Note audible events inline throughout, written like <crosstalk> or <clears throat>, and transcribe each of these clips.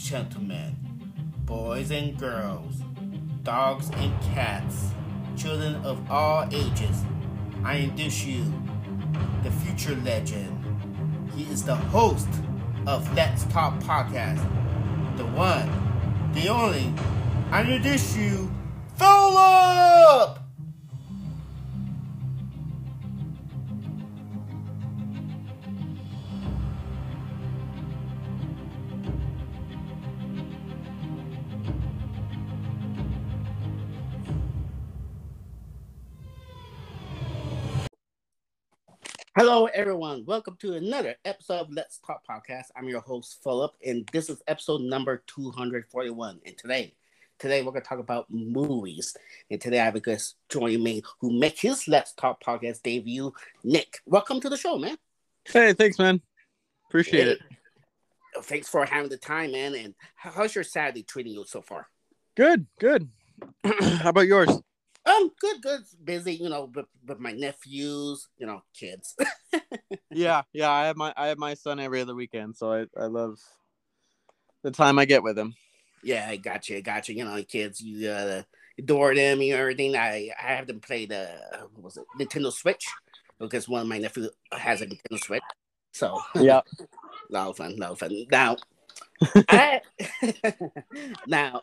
gentlemen, boys and girls, dogs and cats, children of all ages, I introduce you the future legend. He is the host of Let's Talk Podcast, the one, the only. I introduce you, Philip! Everyone. Welcome to another episode of Let's Talk Podcast. I'm your host, Philip, and this is episode number 241. And today, today we're going to talk about movies. And today I have a guest joining me who made his Let's Talk Podcast debut, Nick. Welcome to the show, man. Hey, thanks, man. Appreciate Hey. it. Thanks for having the time, man. And how's your Saturday treating you so far? Good, good. <clears throat> How about yours? Um, good, good. Busy, you know, with, with my nephews, you know, kids. <laughs> Yeah, yeah. I have my I have my son every other weekend, so I I love the time I get with him. Yeah, I got you. I got you. You know, kids, you uh, adore them and everything. I, I have them play the what was it Nintendo Switch because one of my nephews has a Nintendo Switch. So Yeah. <laughs> lot of fun, lot of fun. Now, I <laughs> now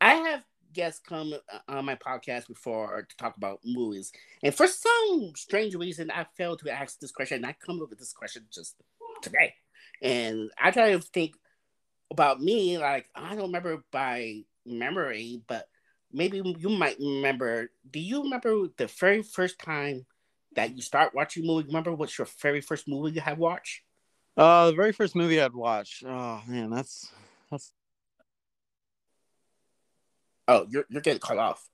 I have guests come uh, on my podcast before to talk about movies, and for some strange reason, I failed to ask this question. And I come up with this question just today, and I try to think about me. Like I don't remember by memory, but maybe you might remember. Do you remember the very first time that you start watching movie? Remember what's your very first movie you had watched? Uh, the very first movie I'd watched. Oh man, that's that's Oh, you're you're getting cut off.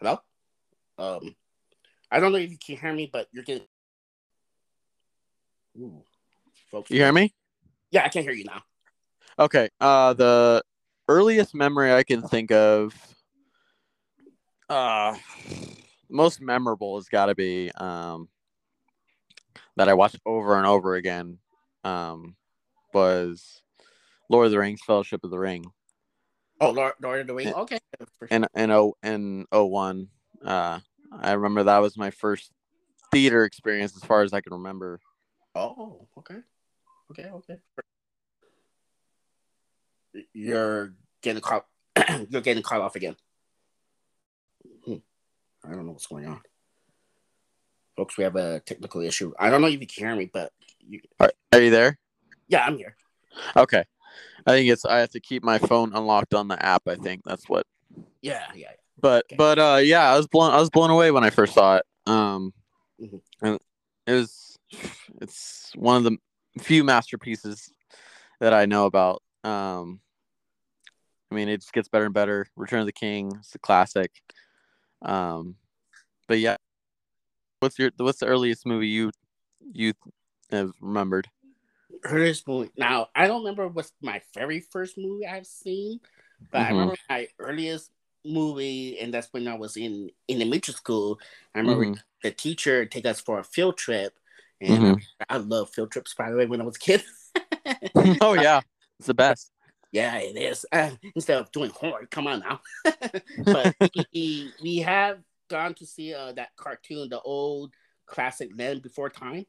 Hello? Um I don't know if you can hear me, but you're getting Ooh. Folks. you hear me? Yeah, I can't hear you now. Okay. Uh, the earliest memory I can think of, uh, most memorable has got to be um that I watched over and over again. Um, was Lord of the Rings: Fellowship of the Ring. Oh, Lord, Lord of the Rings. Okay. Sure. in in oh in oh one. Uh, I remember that was my first theater experience as far as I can remember. Oh, okay. Okay, okay. You're getting caught <clears throat> you're getting caught off again. Hmm. I don't know what's going on. Folks, we have a technical issue. I don't know if you can hear me, but you, Are, are you there? yeah, I'm here. Okay. I think it's I have to keep my phone unlocked on the app. I think that's what. Yeah, yeah. But Okay. but uh yeah, I was blown I was blown away when I first saw it. Um, Mhm. and it was it's one of the few masterpieces that I know about. Um, I mean, it just gets better and better. Return of the King, it's a classic. Um, but yeah, what's your what's the earliest movie you you have remembered? Earliest movie. Now, I don't remember what's my very first movie I've seen, but I Mhm. remember my earliest movie, and that's when I was in in elementary school. I remember Mhm. the teacher take us for a field trip, and Mhm. I love field trips. By the way, when I was a kid. <laughs> oh yeah, it's the best. <laughs> yeah, it is. Uh, instead of doing homework, come on now. <laughs> but we, we have gone to see uh, that cartoon, the old classic Land Before Time.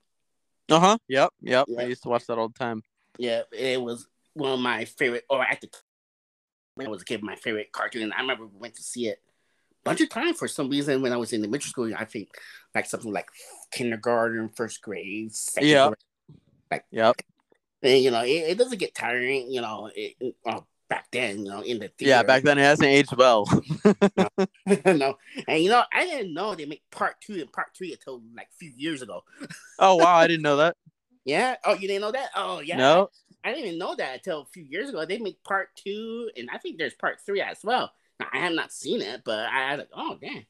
Uh huh. Yep. Yep. I used to watch that all the time. Yeah, it was one of my favorite, or at the when I was a kid, my favorite cartoon. And I remember we went to see it a bunch of times for some reason when I was in the middle school. I think like something like kindergarten, first grade, second Yeah. grade. Yep. And, you know, it, it doesn't get tiring. You know, it, well, back then, you know, in the theater. Yeah. Back then, it hasn't aged well. <laughs> <laughs> no, and you know, I didn't know they make part two and part three until like a few years ago. <laughs> oh wow, I didn't know that. Yeah. Oh, you didn't know that? Oh, yeah. No. I didn't even know that until a few years ago. They make part two, and I think there's part three as well. Now, I have not seen it, but I, I like, oh damn.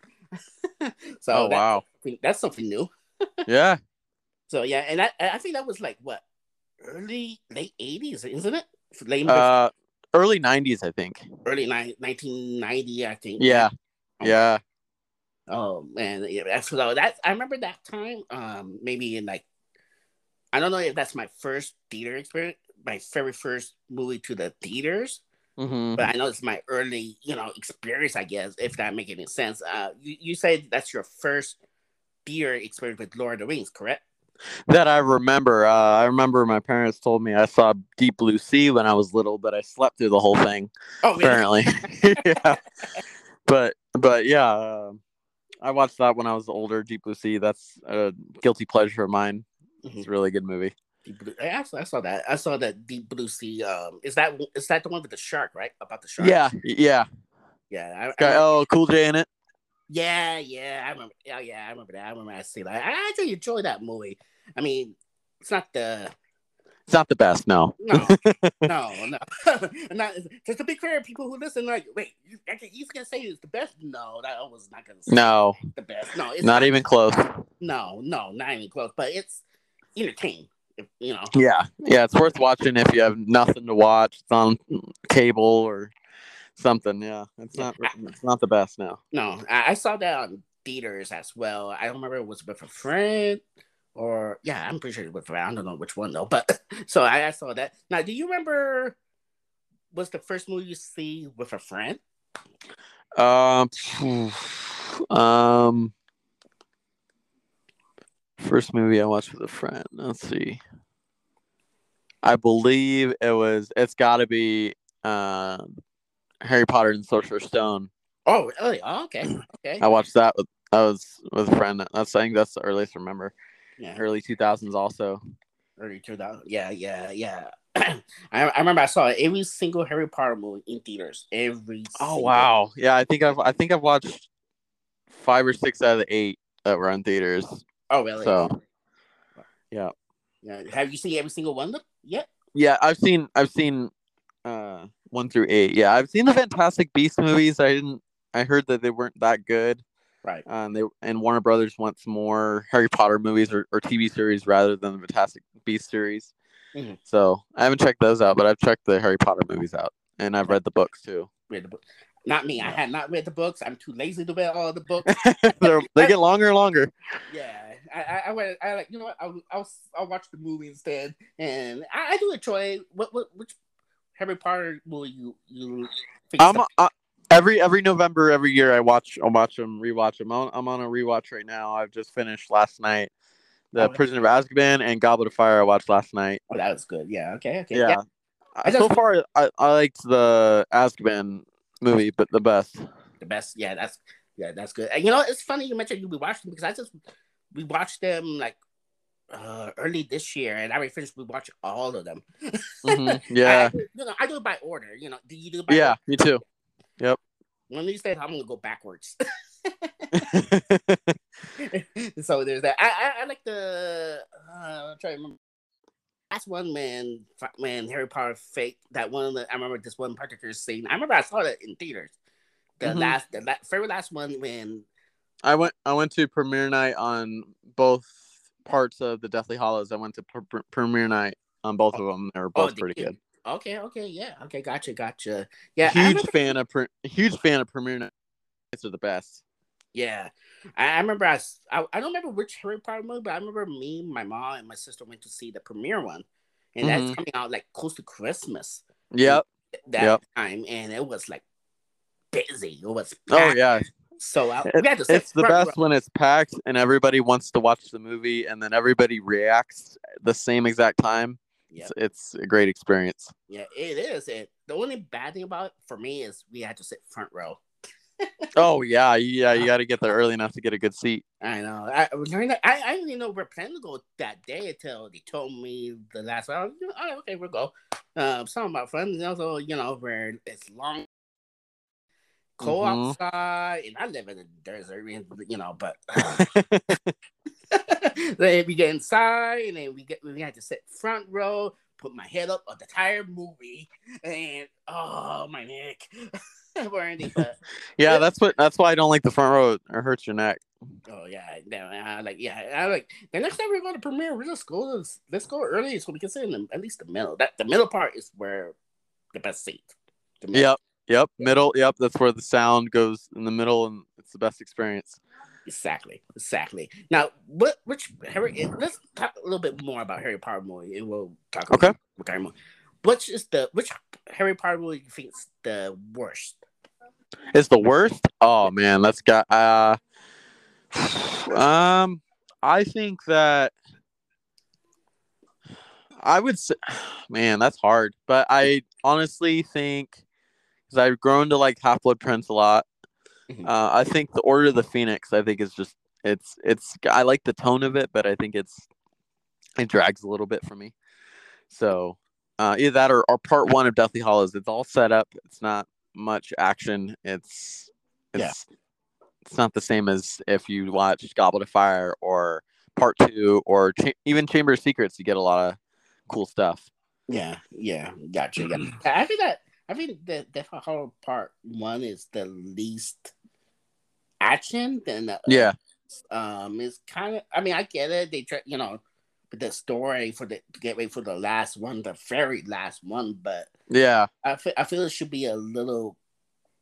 so Oh that- wow. that's something new. Yeah. So yeah, and I I think that was like what early late eighties, isn't it? Late Uh, early '90s, I think. early ni- nineteen ninety, I think. Yeah. Yeah. Oh man, yeah, that's so that I remember that time. Um, maybe in like, I don't know if that's my first theater experience, my very first movie to the theaters, hmm but I know it's my early, you know, experience. I guess if that makes any sense. Uh, you, you say that's your first theater experience with Lord of the Rings, correct? That I remember. Uh, I remember my parents told me I saw Deep Blue Sea when I was little, but I slept through the whole thing. Oh. Apparently, <laughs> <laughs> yeah. But but yeah, uh, I watched that when I was older. Deep Blue Sea. That's a guilty pleasure of mine. Mhm. It's a really good movie. Deep Blue. I saw, I saw that. I saw that Deep Blue Sea. Um, is that is that the one with the shark, right? About the shark. Yeah, yeah. yeah. I, I oh, Cool J in it. Yeah, yeah. I remember. Yeah, yeah. I remember that. I remember I see that. I actually enjoy that movie. I mean, it's not the It's not the best, no. no, no, <laughs> no. <laughs> not just to be clear, people who listen, like, wait, you, he's gonna say it's the best? No, that was not gonna say No, the best. No, it's not even close. No, no, not even close. But it's entertaining. If, you know. Yeah, yeah. It's worth watching if you have nothing to watch. It's on cable or something. Yeah, it's not. It's not the best now. No, I, I saw that on theaters as well. I don't remember if it was with a friend or yeah, I'm pretty sure it was with a friend. I don't know which one though. But <laughs> so I, I saw that. Now, do you remember? Was the first movie you see with a friend? Um, um, first movie I watched with a friend. Let's see. I believe it was. It's got to be uh, Harry Potter and the Sorcerer's Stone. Oh, really? Oh, okay, <clears throat> okay. I watched that with. I was with a friend. That's I think that's the earliest I remember. Yeah, Early two thousands also. early 2000. Yeah, yeah, yeah. <clears throat> I, I remember I saw every single Harry Potter movie in theaters. Every. Oh wow! Yeah, I think I've I think I've watched five or six out of the eight that were in theaters. Oh, really? So yeah, Yeah. Have you seen every single one of them yet? yeah, I've seen I've seen uh one through eight. Yeah, I've seen the Fantastic Beast movies. I didn't. I heard that they weren't that good. Right. Um, they and Warner Brothers wants more Harry Potter movies or, or TV series rather than the Fantastic Beast series. Mhm. So I haven't checked those out, but I've checked the Harry Potter movies out, and I've read the books too. Read the book. Not me. I had not read the books. I'm too lazy to read all the books. <laughs> They get longer and longer. Yeah, I, I, I, went, I like, you know what? I'll, I'll, I'll watch the movie instead, and I, I do enjoy. What, what, which Harry Potter will you, you? I'm uh, every every November every year I watch I watch them rewatch them. I'm, I'm on a rewatch right now. I've just finished last night. The Oh, Prisoner of Azkaban and Goblet of Fire I watched last night. oh, that was good. Yeah. Okay. Okay. Yeah. Yeah. Uh, I so far I, I liked the Azkaban movie, but the best. The best. Yeah. That's yeah. That's good. And you know, it's funny you mentioned you be them because I just we watched them like uh early this year, and I already finished. We watched all of them. <laughs> Mhm, Yeah. I, you know, I do it by order. You know, do you do it by Yeah, order? me too. Yep. One of these days, I'm gonna go backwards. <laughs> <laughs> so there's that. I I, I like the. Uh, I'm trying to remember. That's one man, man, Harry Potter fake. That one. Of the, I remember this one particular scene. I remember I saw it in theaters. The Mhm. last, the la- very last one when. I went I went to premiere night on both parts of the Deathly Hallows. I went to pr- pr- premiere night on both of them. They were both did pretty you? good. Okay, okay, yeah, okay, gotcha, gotcha. Yeah, huge remember- fan of pre- huge fan of premiere nights are the best. Yeah, I, I remember. I, I I don't remember which Harry Potter movie, but I remember me, my mom, and my sister went to see the premiere one, and that's Mhm. coming out like close to Christmas. Yep. that Yep. time, and it was like busy. It was Oh yeah. So I, It- we had to It's the front best row. when it's packed and everybody wants to watch the movie and then everybody reacts the same exact time. Yeah, It's, it's a great experience. yeah, it is. It the only bad thing about it for me is we had to sit front row. <laughs> Oh yeah, yeah. You got to get there early enough to get a good seat. I know. I learning that. I, I didn't even know we are planning to go that day until they told me the last. I was, you know, all right, okay, we'll go. Um, some of my friends also, you know, where it's long, cold Mhm. outside, and I live in the desert, you know, but. <laughs> <laughs> then we get inside, and then we get we had to sit front row, put my head up on the entire movie, and oh my neck, <laughs> burning. But yeah, that's what. That's why I don't like the front row. It hurts your neck. oh yeah, no, I like yeah, I like the next time we're going to premiere, we're just go to, let's go early so we can sit in the, at least the middle. That the middle part is where the best seat. The middle. Yep. Yep. Middle. Yep. That's where the sound goes in the middle, and it's the best experience. Exactly, exactly. Now, what which Harry? eh, Let's talk a little bit more about Harry Potter movie, and we'll talk. Okay. About, okay. which is the which Harry Potter movie you think is the worst? Is the worst? Oh man, that's got uh um I think that I would say man, that's hard. But I honestly think because I've grown to like Half Blood Prince a lot. Mhm. Uh, I think the Order of the Phoenix. I think is just it's it's. I like the tone of it, but I think it's it drags a little bit for me. So uh, either that or, or part one of Deathly Hallows. It's all set up. It's not much action. It's it's Yeah. it's not the same as if you watch Goblet of Fire or part two or cha- even Chamber of Secrets. You get a lot of cool stuff. Yeah, yeah, gotcha. Yeah. <clears throat> I think that I think the Death Hollow Part One is the least action. Then the, Yeah, um, it's kind of. I mean, I get it. They try, you know, but the story for the to get ready for the last one, the very last one. But yeah, I feel I feel it should be a little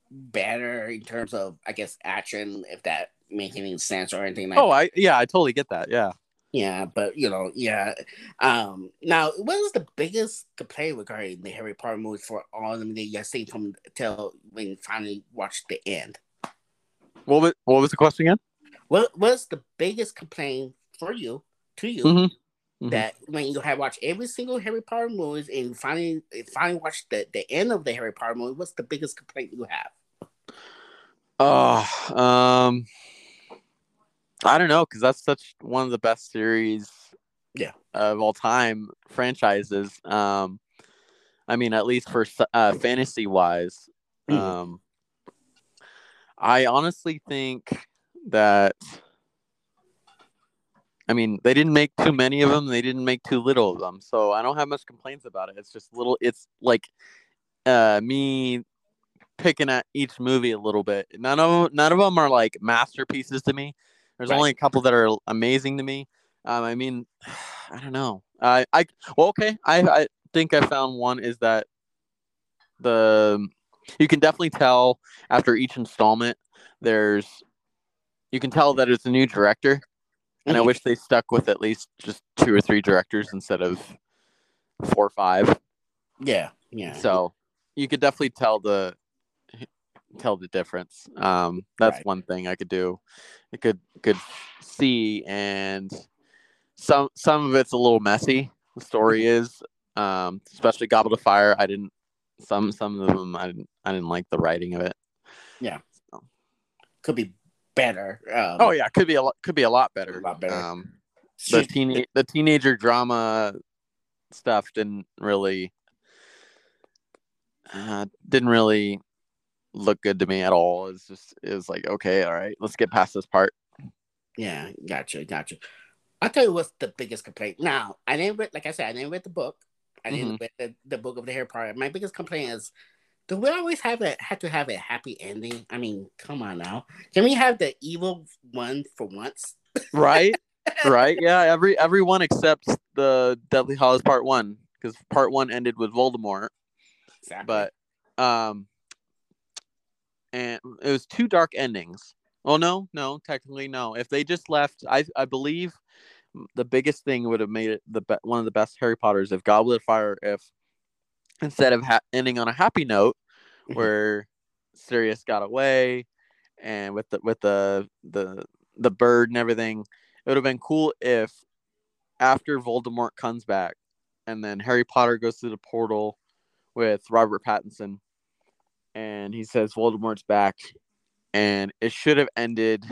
better in terms of, I guess, action. If that makes any sense or anything like. Oh, I yeah, I totally get that. Yeah. Yeah, but you know, yeah. Um, now, what was the biggest complaint regarding the Harry Potter movies for all of them that you from till when you finally watched the end? What was what was the question again? What was the biggest complaint for you to you Mhm. Mhm. that when you had watched every single Harry Potter movies and finally finally watched the, the end of the Harry Potter movie? What's the biggest complaint you have? Oh, um, I don't know because that's such one of the best series, Yeah. of all time franchises. Um, I mean, at least for uh, fantasy wise, Mhm. um, I honestly think that. I mean, they didn't make too many of them. They didn't make too little of them, so I don't have much complaints about it. It's just little. It's like, uh, me picking at each movie a little bit. None of none of them are like masterpieces to me. There's Right. only a couple that are amazing to me. Um, I mean, <sighs> I don't know. I I well, okay. I I think I found one is that the you can definitely tell after each installment there's you can tell that it's a new director and I Mhm. wish they stuck with at least just two or three directors instead of four or five. Yeah, yeah. So you could definitely tell the tell the difference. Um, that's Right. one thing I could do. Could could see, and some some of it's a little messy. The story is, um, especially Goblet of Fire. I didn't some some of them I didn't I didn't like the writing of it. Yeah. Could be better. Um, Oh yeah, could be a lot could be a lot better. A lot better. Um, the teen the teenager drama stuff didn't really uh, didn't really look good to me at all. It's just it was like okay, all right, let's get past this part. Yeah, gotcha, gotcha. I'll tell you what's the biggest complaint. Now, I didn't read, like I said, I didn't read the book. I didn't read the, the book of the Harry Potter. My biggest complaint is, do we always have a had to have a happy ending? I mean, come on now. Can we have the evil one for once? Right, <laughs> right, yeah. Every everyone except the Deadly Hallows Part One because Part One ended with Voldemort, Exactly. but um, and it was two dark endings. Oh no, no, technically no. If they just left, I I believe the biggest thing would have made it the be- one of the best Harry Potters if Goblet of Fire if instead of ha- ending on a happy note Mhm. where Sirius got away and with the with the the the bird and everything, it would have been cool if after Voldemort comes back and then Harry Potter goes through the portal with Robert Pattinson and he says Voldemort's back and it should have ended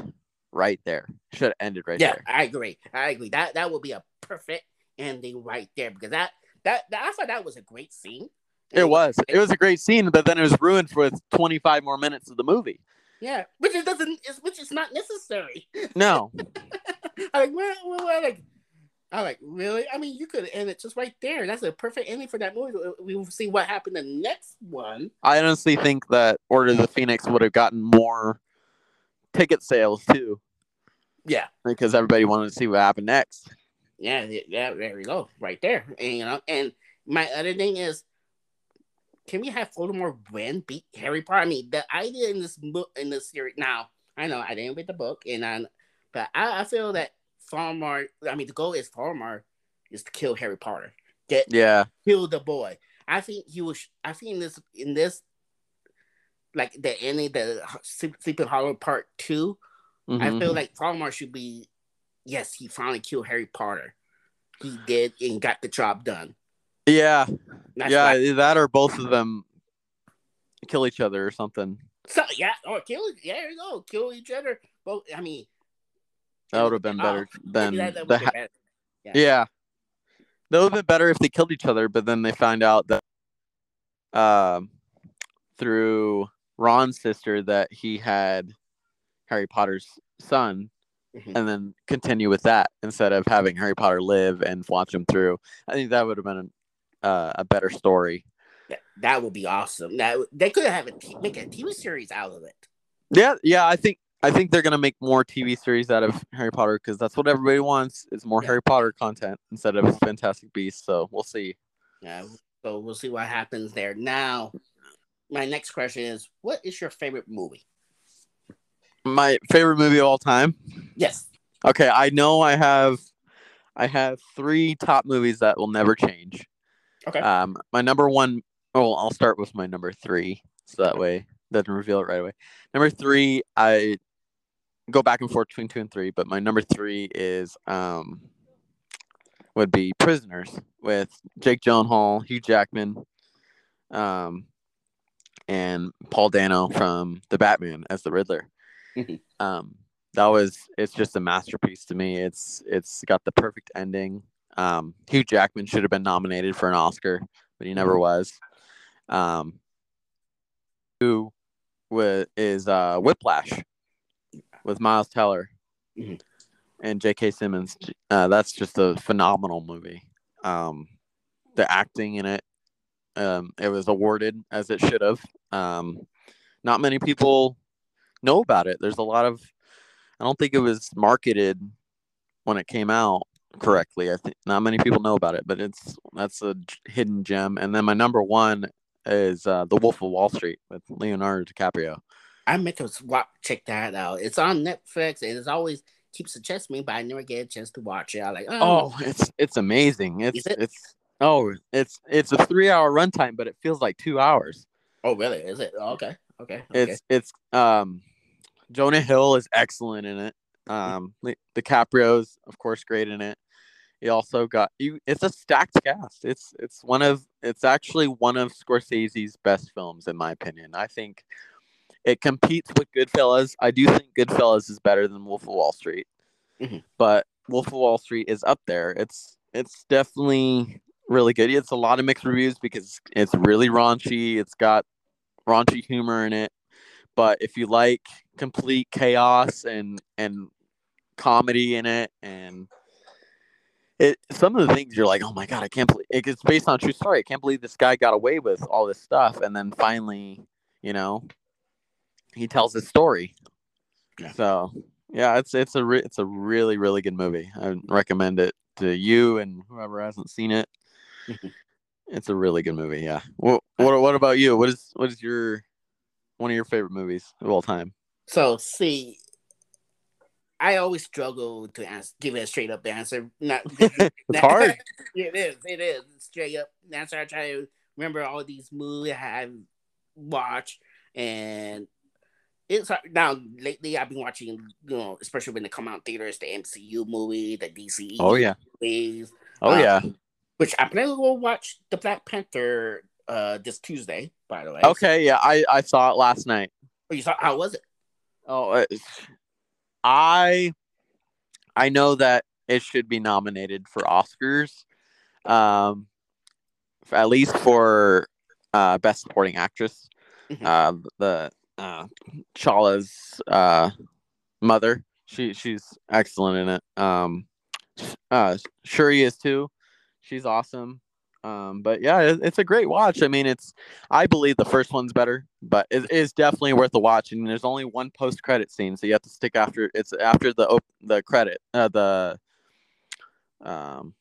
right there. Should have ended right yeah, there. Yeah, I agree. I agree. That that would be a perfect ending right there because that that, that I thought that was a great scene. It was. It was a great scene, but then it was ruined for 25 more minutes of the movie. Yeah, which it doesn't, which is not necessary. No. <laughs> Like, well, well, like, I like, really? I mean, you could end it just right there. That's a perfect ending for that movie. We will see what happened in the next one. I honestly think that Order of the Phoenix would have gotten more ticket sales too, Yeah, because everybody wanted to see what happened next. yeah, yeah. yeah, There we go, right there. And you know, and my other thing is, can we have Voldemort win, beat Harry Potter? I mean, the idea in this book in this series. Now, I know I didn't read the book, and I, but I, I feel that Voldemort. I mean, the goal is Voldemort is to kill Harry Potter. Get Yeah. kill the boy. I think he was. I think in this in this, like the ending, the Sleeping Hollow Part 2 Mhm. I feel like Voldemort should be. Yes, he finally killed Harry Potter. He did and got the job done. yeah, That's yeah, that or both of them kill each other or something. So yeah, or kill. Yeah, there you go. Kill each other. Both. I mean, That would have been Oh, better than that, ha- better. Yeah. That would have been better if they killed each other, but then they find out that um through Ron's sister that he had Harry Potter's son Mhm. and then continue with that instead of having Harry Potter live and watch him through. I think that would have been uh, a better story. That, that would be awesome. That they could have a t- make a TV series out of it. Yeah, yeah, I think I think they're gonna make more TV series out of Harry Potter because that's what everybody wants is more Yeah. Harry Potter content instead of Fantastic Beasts. So we'll see. Yeah, so we'll see what happens there. Now, my next question is: What is your favorite movie? My favorite movie of all time. Yes. Okay, I know I have I have three top movies that will never change. Okay. Um my number one oh I'll start with my number three. So that way doesn't reveal it right away. Number three, I go back and forth between two and three, but my number three is um would be Prisoners with Jake Gyllenhaal, Hugh Jackman, um, and Paul Dano from the Batman as the Riddler. <laughs> Um, that was it's just a masterpiece to me. It's it's got the perfect ending. Um, Hugh Jackman should have been nominated for an Oscar, but he never was. Um, who wa- is uh, Whiplash with Miles Teller Mhm. and J.K. Simmons. Uh, that's just a phenomenal movie. Um, the acting in it, um, it was awarded as it should have. Um, not many people know about it. There's a lot of, I don't think it was marketed when it came out correctly. I think not many people know about it, but it's that's a hidden gem. And then my number one is uh, The Wolf of Wall Street with Leonardo DiCaprio. I meant to watch, check that out. It's on Netflix and it's always keeps suggesting me, but I never get a chance to watch it. I like, oh, Oh, it's it's amazing. It's it? it's oh, it's it's a three hour runtime, but it feels like two hours. oh, really? Is it? Okay, okay, okay. It's it's um, Jonah Hill is excellent in it. Um, <laughs> DiCaprio's of course great in it. He also got you. It's a stacked cast. It's it's one of it's actually one of Scorsese's best films in my opinion. I think it competes with Goodfellas. I do think Goodfellas is better than Wolf of Wall Street, Mhm. but Wolf of Wall Street is up there. It's it's definitely really good. It's a lot of mixed reviews because it's really raunchy. It's got raunchy humor in it. But if you like complete chaos and and comedy in it and it some of the things you're like, oh my god, I can't believe it- it's based on a true story. I can't believe this guy got away with all this stuff, and then finally, you know, he tells his story. Yeah. So yeah, it's it's a re- it's a really really good movie. I recommend it to you and whoever hasn't seen it. <laughs> It's a really good movie. Yeah. What what what about you? What is what is your one of your favorite movies of all time? So see, I always struggle to answer, give it a straight up answer. Not <laughs> <laughs> It's hard. it is. It is straight up answer. I try to remember all these movies I've watched, and it's now lately I've been watching. You know, especially when they come out theaters, the MCU movie, the DC. Oh yeah. movies, Oh Uh, yeah. which I plan to go watch the Black Panther uh this Tuesday. By the way. Okay. Yeah. I I saw it last night. Oh, you saw? How was it? Oh, it's- I I know that it should be nominated for Oscars, um, at least for uh, best supporting actress. Mhm. Uh, the uh, Chala's uh, mother, she she's excellent in it. Um, uh, Shuri is too. She's awesome. Um, but yeah, it, it's a great watch. I mean, it's I believe the first one's better, but it is definitely worth a watch. And there's only one post credit scene, so you have to stick after. It's after the op- the credit, uh, the um,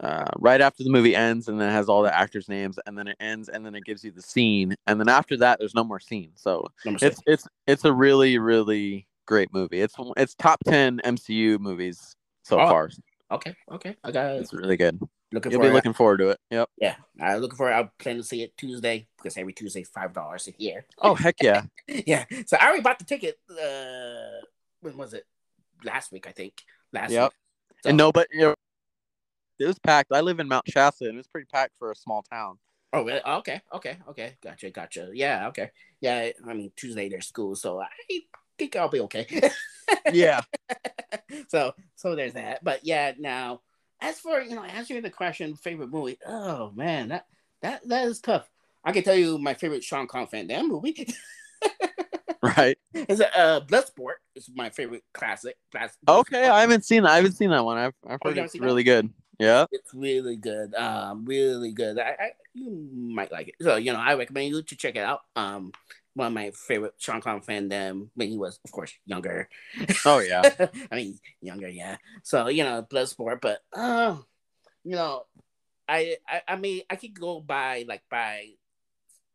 uh, right after the movie ends, and then it has all the actors' names, and then it ends, and then it gives you the scene, and then after that, there's no more scene. So Number six. it's it's it's a really really great movie. It's it's top ten MCU movies so Oh. far. Okay. Okay. I got it. It's really good. looking You'll be it. looking forward to it. Yep. Yeah, I'm looking for. it. I plan to see it Tuesday because every Tuesday five dollars a year Oh heck yeah. <laughs> yeah, so I already bought the ticket. Uh, when was it? Last week, I think. Last Yep. week. So- and no, but you know, it was packed. I live in Mount Shasta, and it was pretty packed for a small town. Oh, really? Oh, okay, okay, okay. Gotcha, gotcha. Yeah, okay. Yeah, I mean Tuesday there's school, so I think I'll be okay. <laughs> Yeah. so, so there's that. But yeah, now as for you know answering the question, favorite movie. Oh man, that that that is tough. I can tell you my favorite Sean Conn Van Damme movie. <laughs> right. is uh Bloodsport It's my favorite classic. classic Okay, I haven't seen. I haven't seen that one. I've I've Oh, heard haven't it's seen that? really good. Yeah. It's really good. Um, really good. I, I you might like it. So you know, I recommend you to check it out. Um, one of my favorite Jean-Claude Van Damme when he was, of course, younger. Oh yeah. <laughs> I mean, younger, yeah. So you know, Bloodsport, but uh, you know, I, I I mean, I could go by like by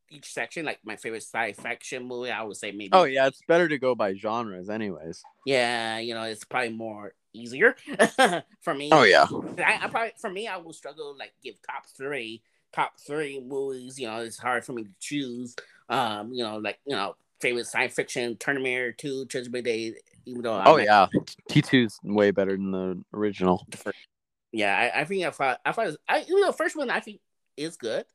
each section, like my favorite sci fiction movie. I would say maybe. Oh yeah. It's better to go by genres, anyways. Yeah, you know, it's probably more easier <laughs> for me. Oh yeah. I, I probably for me, I will struggle like give top three, top three movies. You know, it's hard for me to choose. Um, you know, like you know, favorite science fiction, Terminator Two, Judgment Day. Even though, Oh I'm- yeah. T 2s way better than the original. yeah, I, I think I thought I thought I you know the first one I think is good.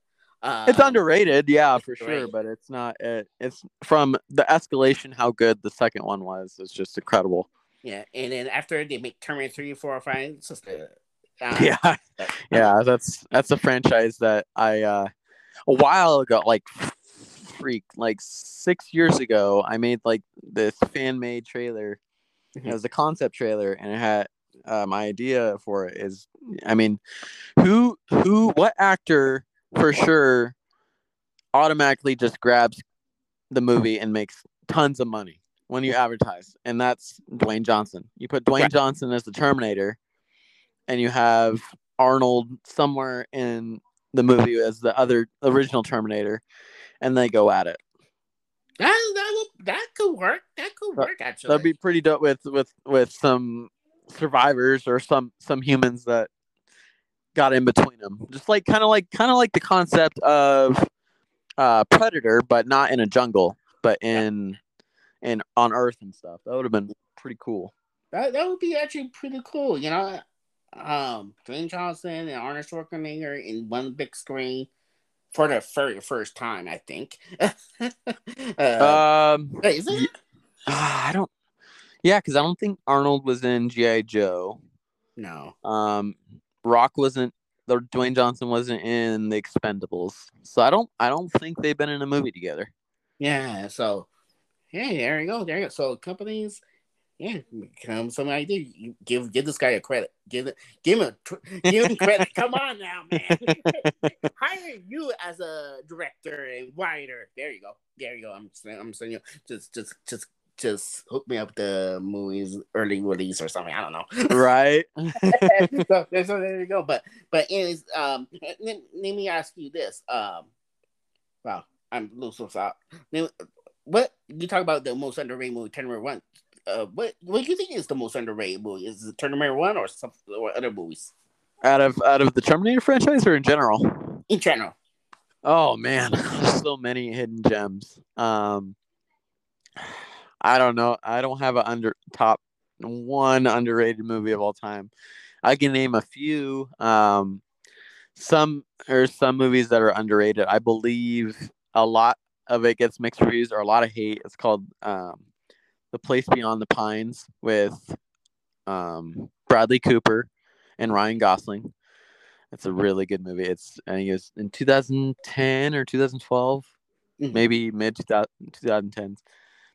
Um, It's underrated, yeah, for sure, but it's not. It, it's from the escalation. How good the second one was is just incredible. Yeah, and then after they make Terminator Three, Four, or Five, it's just a, uh, <laughs> Yeah, yeah, that's that's a franchise that I uh a while ago, like freak, like six years ago, I made like this fan made trailer. It Mhm. was a concept trailer, and it had uh, my idea for it is, I mean, who who what actor for sure automatically just grabs the movie and makes tons of money when you advertise, and that's Dwayne Johnson. You put Dwayne Right. Johnson as the Terminator, and you have Arnold somewhere in the movie as the other original Terminator, and they go at it. that that, that could work. That could work actually. That'd be pretty dope with with with some survivors or some some humans that got in between them. Just like kind of like kind of like the concept of uh Predator, but not in a jungle, but in in on Earth and stuff. That would have been pretty cool. That that would be actually pretty cool, you know. Um, Dwayne Johnson and Arnold Schwarzenegger in one big screen for the very first time, I think. <laughs> uh, Um, is it? ye- I don't. Yeah, because I don't think Arnold was in GI Joe. No. Um, Rock wasn't. The Dwayne Johnson wasn't in the Expendables, so I don't. I don't think they've been in a movie together. Yeah. So, yeah, there you go. There you go. So companies, yeah, come some idea. You give give this guy a credit. Give it. Give him. A, give him credit. come <laughs> on now, man. <laughs> Hire you as a director and writer. There you go. There you go. I'm saying. I'm saying you just just just just hook me up the movies early release or something. I don't know. <laughs> right? so, so there you go. But but anyways, um, let, let me ask you this. Um, wow, I'm a little out. What you talk about the most underrated movie, Terminator One? Uh, what what do you think is the most underrated movie? Is it Terminator One or some or other movies Out of out of the Terminator franchise or in general? in general? Oh man, so many hidden gems. Um, I don't know. I don't have a under top one underrated movie of all time. I can name a few. Um, some or some movies that are underrated. I believe a lot of it gets mixed reviews or a lot of hate. It's called um, The Place Beyond the Pines with um, Bradley Cooper and Ryan Gosling. It's a really good movie. It's I think it was in 2010 or 2012, Mhm. maybe mid 2010s.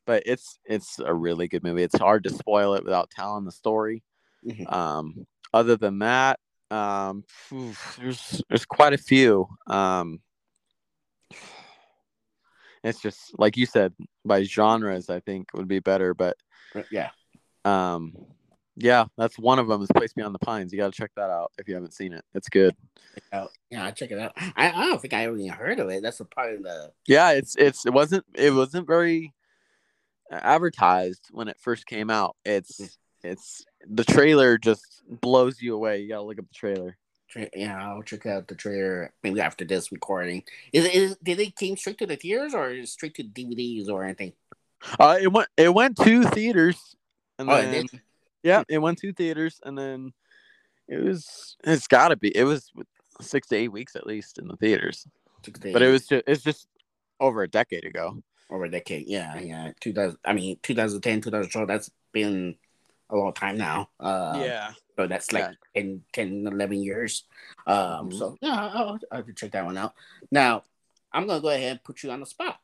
But it's it's a really good movie. It's hard to spoil it without telling the story. Mhm. Um, other than that, um, there's there's quite a few. Um, it's just like you said by genres. I think would be better, but uh, Yeah, um, yeah, that's one of them. Is Place Beyond the Pines. You got to check that out if you haven't seen it. It's good. out. yeah, I'll check it out. I, I don't think I even heard of it. That's a part of the. Yeah, it's it's it wasn't it wasn't very uh, advertised when it first came out. It's mm. it's the trailer just blows you away. You gotta look up the trailer. Tra- Yeah, I'll check out the trailer maybe after this recording. Is it? Is, did they came straight to the theaters or straight to DVDs or anything? Uh, it went it went to theaters, and Oh, it then did? yeah, it went to theaters, and then it was it's got to be it was six to eight weeks at least in the theaters, but it was just it's just over a decade ago. over a decade. Yeah, yeah. 2000. I mean, 2010, 2012. That's been a long time now. Uh, yeah, So that's like 10, 10, 11 years. Um, Mhm. So yeah, I'll, I'll check that one out. Now, I'm gonna go ahead and put you on the spot.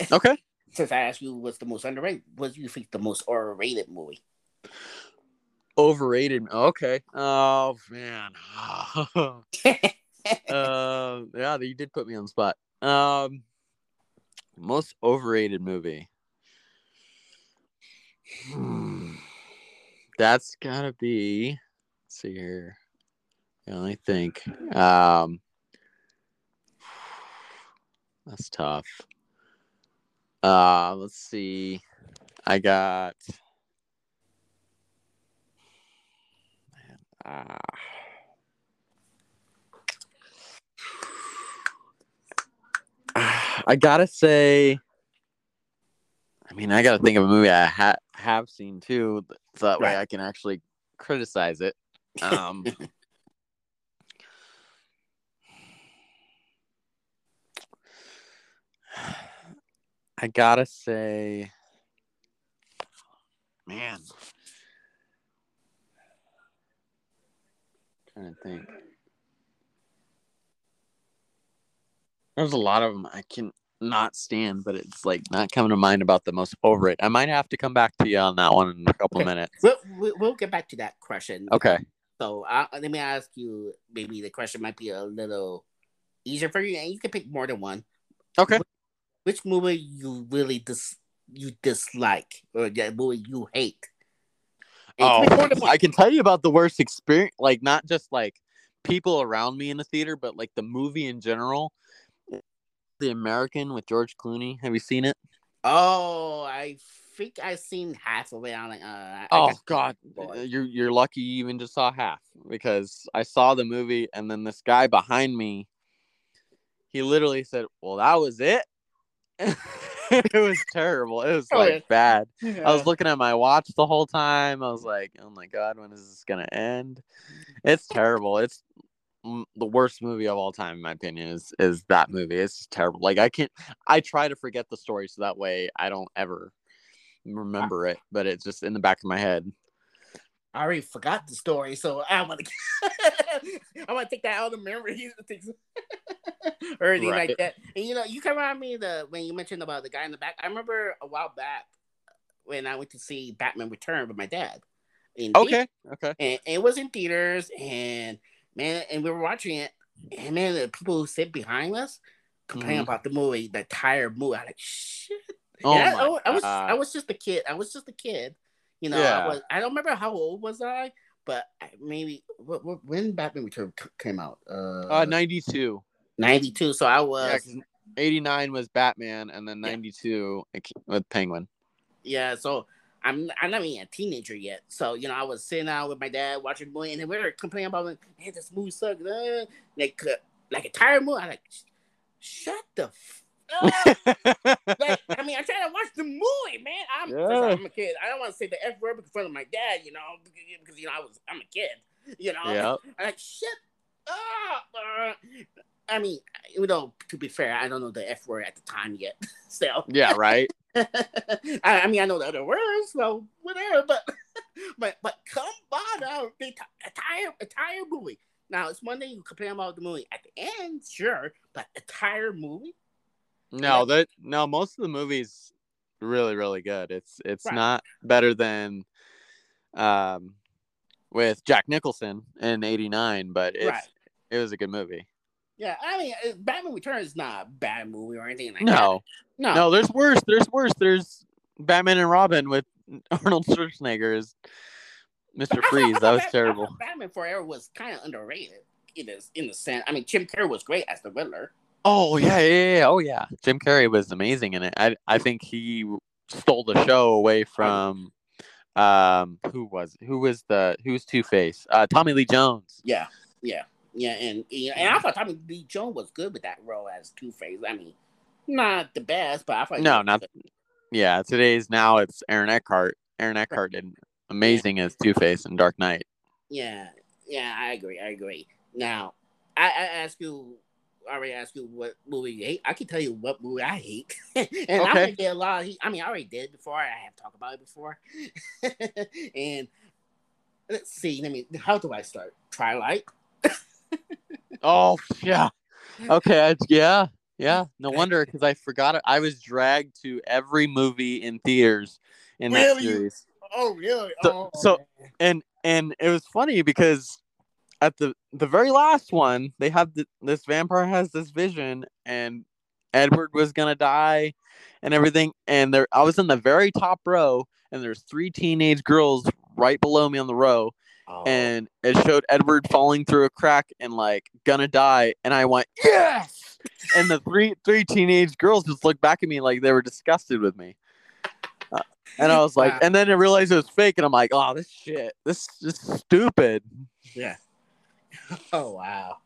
<laughs> okay. Since I asked you what's the most underrated, what do you think the most overrated movie? Overrated. Okay. Oh man. <laughs> uh, yeah, you did put me on the spot. Um, most overrated movie. That's gotta be. Let's see here. Yeah, let me think. Um, that's tough. Uh, let's see. I got. Ah. <sighs> I gotta say, I mean, I gotta think of a movie I ha- have seen too, so that way I can actually criticize it. Um, <laughs> I gotta say, man, trying to think. There's a lot of them I can not stand, but it's like not coming to mind about the most overrated. I might have to come back to you on that one in a couple Okay. minutes. We'll, we'll get back to that question. Okay. So uh, let me ask you. Maybe the question might be a little easier for you, and you can pick more than one. Okay. Which movie you really dis you dislike, or that movie you hate? And Oh, can pick more than one. I can tell you about the worst experience, like not just like people around me in the theater, but like the movie in general. The American with George Clooney. Have you seen it? Oh, I think I've seen half of it. I'm like, uh, I Oh God, you're you're lucky you even just saw half because I saw the movie and then this guy behind me, he literally said, "Well, that was it." <laughs> it was terrible. It was like <laughs> yeah. bad. I was looking at my watch the whole time. I was like, "Oh my god, when is this gonna end?" It's terrible. It's the worst movie of all time, in my opinion. Is is that movie? It's just terrible. Like I can't. I try to forget the story so that way I don't ever remember it. But it's just in the back of my head. I already forgot the story, so I want to. <laughs> I want to take that out of memory. <laughs> or anything Right. like that. And you know, you can remind me the when you mentioned about the guy in the back. I remember a while back when I went to see Batman Return with my dad. Okay. Okay. and it was in theaters and man and we were watching it and man the people who sit behind us complaining Mhm. about the movie the entire movie i'm like shit Oh And I, I was- I was God. i was just a kid i was just a kid you know Yeah. i was i don't remember how old was i but I- maybe what, what, when batman return came out uh, Uh, 92. 92 so i was Yeah, 'cause 89 was Batman, and then Yeah. 92 it ca- with Penguin. Yeah, so I'm I'm not even a teenager yet. So you know, I was sitting out with my dad watching the movie, and we were complaining about, like, "Hey, this movie sucks." Uh, like uh, like a tired movie. I'm like, "Shut the." F- <laughs> like, I mean, I'm trying to watch the movie, man. I'm, first of all, Yeah. I'm a kid. I don't want to say the F word in front of my dad, you know, because, you know I was I'm a kid, you know. yeah. <laughs> I'm like, shut up. Uh, I mean, you know, to be fair, I don't know the F word at the time yet. <laughs> Still, Yeah, right. <laughs> I, I mean, I know the other words, so whatever. But <laughs> but but come on, now, the enti- entire entire movie. Now it's one thing you complain about the movie at the end, sure, but entire movie. No, that no, most of the movies really, really good. It's it's Right. not better than um with Jack Nicholson in '89, but it's Right. it was a good movie. Yeah, I mean, uh, Batman Returns is not a bad movie or anything like that. No, No, no, there's worse. There's worse. There's Batman and Robin with <laughs> Arnold Schwarzenegger as Mr. Freeze. That was terrible. Batman Forever was kind of underrated. It is in the sense. I mean, Jim Carrey was great as the Riddler. Oh yeah, yeah, yeah. Oh yeah. Jim Carrey was amazing in it. I I think he stole the show away from um who was who was the who was Two Face? Uh Tommy Lee Jones. Yeah, yeah. Yeah, and and I mm-hmm. thought Tommy Lee Jones was good with that role as Two Face. I mean, not the best, but I thought no, not yeah. Today's now it's Aaron Eckhart. Aaron Eckhart did amazing yeah. as Two Face in Dark Knight. Yeah, yeah, I agree. I agree. Now, I, I ask you, I already asked you what movie you hate. I can tell you what movie I hate, <laughs> and okay. I already did a lot. Of, I mean, I already did before. I have talked about it before, <laughs> and let's see. Let me. How do I start? Twilight. Oh yeah. Okay. Yeah. Yeah. <laughs> No wonder because I forgot it. I was dragged to every movie in theaters in really? that series. Oh really? So, oh, so and and it was funny because at the the very last one they have the, this vampire has this vision and Edward was gonna die and everything and there I was in the very top row and there's three teenage girls right below me on the row oh. and it showed Edward falling through a crack and like gonna die and I went yes and the three three teenage girls just looked back at me like they were disgusted with me uh, and I was like wow. and then I realized it was fake and I'm like oh this shit this is stupid yeah <laughs> oh wow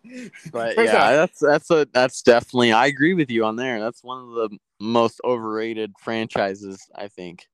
but First yeah off, that's that's a that's definitely i agree with you on there that's one of the most overrated franchises i think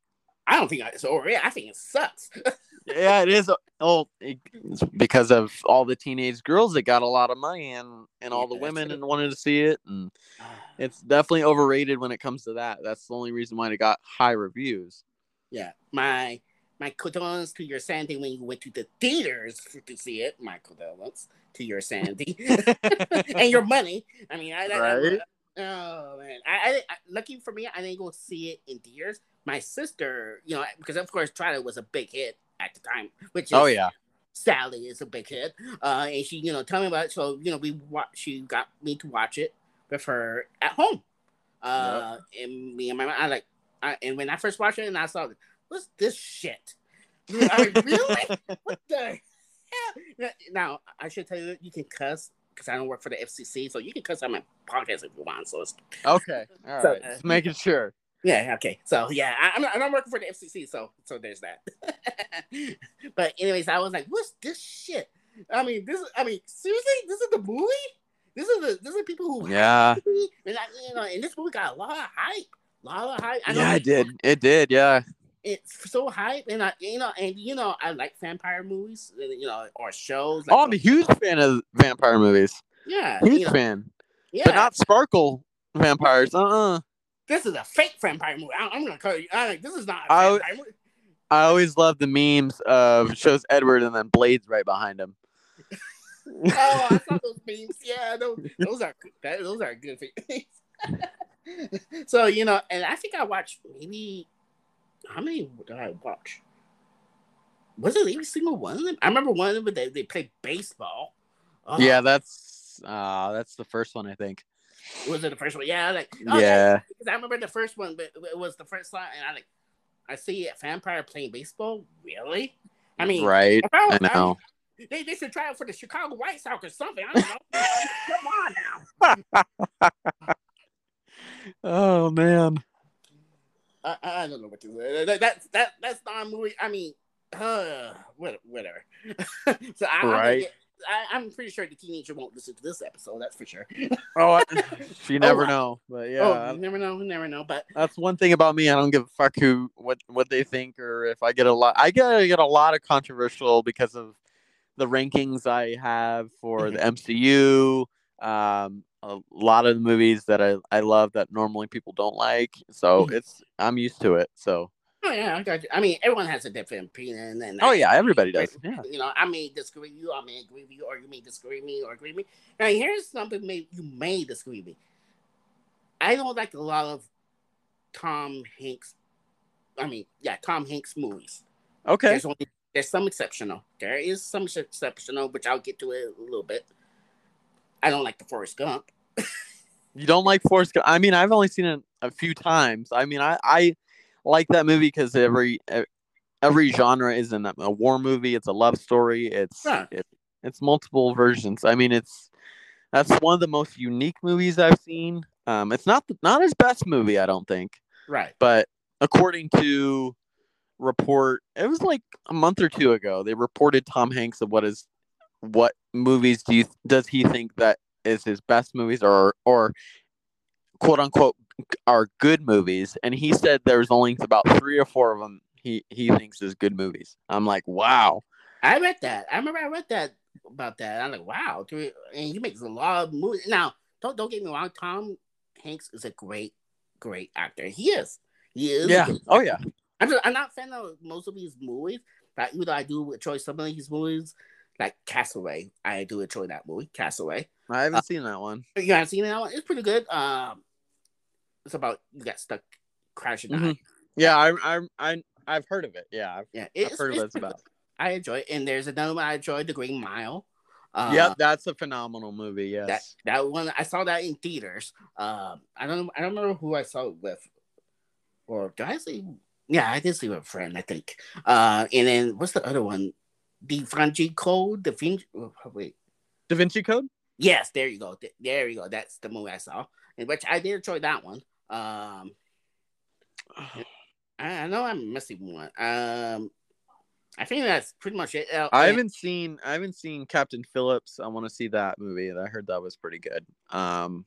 I don't think it's overrated. I think it sucks. <laughs> yeah, it is. Uh, oh, it's because of all the teenage girls that got a lot of money and and all yeah, the women and wanted to see it, and <sighs> it's definitely overrated when it comes to that. That's the only reason why it got high reviews. Yeah, my my condolences to your Sandy when you went to the theaters to see it. My condolences to your Sandy <laughs> and your money. I mean, I, right? I, oh man, I, I, lucky for me, I didn't go see it in theaters my sister, you know, because of course Twilight was a big hit at the time, which oh, is, oh yeah, Sally is a big hit. Uh, and she, you know, tell me about it. So you know, we watch. She got me to watch it with her at home. Uh, yep. and me and my mom, I like, I, and when I first watched it, and I saw, what's this shit? I mean, <laughs> really? what the hell? Now I should tell you, you can cuss because I don't work for the FCC, so you can cuss on my podcast if you want. So it's okay. All so, right, uh, just making sure. Yeah. Okay. So yeah, I, am I'm, I'm working for the FCC, so so there's that. <laughs> but anyways, I was like, what's this shit? I mean, this. I mean, seriously, this is the movie. This is the this is people who yeah. And I, you know, and this movie got a lot of hype. A lot of hype. I yeah, it did. It did. Yeah. It's so hype, and I, you know, and you know, I like vampire movies, you know, or shows. Like, oh, I'm a huge fan of vampire movies. Yeah, huge you know, fan. Yeah, but not sparkle vampires. Uh. uh this is a fake vampire movie. I, am gonna call you. I, this is not a I, vampire movie. I always love the memes of shows Edward and then Blades right behind him. <laughs> oh, I saw those <laughs> memes. Yeah, those, those are that, those are good <laughs> so you know, and I think I watched maybe how many did I watch? Was it every single one of them? I remember one of them they, they played baseball. Oh. Yeah, that's uh that's the first one I think. Was it the first one? Yeah, like oh, yeah. Because I remember the first one, but it was the first time, and I like I see a vampire playing baseball. Really? I mean, right? I, I know. I, they, they should try out for the Chicago White Sox or something. I don't know. <laughs> Come on now. <laughs> oh man. I, I don't know what to say. That, that, that that's not a movie. I mean, uh, whatever. <laughs> so I, right. I, am pretty sure the teenager won't listen to this episode. That's for sure. <laughs> oh, <laughs> <laughs> you never oh, know. But yeah, oh, you never know. You never know. But that's one thing about me. I don't give a fuck who what what they think or if I get a lot. I get I get a lot of controversial because of the rankings I have for the MCU. Um, a lot of the movies that I, I love that normally people don't like. So mm-hmm. it's I'm used to it. So Oh yeah, I got you. I mean, everyone has a different opinion, and oh yeah, everybody does. Yeah. You know, I may disagree with you, I may agree with you, or you may disagree with me, or agree with me. Now, here's something may you may disagree with me. I don't like a lot of Tom Hanks. I mean, yeah, Tom Hanks movies. Okay. There's only there's some exceptional. There is some exceptional, which I'll get to it a little bit. I don't like the Forrest Gump. you don't like Forrest Gump? I mean, I've only seen it a few times. I mean, I I like that movie because every every genre is in a war movie. It's a love story. It's it, it's multiple versions. I mean, it's that's one of the most unique movies I've seen. Um, it's not the, not his best movie, I don't think. Right. But according to report, it was like a month or two ago. They reported Tom Hanks of what is what movies do you does he think that is his best movies or or quote unquote are good movies and he said there's only about three or four of them he he thinks is good movies i'm like wow I read that. I remember I read that about that. I'm like, wow, dude, and he makes a lot of movies. Now, don't don't get me wrong. Tom Hanks is a great, great actor. He is. He is. yeah oh yeah I'm, just, I'm not a fan of most of his movies, but even though I do enjoy some of his movies, like Castaway, I do enjoy that movie, Castaway. i haven't seen that one You haven't seen that one? It's pretty good. Um, it's about you got stuck crashing. Mhm. Mm-hmm. yeah i i i i've heard of it yeah i've, Yeah, I've heard of what it's about. I enjoy it. And there's another one I enjoyed, The Green Mile. Uh, yep that's a phenomenal movie yes that that one I saw that in theaters. Um, I don't I don't remember who I saw it with, or did I see? Yeah, I did see with a friend, I think. Uh, and then what's the other one? The Vinci Code. The Vinci. oh, wait. da vinci code Yes, there you go. There you go. That's the movie I saw, in which I did enjoy that one. Um, I, know I'm missing one. Um, I think that's pretty much it. Uh, I haven't seen I haven't seen Captain Phillips. I want to see that movie. I heard that was pretty good. Um,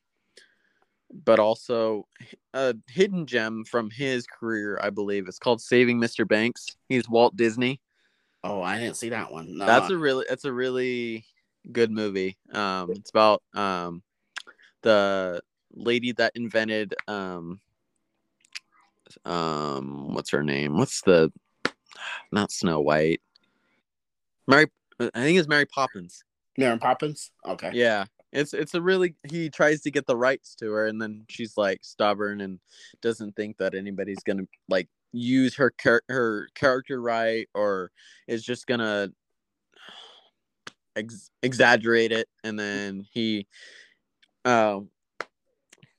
but also a hidden gem from his career, I believe. It's called Saving Mr. Banks. He's Walt Disney. Oh, I didn't see that one. No. That's a really that's a really good movie. Um, it's about um the lady that invented um um what's her name? What's the <sighs> not Snow White? Mary I think it's Mary Poppins. Mary Poppins. Okay. Yeah. It's it's a really he tries to get the rights to her and then she's like stubborn and doesn't think that anybody's going to like use her char- her character right or is just going to ex- exaggerate it and then he uh,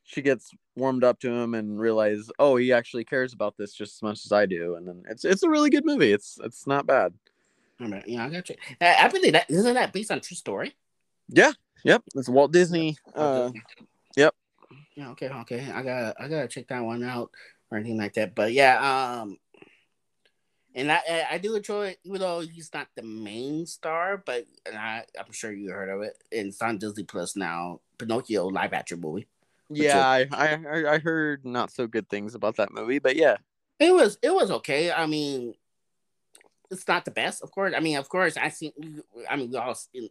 she gets warmed up to him and realizes oh he actually cares about this just as much as I do and then it's it's a really good movie it's it's not bad All right, Yeah, I got you. I, I believe that isn't that based on true story? yeah yep it's Walt Disney uh, yep. Yeah. Okay. Okay. I got. I gotta check that one out or anything like that. But yeah. Um. And I I- do enjoy it, even though he's not the main star, but and I I'm sure you heard of it. And it's on Disney Plus now. Pinocchio live action movie. Yeah, I, I I- heard not so good things about that movie, but yeah, It was it was okay. I mean, it's not the best, of course. I mean, of course, I seen. I mean, we all seen,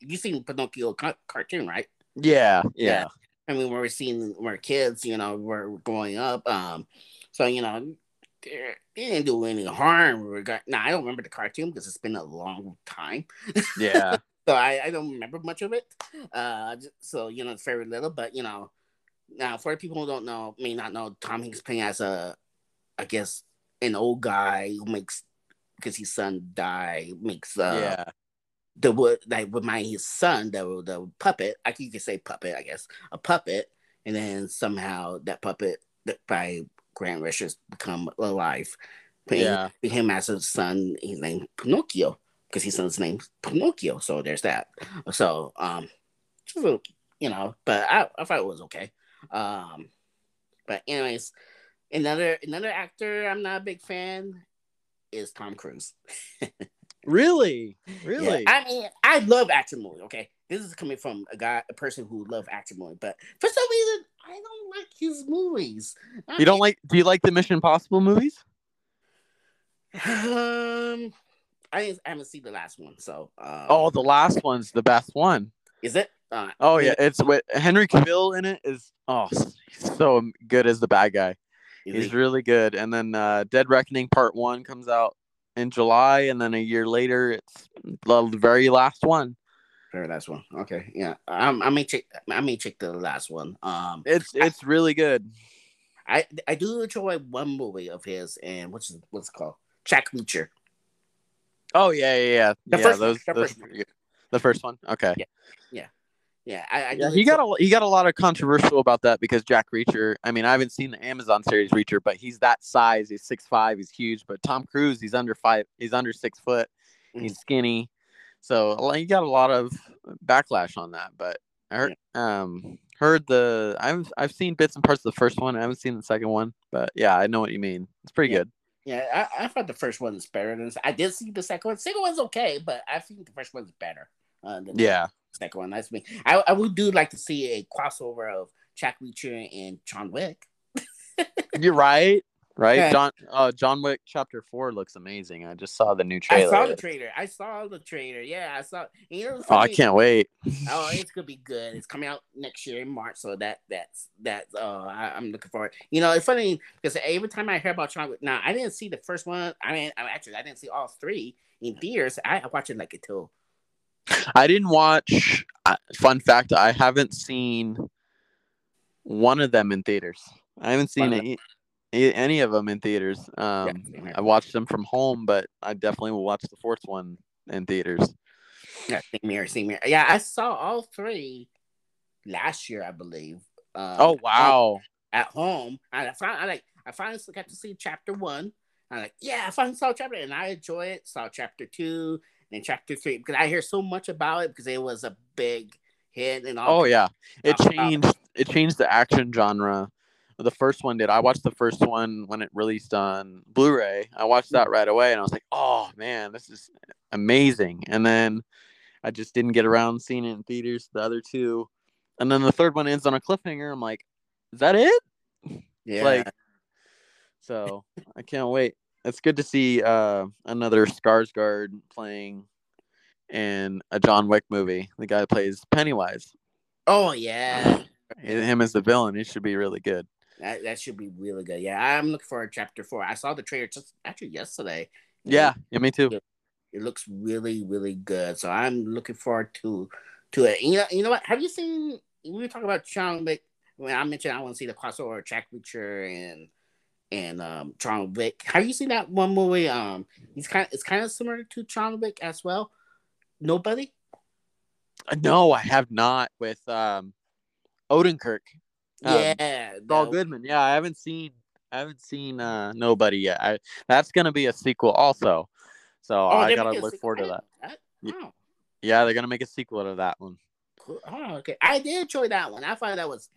you seen Pinocchio cartoon, right? yeah, Yeah. yeah, I mean, we're seeing we're kids, you know, we're growing up. Um, so you know, they they didn't do any harm. Regard now, I don't remember the cartoon because it's been a long time, yeah, <laughs> so I, I don't remember much of it. Uh, so you know, very little. But you know, now for people who don't know, may not know, Tom Hanks playing as a, I guess, an old guy who makes because his son died makes uh yeah, the would like with my his son the the puppet I think you could say puppet I guess a puppet and then somehow that puppet that by Grant Richards become alive. Putting Yeah. him as his son his name Pinocchio because his son's name Pinocchio so there's that. So um so, you know but I, I thought it was okay um but anyways another another actor I'm not a big fan is Tom Cruise <laughs> really, yeah, really, I mean, I love action movies. Okay, this is coming from a guy, a person who loves action movies, but for some reason, I don't like his movies. I you don't like? Do you like the Mission Impossible movies? Um, I, I haven't seen the last one, so. Um, Oh, the last one's the best one. is it? Uh, Oh yeah, it's with Henry Cavill in it. Is oh so good as the bad guy. He's really good. And then uh, Dead Reckoning Part One comes out in July, and then a year later, it's the very last one. Very last one. Okay, yeah. Um, I may check. I may check the last one. Um, It's it's really good. I I do enjoy one movie of his, and what's it- what's it called? Jack Reacher. Oh yeah, yeah, yeah. The yeah, first one, those, the those first are pretty good. The first one. Okay. Yeah, I, I Yeah, he got a he got a lot of controversial about that because Jack Reacher. I mean, I haven't seen the Amazon series Reacher, but he's that size. He's six five. He's huge. But Tom Cruise, he's under five. He's under six foot. He's skinny. So he got a lot of backlash on that. But I heard um heard the I've I've seen bits and parts of the first one. I haven't seen the second one, but yeah, I know what you mean. It's pretty Yeah. good. Yeah, I, I thought the first one is better than I did see the second one. The Second one's okay, but I think the first one's better. Uh, the Yeah. second one. That's me. I, I would do like to see a crossover of Jack Reacher and John Wick. <laughs> You're right. Right. Yeah. John uh John Wick chapter four looks amazing. I just saw the new trailer. I saw the trailer. I saw the trailer. Yeah, I saw. You know, oh, I can't wait. Oh, <laughs> it's gonna be good. It's coming out next year in March, so that that's that's. Uh, I, I'm looking forward. You know, it's funny because every time I hear about John Wick, now I didn't see the first one. I mean, I actually I didn't see all three in theaters. I, I watched it like a two. I didn't watch uh, fun fact, I haven't seen one of them in theaters. I haven't seen any, any of them in theaters. Um here. I watched them from home, but I definitely will watch the fourth one in theaters. Yeah, same here, same here. Yeah, I saw all three last year, I believe. Um, Oh wow. At home, and I found I like I finally got to see chapter one. I'm like, yeah, I finally saw chapter, and I enjoy it. Saw chapter two, and chapter three because I hear so much about it because it was a big hit and all. Oh yeah. It changed it changed the action genre. The first one did. I watched the first one when it released on Blu-ray. I watched that right away and I was like, "Oh man, this is amazing." And then I just didn't get around seeing it in theaters the other two. And then the third one ends on a cliffhanger. I'm like, "Is that it?" <laughs> yeah. Like so, I can't wait. It's good to see uh another Skarsgård playing in a John Wick movie. The guy plays Pennywise oh yeah. him as the villain it should be really good That, that should be really good. Yeah, I'm looking for chapter four. I saw the trailer just actually yesterday. yeah yeah me too it looks really, really good. So I'm looking forward to to it. You know, you know what? Have you seen? We were talking about John Wick. When I mentioned I want to see the crossover Jack Reacher and and um John Wick. Have you seen that one movie? Um, he's kind of it's kind of similar to John Wick as well. Nobody. Uh, no i have not with um odenkirk um, yeah, Saul that- goodman yeah i haven't seen i haven't seen uh nobody yet I, that's gonna be a sequel also so Oh, i gotta look forward to that Yeah. Oh, yeah they're gonna make a sequel to that one cool. Oh, okay. I did enjoy that one. I thought that was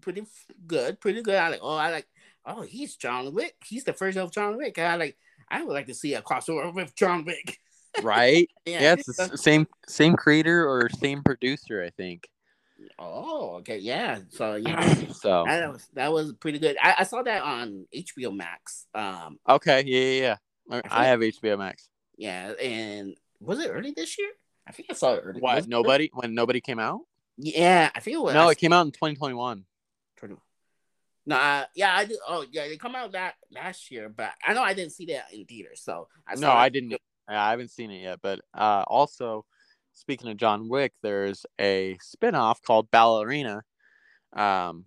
pretty good, pretty good. I like. Oh, I like oh, he's John Wick. He's the first of John Wick. I like, I would like to see a crossover with John Wick. <laughs> Right? <laughs> yeah. yeah. it's the same same creator or same producer, I think. Oh, okay, yeah. So <clears throat> yeah, so that was, that was pretty good. I, I, saw that on HBO Max. Um. Okay. Yeah, yeah. yeah. I, I have it, HBO Max. Yeah, and was it early this year? I think I saw it early. What? Nobody? When nobody came out? Yeah, I think it was. No, it came out in 2021. No, yeah, I do. Oh, yeah, they come out that last year, but I know I didn't see that in theaters. So I no, I didn't. I haven't seen it yet. But uh, also, speaking of John Wick, there's a spinoff called Ballerina, um,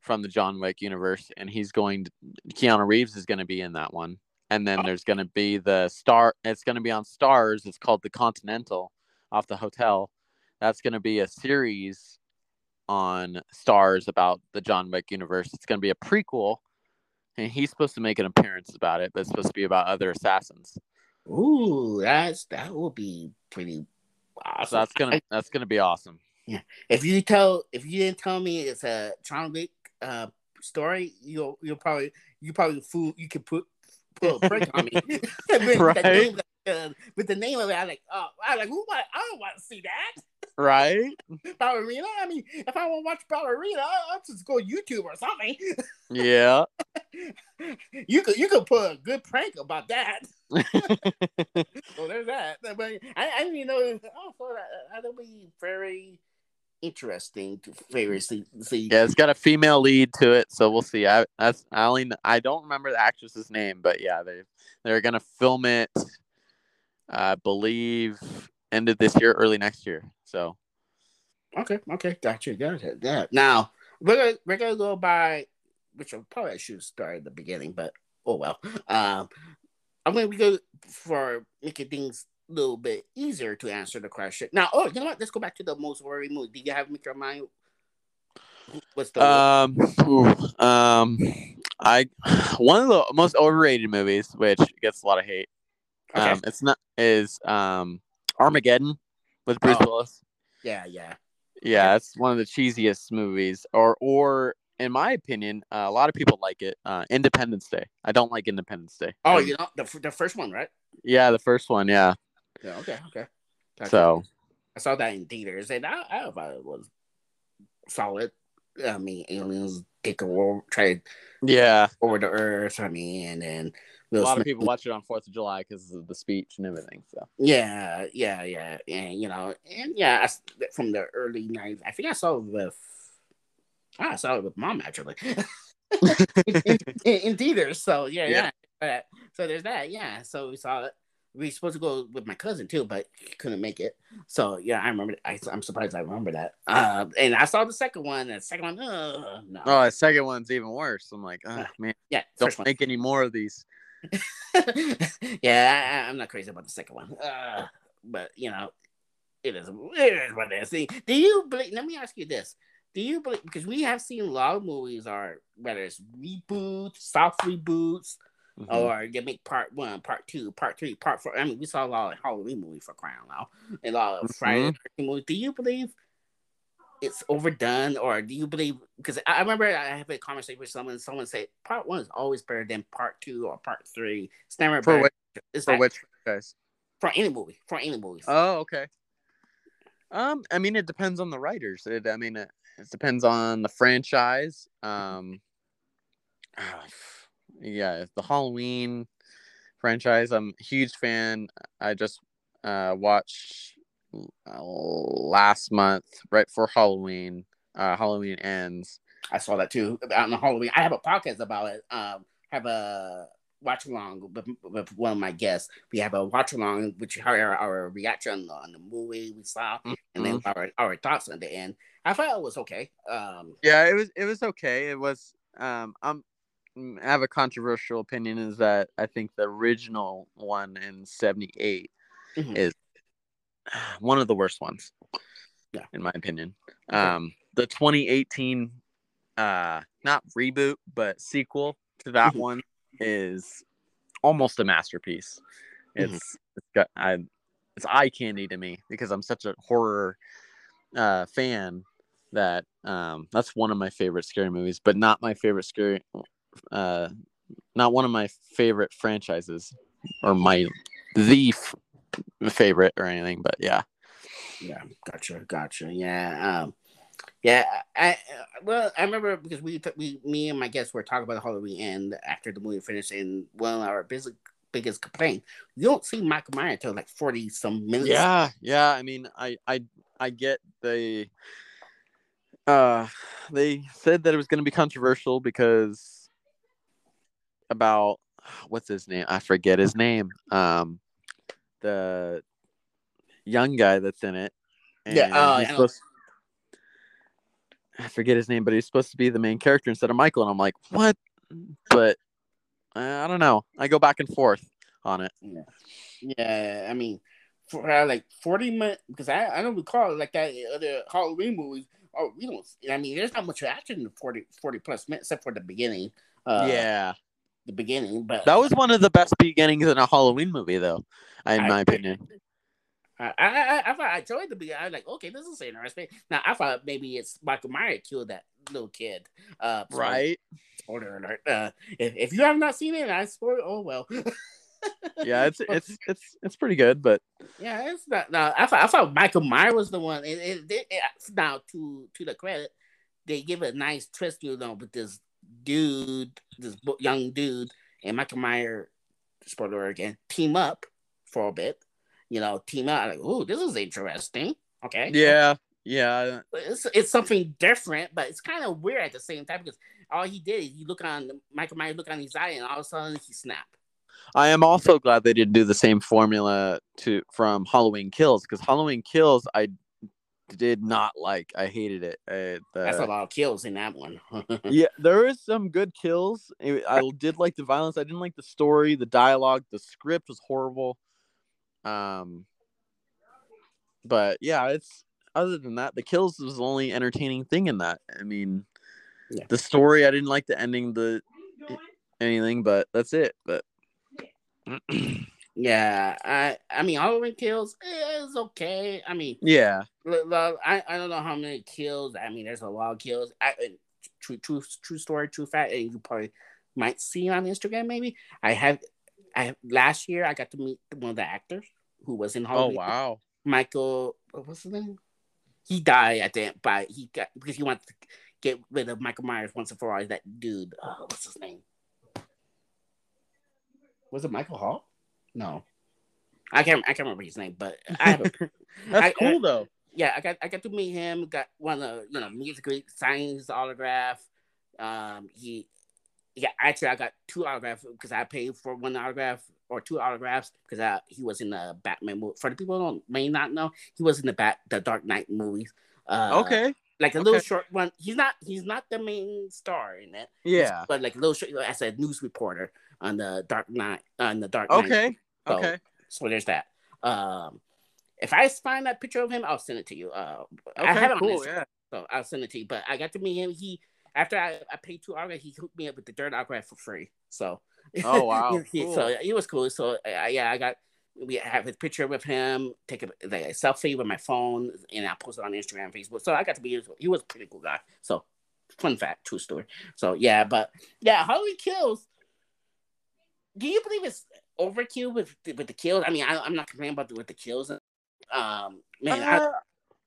from the John Wick universe, and he's going. To, Keanu Reeves is going to be in that one, and then oh. there's going to be the star. It's going to be on Starz. It's called The Continental, off the hotel. That's going to be a series on Starz about the John Wick universe. It's going to be a prequel. And he's supposed to make an appearance about it, but it's supposed to be about other assassins. Ooh, that's that will be pretty awesome. So that's gonna that's gonna be awesome. Yeah, if you tell if you didn't tell me it's a John Wick uh story, you'll you'll probably you probably fool you could put put a prank on me. <laughs> <laughs> with, Right. the name, uh, with the name of it, I like oh I like who I don't want to see that Right? ballerina. I mean, if I want to watch ballerina, I'll, just go YouTube or something. Yeah. <laughs> you could you could put a good prank about that. <laughs> So there's that. But I, I didn't even know. Oh, so that uh, that'll be very interesting to favorite see. see. yeah, it's got a female lead to it, so we'll see. I that's I only I don't remember the actress's name, but yeah, they they're gonna film it. I believe end of this year, early next year. So Okay, okay, gotcha, gotcha. Yeah. Now we're gonna we're gonna go by, which I probably should start at the beginning, but oh well. Um, I'm gonna go for making things a little bit easier to answer the question. Now, oh, you know what? Let's go back to the most worried movie. Did you have make your mind? What's the um ooh, um I one of the most overrated movies, which gets a lot of hate. okay. Um it's not is um Armageddon with Bruce Oh. Willis. yeah, yeah. Yeah, it's one of the cheesiest movies, or or in my opinion, uh, a lot of people like it. Uh, Independence Day. I don't like Independence Day. Oh, Um, you know the the first one, right? yeah, the first one. Yeah. Yeah. Okay. Okay. Gotcha. So I saw that in theaters, and I, I thought it was solid. I mean, aliens take a world, try Yeah, over the Earth. I mean, and then a Will lot of people watch it on Fourth of July because of the speech and everything. So Yeah, yeah, yeah, and you know, and yeah, I from the early nineties. I think I saw it with. ah, I saw it with mom actually. <laughs> in, in, in theaters. So yeah, Yeah. yeah. So there's that. Yeah. So we saw it. We were supposed to go with my cousin too, but he couldn't make it. So yeah, I remember. I, I'm surprised I remember that. Uh, and I saw the second one. The second one, uh, no. oh, the second one's even worse. I'm like, oh, man, yeah, don't first one. make any more of these. <laughs> yeah, I, I'm not crazy about the second one. Uh, but you know, it is it is what it is. See, do you believe? Let me ask you this: Do you believe? Because we have seen a lot of movies are whether it's reboots, soft reboots, Mhm. or they make part one, part two, part three, part four. I mean, we saw a lot of Halloween movies for crying out loud, and a lot of Friday the 13th movies. Do you believe it's overdone, or do you believe? Because I remember I have a conversation with someone. Someone said part one is always better than part two or part three. It's never For better. which, It's for like- which guys? for any movie, for any movie. Oh, okay. Um, I mean, it depends on the writers. It, I mean, it, it depends on the franchise. Um, <sighs> yeah, the Halloween franchise. I'm a huge fan. I just uh, watched last month, right before Halloween. Uh, Halloween ends. I saw that too on the Halloween. I have a podcast about it. Um, have a watch along with, with one of my guests. We have a watch along, which our, our reaction on the movie we saw, and then our, our thoughts at the end. I thought it was okay. Um, Yeah, it was. It was okay. It was. Um, I'm. I have a controversial opinion. Is that I think the original one in '78 Mhm. is <sighs> one of the worst ones. Yeah. in my opinion. Okay. Um, the 2018, uh, not reboot but sequel to that Mhm. one is almost a masterpiece. Mhm. It's it's got I, it's eye candy to me because I'm such a horror uh, fan that um, that's one of my favorite scary movies, but not my favorite scary, uh, not one of my favorite franchises or my the f- favorite or anything. But yeah, yeah, gotcha, gotcha. Yeah, um, yeah. I, well, I remember because we we me and my guests were talking about the Halloween, and after the movie finished, and one of our biggest biggest complaint, you don't see Michael Myers until like forty some minutes. yeah, yeah. I mean, I I I get the. Uh, they said that it was going to be controversial because about what's his name? I forget his name. Um, the young guy that's in it. Yeah, oh, he's I supposed- I forget his name, but he's supposed to be the main character instead of Michael, and I'm like, what? But uh, I don't know. I go back and forth on it. Yeah, I mean, for uh, like forty minutes because I, I don't recall like that other Halloween movies. Oh, we don't. I mean, there's not much action in the 40, 40 plus minutes except for the beginning. Uh, yeah, the beginning, but that was one of the best beginnings in a Halloween movie, though, in I my opinion. I, I, I, I thought I enjoyed the beginning. I was like, okay, this is interesting. Now I thought maybe it's Michael Myers killed that little kid. Uh, so- Right? Spoiler alert. Uh, if, if you have not seen it, I spoil. Oh well. <laughs> Yeah, it's it's <laughs> it's it's pretty good, but Yeah, it's not. No, I thought I thought Michael Myers was the one. It, it, it, it- now to to the credit, they give a nice twist, you know, with this dude, this young dude, and Michael Myers, spoiler again, team up for a bit. You know, team up. Like, oh, this is interesting. Okay. yeah, yeah, It's, it's something different, but it's kind of weird at the same time because all he did is you look on Michael Myers, look on his eye, and all of a sudden he snapped. I am also glad they didn't do the same formula to from Halloween Kills because Halloween Kills I did not like. I hated it. Uh, That's a lot of kills in that one. <laughs> yeah, there is some good kills. I I did like the violence. I didn't like the story, the dialogue, the script was horrible. Um, but yeah, it's other than that, the kills was the only entertaining thing in that. I mean, Yeah. the story I didn't like the ending, the anything, but that's it. But <clears throat> Yeah, I I mean Halloween kills is okay. I mean, yeah, I I don't know how many kills. I mean, there's a lot of kills. I, true true true story, true fact, and you probably might see on Instagram. Maybe I have. I last year I got to meet one of the actors who was in oh, Halloween. oh wow, Michael what was his name? He died at the end, but he got because he wanted to get rid of Michael Myers once and for all. That dude, oh, what's his name? Was it Michael Hall? No, I can't. I can't remember his name, but <laughs> I have a, That's I- cool though. yeah, I got I got to meet him. Got one of the, you know musically signed his autograph. Um, he yeah, actually I got two autographs because I paid for one autograph or two autographs because I he was in the Batman movie. For the people who don't, may not know, he was in the Bat the Dark Knight movies. Uh, okay. like a little short one. He's not he's not the main star in it. Yeah. but like a little short as a news reporter on the Dark Knight on the Dark Knight. Okay. So- Okay. So there's that. Um, if I find that picture of him, I'll send it to you. Uh, I have it on cool. Yeah. so I'll send it to you. But I got to meet him. He after I, I paid two autographs, he hooked me up with the third autograph for free. So Oh, <laughs> wow. Cool. so it was cool. So uh, yeah, I got we have his picture with him. Take a, like, a selfie with my phone, and I posted on Instagram, Facebook. So I got to be. He was a pretty cool guy. So fun fact, true story. So yeah, but yeah, Halloween Kills. Do you believe it's overkill with with the kills? I mean, I, I'm not complaining about the, with the kills. Um, man, Uh,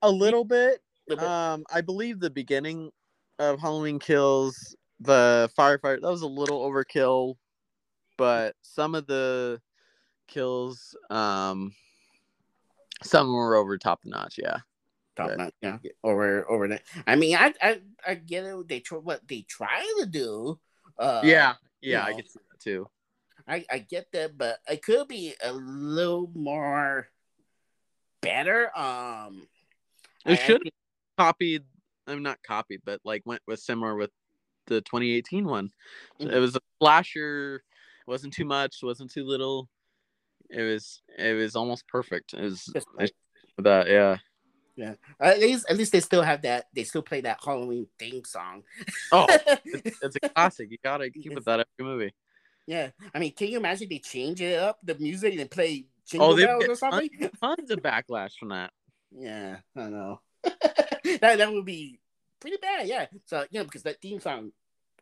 a little bit. little bit- Um, I believe the beginning of Halloween Kills, the firefighter, that was a little overkill, but some of the kills, um, some were over top notch. Yeah. top Right. notch, yeah, over over that. I mean, I I, I get it. They try what they try to do. Uh, yeah. Yeah. I know. can see that too. I I get that, but it could be a little more better. Um, I- I It should think- copied. I'm not copied, but like went with similar with the 2018 one. Mhm. It was a flasher. wasn't too much. wasn't too little. It was. It was almost perfect. It was I- that. Yeah. Yeah. At least, at least they still have that. They still play that Halloween theme song. Oh, it's, <laughs> it's a classic. You gotta keep with that every movie. Yeah, I mean, can you imagine they change it up the music and play jingle Oh, bells or something? Tons of backlash from that. Yeah, I know. <laughs> that that would be pretty bad. Yeah. So you know because that theme song,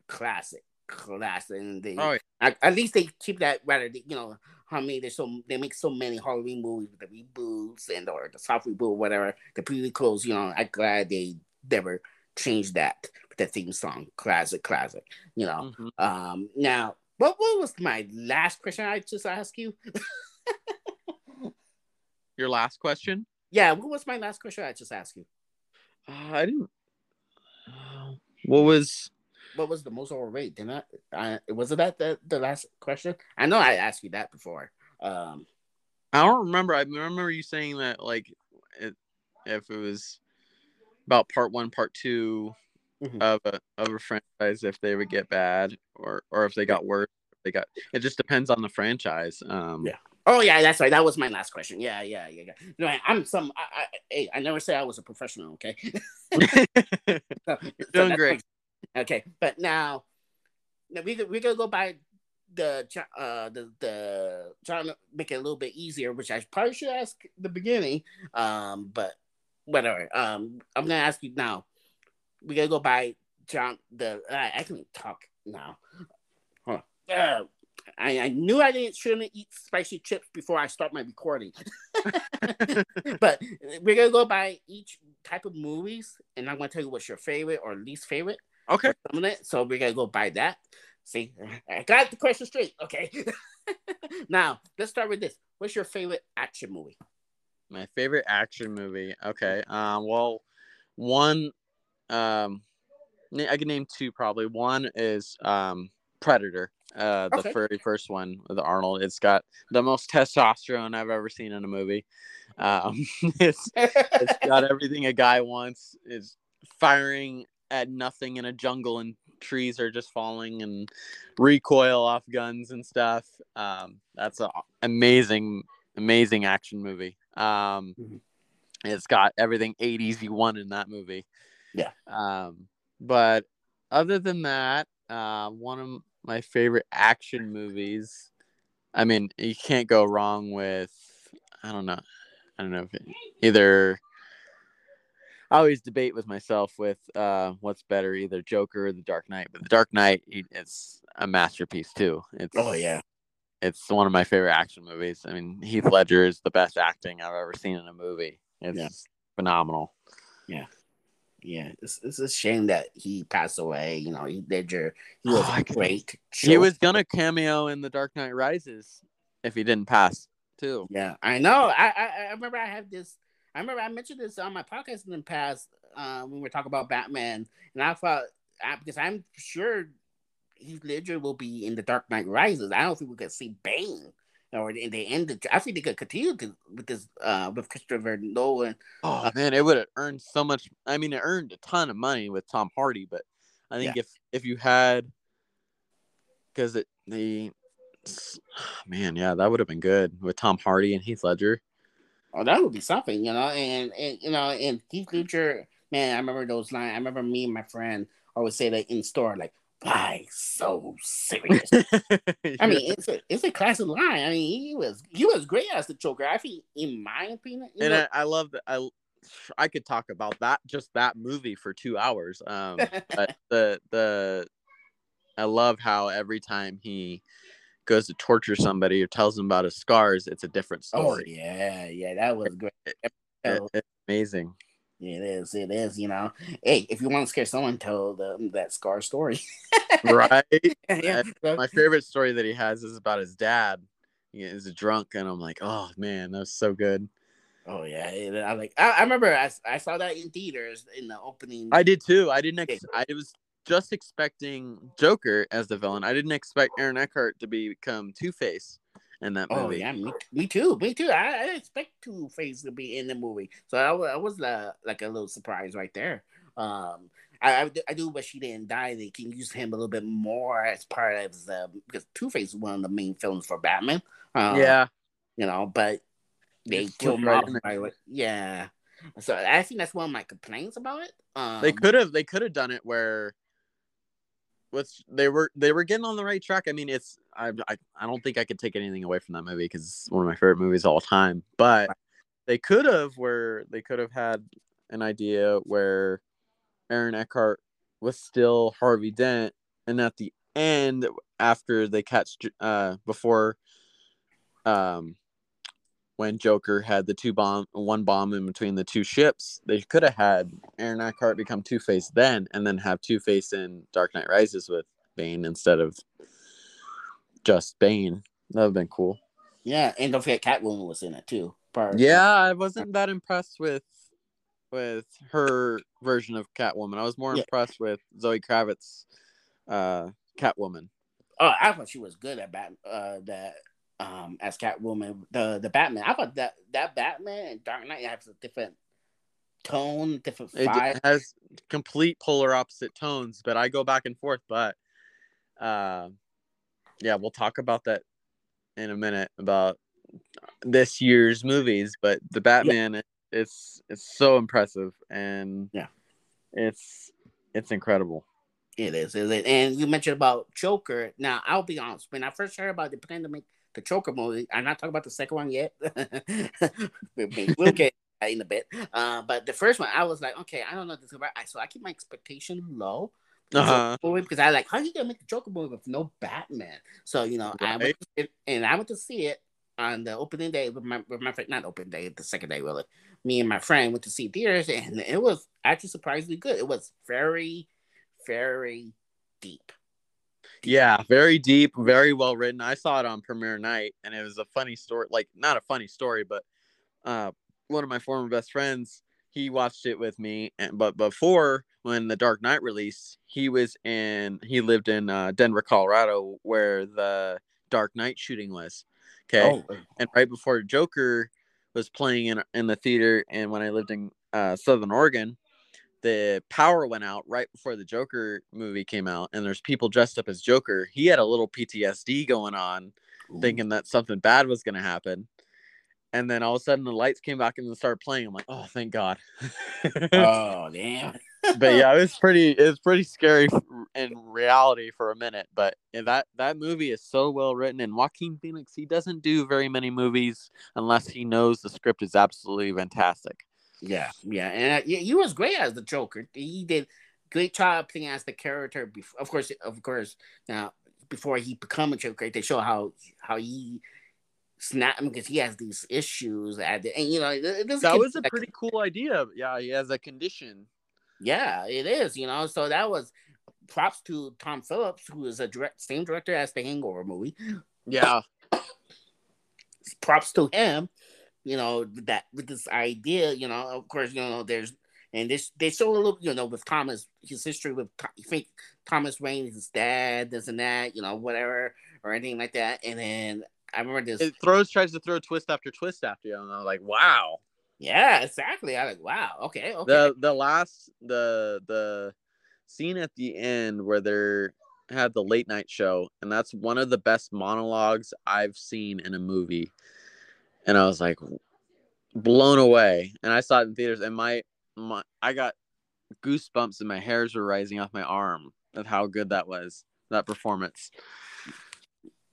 classic, classic, and they Oh, yeah. at, at least they keep that rather than, you know how many there's so they make so many Halloween movies with the reboots and or the soft reboot whatever the prequels. You know, I'm glad they never changed that the theme song. Classic, classic. You know. Mhm. Um. Now, what what was my last question I just asked you? <laughs> Your last question? Yeah, what was my last question I just asked you? Uh, I didn't. Uh, what was? What was the most overrated? Didn't I? I was it that the, the last question? I know I asked you that before. Um. I don't remember. I remember you saying that like, it, if it was about part one, part 2 Mhm. of a of a franchise, if they would get bad or or if they got worse. They got. It just depends on the franchise. Um, Yeah. Oh yeah, that's right. That was my last question. Yeah, yeah, yeah. yeah. You know, I'm some. I, I, hey, I never say I was a professional. Okay. <laughs> <laughs> You're So doing that's great. my- okay, but now, now we we gonna go by the uh the the trying to make it a little bit easier, which I probably should ask the beginning. Um, but whatever. Um, I'm gonna ask you now. We gotta go buy John. The I, I can talk now. Huh. Uh, I, I knew I didn't shouldn't eat spicy chips before I start my recording. <laughs> but we're gonna go by each type of movies, and I'm gonna tell you what's your favorite or least favorite. Okay. some of it. So we're gonna go by that. See, I got the question straight. Okay. <laughs> now let's start with this. What's your favorite action movie? My favorite action movie. Okay. Um. Well, one. Um. I can name two probably. One is um Predator. Uh, the Okay. very first one with Arnold. It's got the most testosterone I've ever seen in a movie. Um, <laughs> it's it's <laughs> got everything a guy wants. Is firing at nothing in a jungle and trees are just falling and recoil off guns and stuff. Um, that's an amazing, amazing action movie. Um, Mhm. it's got everything 80s you want in that movie. Yeah. Um, but other than that, uh, one of my favorite action movies. I mean, you can't go wrong with. I don't know. I don't know if it, either. I always debate with myself with uh, what's better, either Joker or The Dark Knight. But The Dark Knight, it's a masterpiece too. It's oh yeah. it's one of my favorite action movies. I mean, Heath Ledger is the best acting I've ever seen in a movie. It's Yeah. phenomenal. Yeah. Yeah, it's, it's a shame that he passed away. You know, he did your he was Oh, I could- great. He was gonna cameo in The Dark Knight Rises if he didn't pass too. Yeah, I know. I, I I remember I had this. I remember I mentioned this on my podcast in the past uh, when we were talking about Batman, and I thought I, because I'm sure Heath Ledger will be in the Dark Knight Rises. I don't think we could see Bane or in the end. I think they could continue to, with this uh, with Christopher Nolan. Oh man, it would have earned so much. I mean, it earned a ton of money with Tom Hardy, but I think if if you had, because it the man, yeah, that would have been good with Tom Hardy and Heath Ledger. Oh, that would be something, you know. And and you know, and Heath Ledger, man, I remember those lines. I remember me and my friend always say that in store, like, "Why so serious?" <laughs> I mean, it's a it's a classic line. I mean, he was he was great as the Joker. I think, in my opinion, and know, I, I love that. I I could talk about that just that movie for two hours. Um, but <laughs> the the I love how every time he goes to torture somebody or tells them about his scars, it's a different story. oh story. yeah, yeah, that was great. It- Oh, it's amazing. It is, it is. You know, hey, if you want to scare someone, tell them that scar story. right? <laughs> yeah, so- My favorite story that he has is about his dad. He is a drunk, and I'm like, oh man, that was so good. oh yeah, I like. I, I remember I, I saw that in theaters in the opening. I did too. I didn't. Ex- I was just expecting Joker as the villain. I didn't expect Aaron Eckhart to become Two Face in that Oh yeah, me, me too, me too. I, I expect Two Face to be in the movie, so I, I was uh, like a little surprise right there. Um, I, I, do- I do wish he didn't die. They can use him a little bit more as part of the because Two Face is one of the main films for Batman. Uh, yeah, you know, but they killed him right off in there. by what? Yeah. So I think that's one of my complaints about it. Um, they could have. They could have done it where. What's they were they were getting on the right track. I mean, it's I I, I don't think I could take anything away from that movie because it's one of my favorite movies of all time. But they could have where they could have had an idea where Aaron Eckhart was still Harvey Dent, and at the end, after they catch uh before um when Joker had the two bomb one bomb in between the two ships, they could have had Aaron Eckhart become Two Face then, and then have Two Face in Dark Knight Rises with Bane instead of just Bane. That would have been cool. Yeah, and don't forget Catwoman was in it too. Part- Yeah, I wasn't that impressed with with her version of Catwoman. I was more Yeah. impressed with Zoe Kravitz, uh, Catwoman. Oh, I thought she was good at Bat. Uh, that um as Catwoman, the the Batman. I thought that that Batman and Dark Knight has a different tone, different It has complete polar opposite tones, but I go back and forth. But uh, yeah, we'll talk about that in a minute about this year's movies. But the Batman, it's it's so impressive and Yeah. it's it's incredible. It is, it is. And you mentioned about Joker. Now, I'll be honest. When I first heard about the make the Joker movie, I'm not talking about the second one yet. <laughs> we'll get <laughs> that in a bit. Uh, but the first one, I was like, okay, I don't know this about. So I keep my expectation low. for the Joker Uh-huh. Because I like, how are you gonna make the Joker movie with no Batman? So you know, I went Right. see it, and I went to see it on the opening day with my with my friend. Not opening day, the second day really. Me and my friend went to see theaters, and it was actually surprisingly good. It was very, very deep. Yeah, very deep, very well written. I saw it on premiere night, and it was a funny story. Like not a funny story, but uh, one of my former best friends, he watched it with me. And but before when the Dark Knight released, he was in. He lived in uh, Denver, Colorado, where the Dark Knight shooting was. Okay, Oh, and right before Joker was playing in in the theater, and when I lived in uh, Southern Oregon, the power went out right before the Joker movie came out, and there's people dressed up as Joker. He had a little PTSD going on, thinking that something bad was going to happen. And then all of a sudden, the lights came back and started playing. I'm like, oh, thank God. <laughs> oh damn. but <laughs> yeah, it was pretty. It was pretty scary in reality for a minute. But that that movie is so well written, and Joaquin Phoenix he doesn't do very many movies unless he knows the script is absolutely fantastic. Yeah, yeah, and uh, yeah, he was great as the Joker. He did great job playing as the character. Before, of course, of course. Now, before he become a Joker, they show how how he snap because he has these issues at the, and you know it, That was a pretty cool idea. Yeah, he has a condition. yeah it is you know so that was props to Tom Phillips who is a direct same director as the Hangover movie Yeah. <coughs> props to him you know that with this idea you know of course you know there's and this they show a little you know with Thomas his history with you think Thomas Wayne his dad this and that you know whatever or anything like that and then I remember this It throws tries to throw twist after twist after you, and I'm like, wow. yeah exactly I like wow okay okay The the last the the scene at the end where they're had the late night show, and that's one of the best monologues I've seen in a movie. And I was like blown away. And I saw it in theaters, and my my I got goosebumps and my hairs were rising off my arm of how good that was. That performance.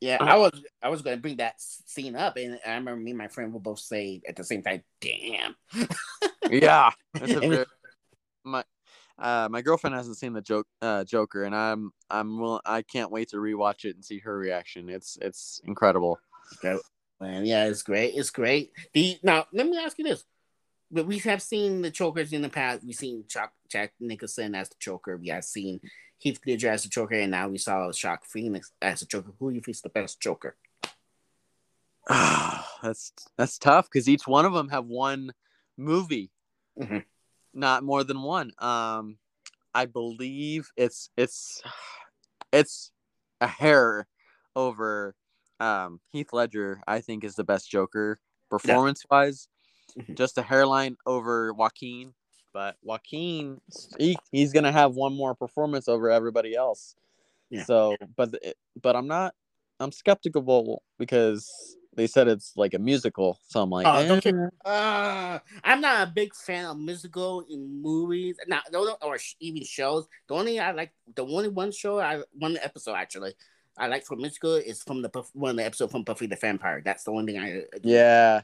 Yeah, I was I was gonna bring that scene up, and I remember me and my friend will both say at the same time, "Damn." <laughs> yeah very, my uh my girlfriend hasn't seen the joke uh joker and i'm i'm will i can't wait to rewatch it and see her reaction it's it's incredible Man, yeah, it's great. It's great. The now let me ask you this: But we have seen the chokers in the past. We've seen Chuck, Jack Nicholson as the choker. We have seen Heath Ledger as the choker. and now we saw Shock Phoenix as the choker. Who do you think is the best choker? Joker? <sighs> that's that's tough because each one of them have one movie Mhm. not more than one um i believe it's it's <sighs> it's a hair over um heath ledger i think is the best joker performance wise Mhm. just a hairline over joaquin but joaquin he, he's gonna have one more performance over everybody else Yeah. so but but i'm not i'm skeptical because they said it's like a musical so i'm like Oh, eh. Uh, I'm not a big fan of musical in movies, not no, no, or even shows. The only I like, the only one show I one episode actually I like for musical is from the one of the episode from Buffy the Vampire. That's the only thing I Yeah.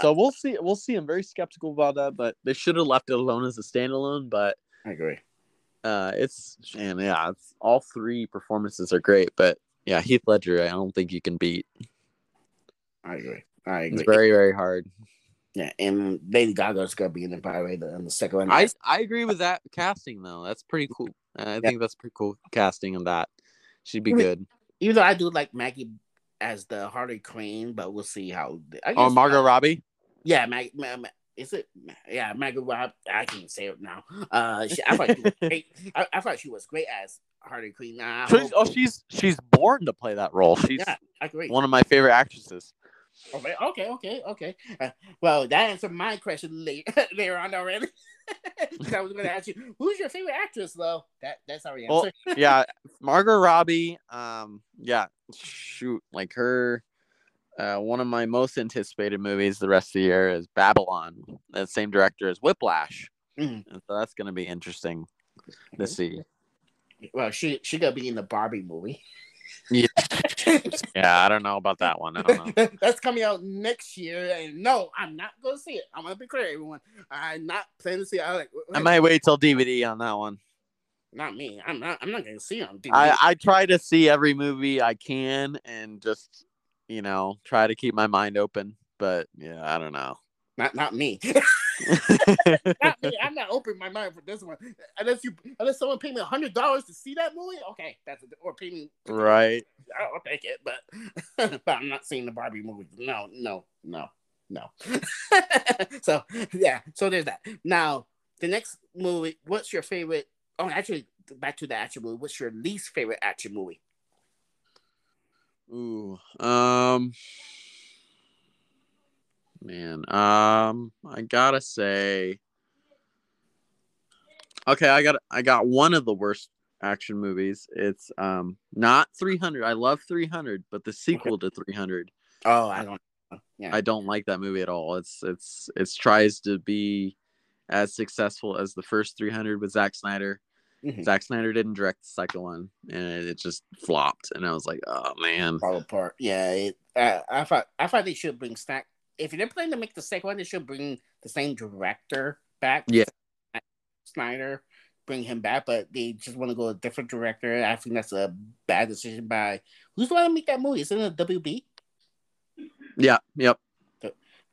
So we'll see. We'll see. I'm very skeptical about that, but they should have left it alone as a standalone. But I agree. uh, it's and yeah, it's, all three performances are great. But yeah, Heath Ledger, I don't think you can beat. I agree. I agree. It's very very hard. yeah, and Lady Gaga's gonna be in it by the way. The, the second one. I I agree with that casting though. That's pretty cool. I think that's pretty cool casting of that. She'd be good. even though I do like Maggie as the Harley Quinn, but we'll see how. I Oh, Margot Robbie. Yeah, Mag, Ma- Ma- is it? Yeah, Margot Rob. I can't say it now. Uh, she, I thought she was great. <laughs> I, I thought she was great as Harley Quinn. Nah, She's, oh, she's she's born to play that role. She's yeah, I agree. one of my favorite actresses. Okay, okay, okay, okay. Uh, well, that answered my question later, <laughs> later on already. <laughs> I was going to ask you, who's your favorite actress, though? That that's already Well, answered. <laughs> yeah, Margot Robbie. Um, yeah, shoot, like her. Uh, one of my most anticipated movies the rest of the year is Babylon. The same director as Whiplash, Mhm. and so that's gonna be interesting to see. Well, she she gonna be in the Barbie movie. Yeah, yeah, I don't know about that one. I don't know. <laughs> That's coming out next year, and no, I'm not gonna see it. I'm gonna be clear, everyone. I'm not planning to see it. I like, I might wait till DVD on that one. not me. I'm not. I'm not gonna see it on DVD. I I try to see every movie I can and just you know try to keep my mind open. But yeah, I don't know. not not me. <laughs> not me. <laughs> I'm not opening my mind for this one unless you unless someone pay me a hundred dollars to see that movie. Okay, that's a, or pay me. right. I'll, I'll take it, but <laughs> but I'm not seeing the Barbie movie. No, no, no, no. <laughs> so yeah, so there's that. Now the next movie. What's your favorite? Oh, actually, back to the action movie. What's your least favorite action movie? Ooh, um, man, um, I gotta say, okay, I got I got one of the worst action movies. It's um not 300. I love 300, but the sequel to 300, Oh, I don't. Yeah, I don't like that movie at all. It's it's it's tries to be as successful as the first 300 with Zack Snyder. Mhm. Zack Snyder didn't direct the second one, and it just flopped. And I was like, oh man. fall apart. Yeah, it, uh, I thought I thought they should bring Snack. If they're planning to make the second one, they should bring the same director back. Yeah. Snyder, bring him back, but they just want to go a different director. I think that's a bad decision by who's the one to make that movie? Is it a WB? Yeah. Yep.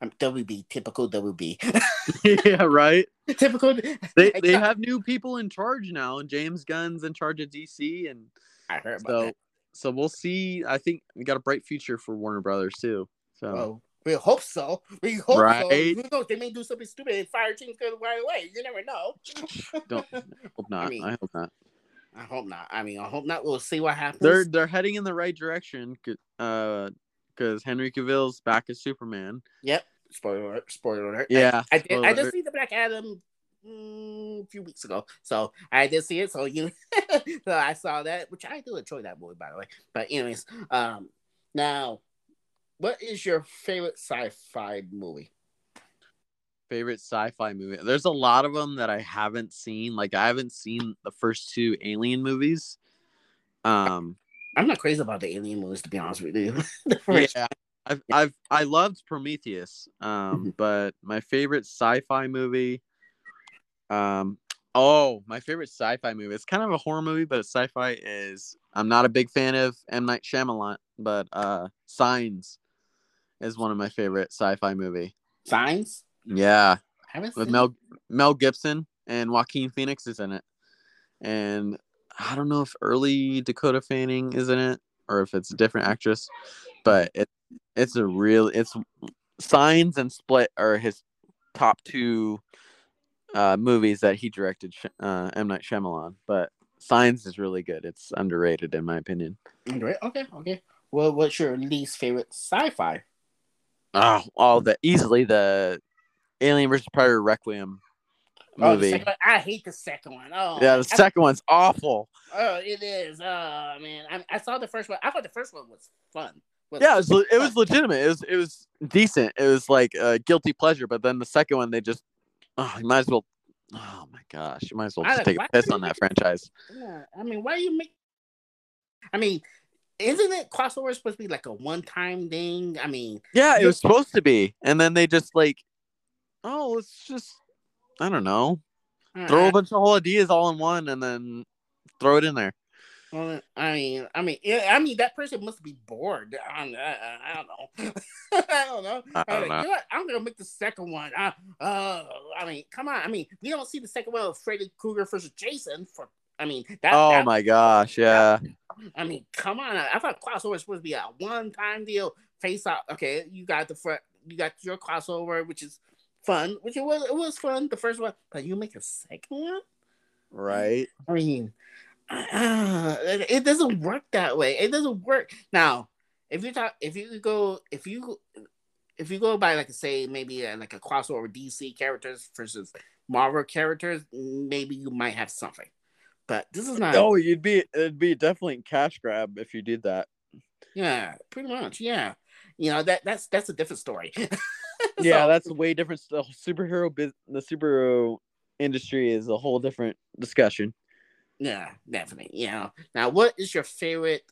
Um, WB, typical WB. <laughs> yeah. Right. <laughs> typical. They they have new people in charge now, and James Gunn's in charge of DC, and I heard about so that. so we'll see. I think we got a bright future for Warner Brothers too. So Well, we hope so. <laughs> We hope so. Right. Who knows? They may do something stupid and fire Gunn right away. You never know. <laughs> don't hope <laughs> not. I, mean, hope not. I hope not. I mean, I hope not. We'll see what happens. They're they're heading in the right direction. Uh, because Henry Cavill's back as Superman. Yep. Spoiler alert. Spoiler alert. Yeah, I, I did. I just see the Black Adam mm, a few weeks ago, so I did see it. So you, so I saw that, which I do enjoy that movie, by the way. But anyways, um, now, what is your favorite sci-fi movie? favorite sci-fi movie. There's a lot of them that I haven't seen. Like I haven't seen the first two Alien movies. Um, I'm not crazy about the alien movies, to be honest with you. <laughs> First- yeah, I've I've I loved Prometheus. Um, but my favorite sci-fi movie. Um, oh, my favorite sci-fi movie. It's kind of a horror movie, but it's sci-fi. Is I'm not a big fan of M Night Shyamalan, but uh, Signs is one of my favorite sci-fi movie. Signs. Yeah, with Mel Mel Gibson and Joaquin Phoenix is in it, and I don't know if early Dakota Fanning is in it or if it's a different actress, but it it's a real it's Signs and Split are his top two uh, movies that he directed. Uh, M Night Shyamalan, but Signs is really good. It's underrated in my opinion. it. Okay. Okay. Well, what's your least favorite sci-fi? Oh, all the easily the Alien vs Predator Requiem Oh, movie. second. I hate the second one. Oh, yeah, the I- second one's awful. Oh, it is. Oh man, I, I saw the first one. I thought the first one was fun. Was- Yeah, it was, it was legitimate. It was it was decent. It was like a guilty pleasure. But then the second one, they just oh, you might as well. Oh my gosh, you might as well just like- take a piss on that franchise. Yeah, I mean, why are you make? I mean, isn't it crossover supposed to be like a one-time thing? I mean, Yeah, it was supposed to be, and then they just like, oh, let's just I don't know, throw a bunch of whole ideas all in one, and then throw it in there. well, I mean, I mean, I mean, that person must be bored. I, don't- know. <laughs> I don't know. I don't I'm know. you know what? I'm gonna make the second one. Uh, uh, I mean, come on. I mean, we don't see the second one of Freddy Krueger versus Jason. For I mean, that. Oh that- my gosh, yeah. I mean, come on. I, I thought crossover was supposed to be a one-time deal. Face off. Okay, you got the front. You got your crossover, which is fun. Which it was. It was fun. The first one, but you make a second one. Right. I mean, uh, it, it doesn't work that way. It doesn't work. Now, if you talk, if you go, if you, if you go by like say maybe uh like a crossover DC characters versus Marvel characters, maybe you might have something. But this is not. Oh, you'd be it'd be definitely cash grab if you did that. Yeah, pretty much. Yeah, you know that that's that's a different story. <laughs> yeah, So- that's way different. The superhero biz, the superhero industry is a whole different discussion. yeah, definitely. Yeah. Now, what is your favorite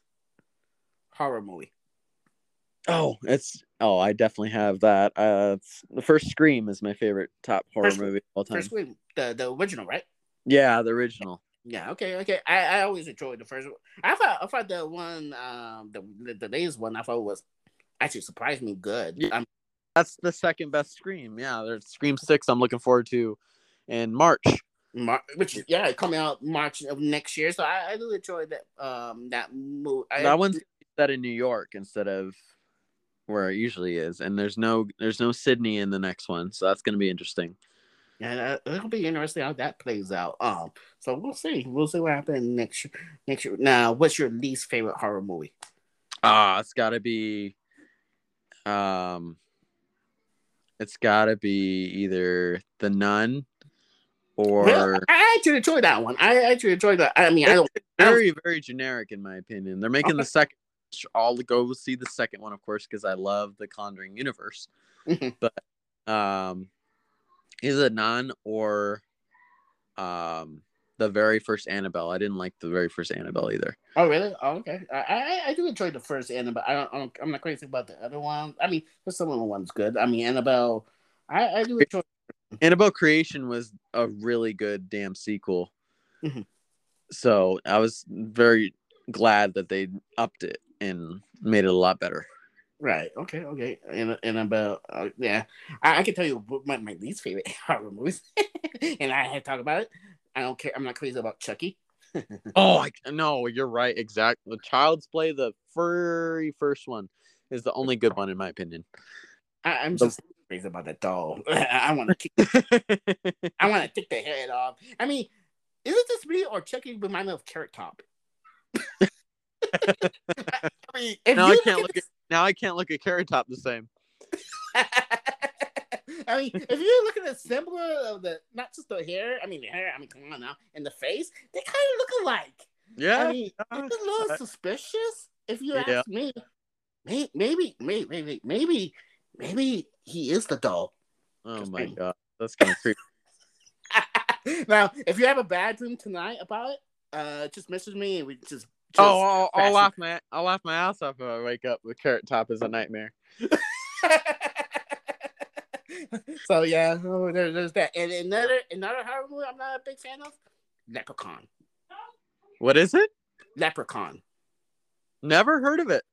horror movie? Oh, it's oh, I definitely have that. Uh, it's, the first Scream is my favorite top horror First- movie of all time. First one, the the original, right? yeah, the original. Yeah, okay, okay. I, I always enjoyed the first one. I thought I thought the one um the the, latest one I thought was actually surprised me good. Yeah. That's the second best Scream. Yeah, there's Scream Six. I'm looking forward to in March. Mar- which yeah, coming out March of next year. So I, I do enjoy that um that movie. that one's set in New York instead of where it usually is, and there's no there's no Sydney in the next one, so that's gonna be interesting. And uh, it'll be interesting how that plays out. Um, so we'll see. We'll see what happens next year. Next year. Now, what's your least favorite horror movie? Ah, it's got to be, um, it's got to be either The Nun or Well, I actually enjoyed that one. I actually enjoyed that. I mean, I don't. I don't very very generic in my opinion. They're making the second. I'll go see the second one, of course, because I love the Conjuring universe. <laughs> But um, is it Nun or um the very first Annabelle? I didn't like the very first Annabelle either. Oh really? Oh, okay. I, I I do enjoy the first Annabelle. I don't, I don't. I'm not crazy about the other one. I mean, the some of ones good. I mean, Annabelle. I I do enjoy. <laughs> Annabelle Creation was a really good damn sequel. Mhm. So I was very glad that they upped it and made it a lot better. Right. Okay. Okay. And and about uh, yeah, I, I can tell you my, my least favorite <laughs> horror movies, <laughs> and I had talked about it. I don't care. I'm not crazy about Chucky. <laughs> oh, I, no, you're right. Exactly. The Child's Play, the very first one, is the only good one in my opinion. I, am just crazy about that doll. I want to kick. I want to take the head off. I mean, is it just me or Chucky remind me of Carrot Top? <laughs> I mean, now I can't look at, now I can't look at Carrot Top the same. <laughs> I mean, if you look at the symbol of the not just the hair, I mean the hair, I mean come on now, and the face, they kind of look alike. Yeah, I mean, it's a little suspicious if you ask yeah. me. Maybe, maybe, maybe, maybe, maybe he is the doll. Oh my maybe. god, that's kind of creepy. <laughs> now, if you have a bad dream tonight about it, uh, just message me and we just oh, I'll, I'll laugh my I'll laugh my ass off if I wake up with Carrot Top as a nightmare. <laughs> so yeah, oh, there, there's that. And another another horror movie I'm not a big fan of, Leprechaun. What is it? Leprechaun. Never heard of it.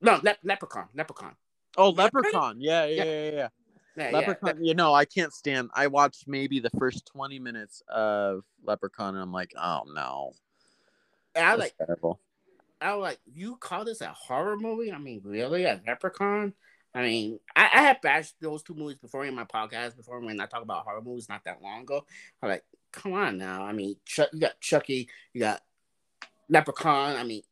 No, le- Leprechaun. Leprechaun. Oh, Leprechaun. Yeah, yeah, yeah, yeah. yeah. Leprechaun. Yeah. You know, I can't stand. I watched maybe the first twenty minutes of Leprechaun, and I'm like, oh no. And I like terrible. I was like, you call this a horror movie? I mean, really, a Leprechaun? I mean, I, I had bashed those two movies before in my podcast before when I talk about horror movies not that long ago. I'm like, come on now. I mean, Chuck, you got Chucky, you got Leprechaun. I mean,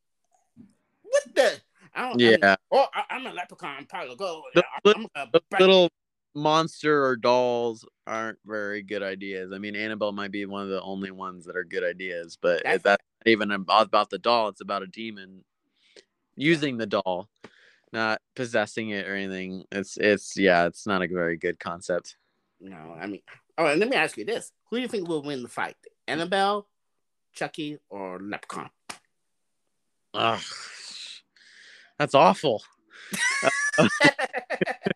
what the? I don't. Yeah. I mean, oh, I, am a Leprechaun. I'm probably go. The, I'm, little monster or dolls aren't very good ideas. I mean, Annabelle might be one of the only ones that are good ideas, but that's, that's not even about the doll. It's about a demon using the doll, not possessing it or anything. It's it's yeah, it's not a very good concept. No, I mean, oh, all right. Let me ask you this: Who do you think will win the fight, Annabelle, Chucky, or Leprechaun? Ugh, that's awful. <laughs> <laughs>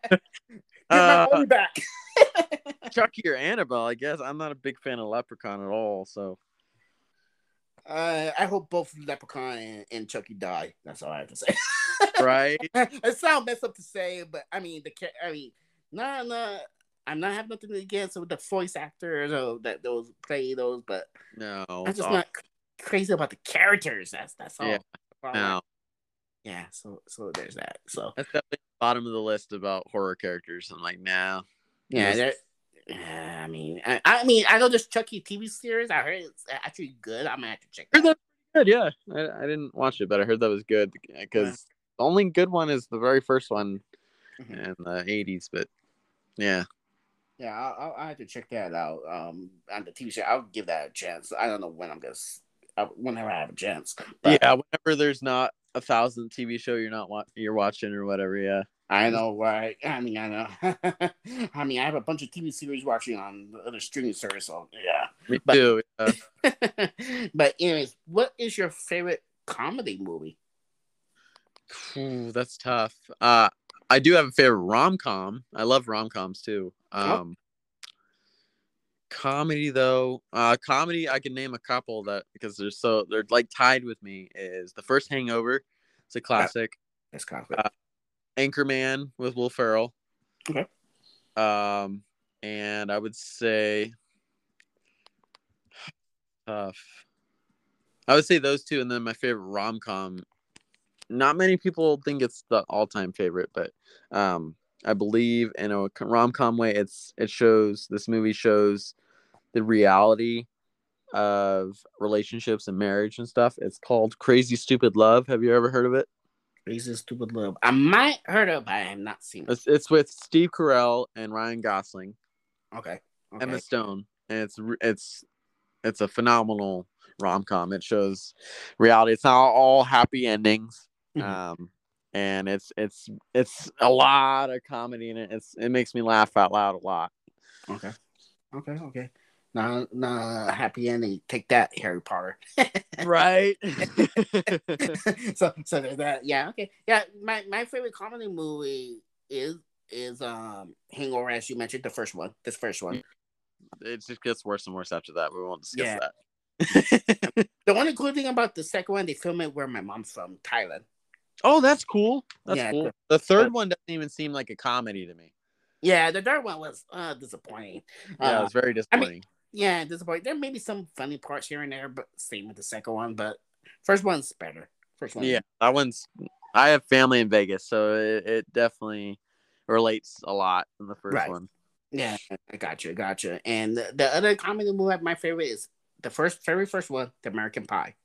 <laughs> Get my uh, money back. <laughs> Chucky or Annabelle, I guess. I'm not a big fan of Leprechaun at all, so. Uh, I hope both Leprechaun and, and, Chucky die. That's all I have to say. <laughs> right. it sounds messed up to say, but I mean the I mean, no, no, I'm not having nothing against the voice actors or that those play those, but no, I'm just not crazy about the characters. That's that's all. Yeah. No. Yeah. So so there's that. So that's definitely bottom of the list about horror characters. I'm like, nah. Yeah, yeah, I mean, I, I, mean, I know there's Chucky TV series. I heard it's actually good. I'm gonna have to check. That. That good, yeah. I, I didn't watch it, but I heard that was good because yeah. the only good one is the very first one mm-hmm. in the '80s. But yeah, yeah, I'll, I'll, have to check that out. Um, on the TV show, I'll give that a chance. I don't know when I'm gonna, uh, whenever I have a chance. But... Yeah, whenever there's not a thousand TV show you're not wa- you're watching or whatever. Yeah. I know, right? <laughs> I mean, I know. <laughs> I mean, I have a bunch of TV series watching on the other streaming service. So yeah, me but, too. Yeah. <laughs> but anyways, what is your favorite comedy movie? Ooh, that's tough. Uh, I do have a favorite rom com. I love rom coms too. Oh. Um. Comedy though, uh, comedy I can name a couple that because they're so they're like tied with me. Is the first Hangover? It's a classic. It's classic. Uh, Anchorman with Will Ferrell. Okay. Um, and I would say tough. I would say those two, and then my favorite rom com. Not many people think it's the all time favorite, but um, I believe in a rom com way, it's it shows this movie shows the reality of relationships and marriage and stuff. It's called Crazy Stupid Love. Have you ever heard of it? Crazy Stupid Love. I might heard of, but I have not seen it. It's, it's with Steve Carell and Ryan Gosling. Okay. okay. Emma Stone, and it's it's it's a phenomenal rom com. It shows reality. It's not all happy endings. Mm-hmm. Um, and it's it's it's a lot of comedy in it. It's it makes me laugh out loud a lot. Okay, okay, okay. Now, now, happy ending. Take that, Harry Potter. <laughs> right. <laughs> so, so there's that. Yeah. Okay. Yeah. My my favorite comedy movie is is um Hangover, as you mentioned, the first one. This first one. It just gets worse and worse after that. We won't discuss yeah. that. <laughs> the only cool thing about the second one, they film it where my mom's from, Thailand. Oh, that's cool. That's Yeah, cool. the- third one doesn't even seem like a comedy to me. Yeah, the third one was uh, disappointing. Yeah, Uh, it was very disappointing. yeah, disappointing. There may be some funny parts here and there, but same with the second one. But first one's better. First one. yeah, that one's. I have family in Vegas, so it, it definitely relates a lot in the first Right. one. Yeah, I got you, got you. And the, the other comedy movie, my favorite is the first, very first one, The American Pie.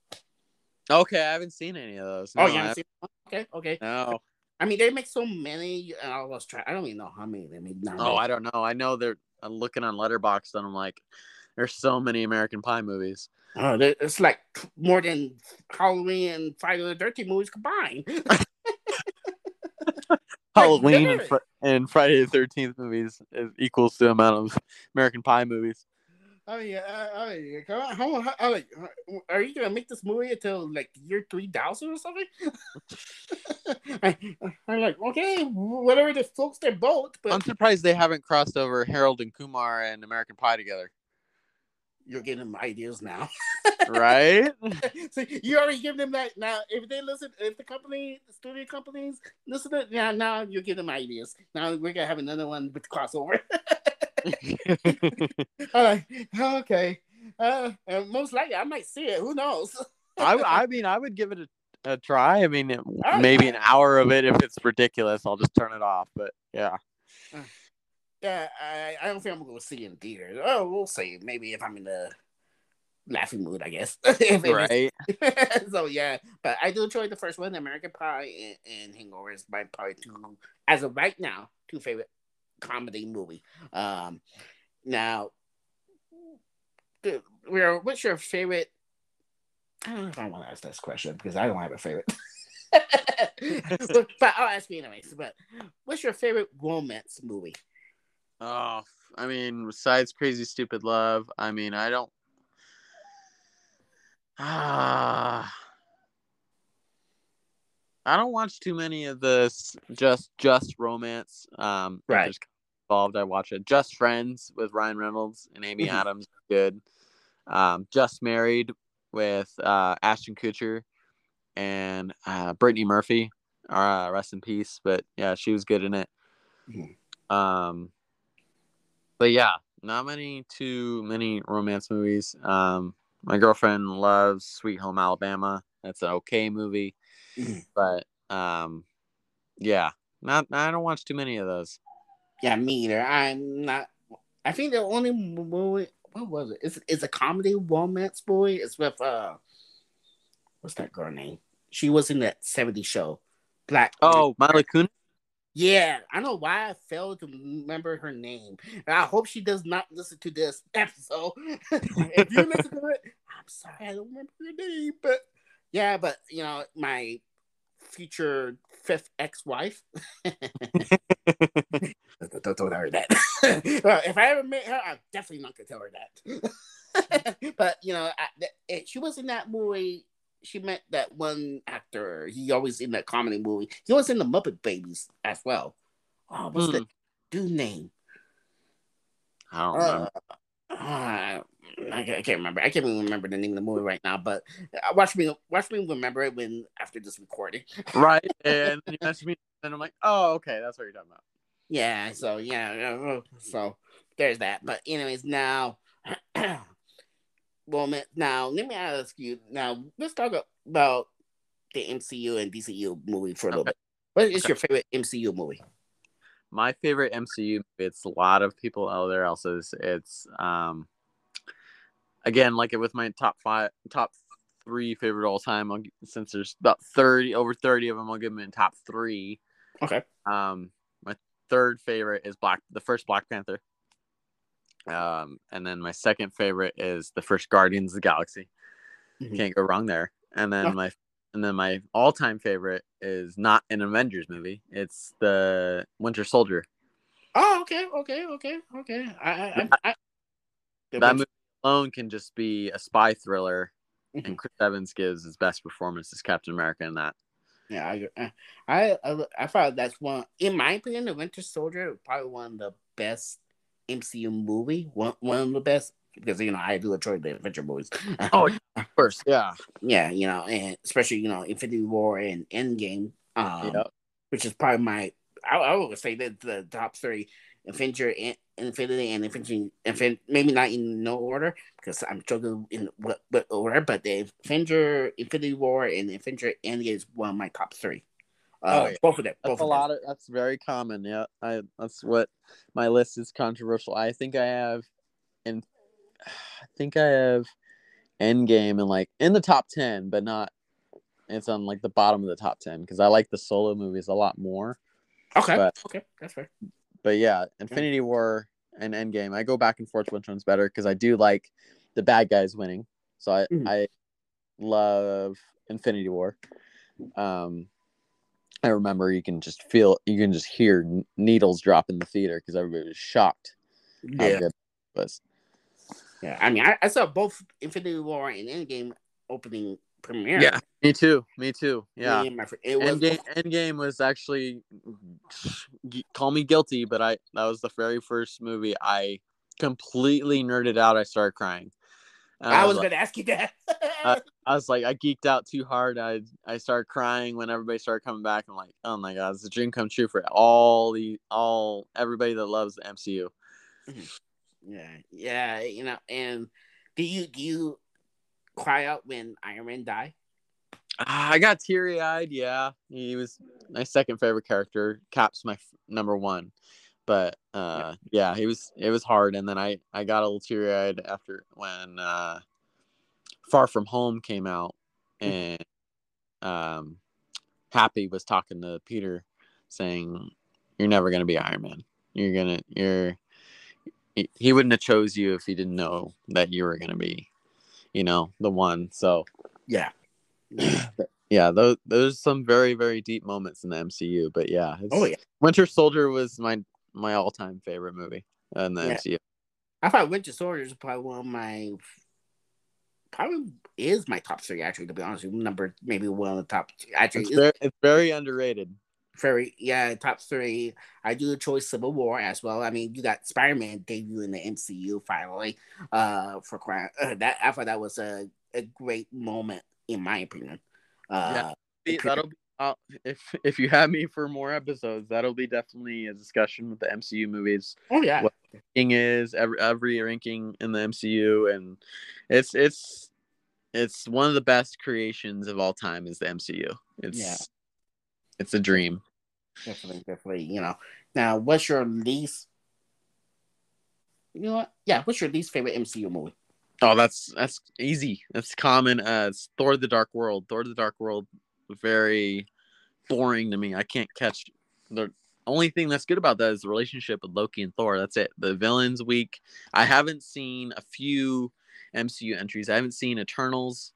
Okay, I haven't seen any of those. Oh, No, you I haven't seen? Okay, okay. No. I mean, they make so many. I was trying. I don't even know how many they made now. Oh, I don't know. I know they're. I'm looking on Letterboxd and I'm like, there's so many American Pie movies. Oh, it's like more than Halloween and Friday the Thirteenth movies combined. <laughs> Halloween and, fr- and Friday the Thirteenth movies is equals to the amount of American Pie movies. Yeah, oh yeah. Come on, how, how, how, like, are you gonna make this movie until like year three thousand or something? <laughs> I, I'm like, okay, whatever the floats their boat, but I'm surprised they haven't crossed over Harold and Kumar and American Pie together. you're getting them ideas now. Right? <laughs> so you already give them that now. If they listen, if the company, the studio companies listen to yeah, now you give them ideas. Now we're gonna have another one with crossover. <laughs> <laughs> Like, okay, uh, and most likely I might see it. Who knows? I, I mean, I would give it a, a try. I mean, it- Oh, maybe an hour of it. If it's ridiculous, I'll just turn it off. But yeah, Yeah, I, I don't think I'm gonna see it in theaters. Oh, we'll see. Maybe if I'm in the laughing mood, I guess. <laughs> If- if it's- right. <laughs> so yeah, but I do enjoy the first one, American Pie and, and Hangover is my probably two as of right now two favorite comedy movie. Um, now, where what's your favorite? I don't know if I want to ask this question because I don't have a favorite. <laughs> but, but I'll ask you anyways. But what's your favorite romance movie? Oh, I mean, besides Crazy Stupid Love, I mean, I don't. Ah. I don't watch too many of this just just romance. Um, Right. there's Involved, I watch it. Just Friends with Ryan Reynolds and Amy Mhm. Adams, good. Um, Just Married with uh, Ashton Kutcher and uh, Brittany Murphy. Uh, rest in peace. But yeah, she was good in it. Mhm. Um, but yeah, not many too many romance movies. Um, my girlfriend loves Sweet Home Alabama. That's an okay movie, Mhm. but um, yeah, not I don't watch too many of those. Yeah, me either. I'm not. I think the only movie. What was it? It's it's a comedy romance movie. It's with uh, what's that girl name? She was in that '70s show, Black. Oh, Mila Kunis. yeah. I don't know why I failed to remember her name. And I hope she does not listen to this episode. <laughs> if you listen to it, I'm sorry I don't remember your name, but yeah, but you know my future fifth ex-wife. <laughs> <laughs> Don't, tell her that. <laughs> well, if I ever met her, I'm definitely not gonna tell her that. <laughs> but you know, I, it, she was in that movie. She met that one actor. He always in that comedy movie. He was in the Muppet Babies as well. Oh, what's Hmm. the dude name? I don't. Uh, uh, I, can't, remember. I can't even remember the name of the movie right now. But uh, watch me, watch me remember it when after this recording. right, <laughs> and you mentioned me, and I'm like, oh, okay, that's what you're talking about. Yeah, so yeah, yeah, so there's that. But anyways, now, <clears throat> well, now let me ask you. Now let's talk about the MCU and DCU movie for a little bit. What is Okay. your favorite MCU movie? my favorite MCU. It's a lot of people out there else's. It's um, again like it with my top five, top three favorite all time. I'll, since there's about thirty, over thirty of them, I'll give them in top three. Okay. Um, third favorite is Black, the first Black Panther. Um, and then my second favorite is the first Guardians of the Galaxy. Mhm. Can't go wrong there. And then Oh. my and then my all-time favorite is not an Avengers movie. It's the Winter Soldier. Oh, okay, okay, okay, okay. I, I, I, that movie alone can just be a spy thriller, and Chris Evans gives his best performance as Captain America in that. Yeah, I, I, I, I thought that's one. In my opinion, the Winter Soldier probably one of the best MCU movie. One, one of the best because you know I do enjoy the adventure movies. Oh, <laughs> of course, yeah. yeah, you know, and especially you know Infinity War and Endgame um, which is probably my. I, I would say that the top three: Infinity, Infinity, and Infinity, Infinity. Maybe not in no order because I'm struggling in what, what order, but the Infinity, Infinity War, and Infinity Endgame is one of my top three. Uh, oh, yeah. both of them. Both that's a lot of. That's very common. Yeah, I. That's what my list is controversial. I think I have, and I think I have Endgame and like in the top ten, but not. It's on like the bottom of the top ten because I like the solo movies a lot more. Okay. But, okay, that's fair. But yeah, Infinity. War and Endgame, I go back and forth which one's better because I do like the bad guys winning. So I mm. I love Infinity War. Um, I remember you can just feel, you can just hear needles drop in the theater because everybody was shocked. Yeah. was. Yeah, I mean, I, I, saw both Infinity War and Endgame opening premiere. Yeah, me too. Me too. Yeah, it was Endgame, Endgame was actually call me guilty, but I that was the very first movie I completely nerded out. I started crying. I was, was gonna ask you that. I, <laughs> I, was like, I geeked out too hard. I I started crying when everybody started coming back. I'm like, oh my god, it's a dream come true for all the all everybody that loves the MCU. Mm-hmm. Yeah, yeah, you know. And do you do you cry out when Iron Man died? I got teary eyed. Yeah, he was my second favorite character. Cap's my f- number one but uh yeah he was it was hard and then i i got a little teary-eyed after when uh far from home came out mm-hmm. and um happy was talking to peter saying you're never going to be iron man you're gonna you're he wouldn't have chose you if he didn't know that you were going to be you know the one so yeah <clears throat> yeah those those some very very deep moments in the mcu but yeah oh yeah winter soldier was my my all-time favorite movie in the yeah. MCU. I thought Winter Soldier is probably one of my probably is my top three actually to be honest with you. Number maybe one of the top actually it's very, it's very underrated. Very yeah, top three. I do the choice Civil War as well. I mean, you got Spider Man debut in the MCU finally. Uh, for crying uh, that I thought that was a, a great moment in my opinion. Uh, yeah, that'll be I'll, if if you have me for more episodes, that'll be definitely a discussion with the MCU movies. Oh yeah, what the ranking is every every ranking in the MCU, and it's it's it's one of the best creations of all time is the MCU. It's yeah. It's a dream. Definitely, definitely. You know, now what's your least? You know what? Yeah, what's your least favorite MCU movie? Oh, that's that's easy. That's common. Uh, it's Thor: The Dark World. Thor: The Dark World very boring to me. I can't catch the only thing that's good about that is the relationship with Loki and Thor. That's it. The villains weak. I haven't seen a few MCU entries. I haven't seen Eternals,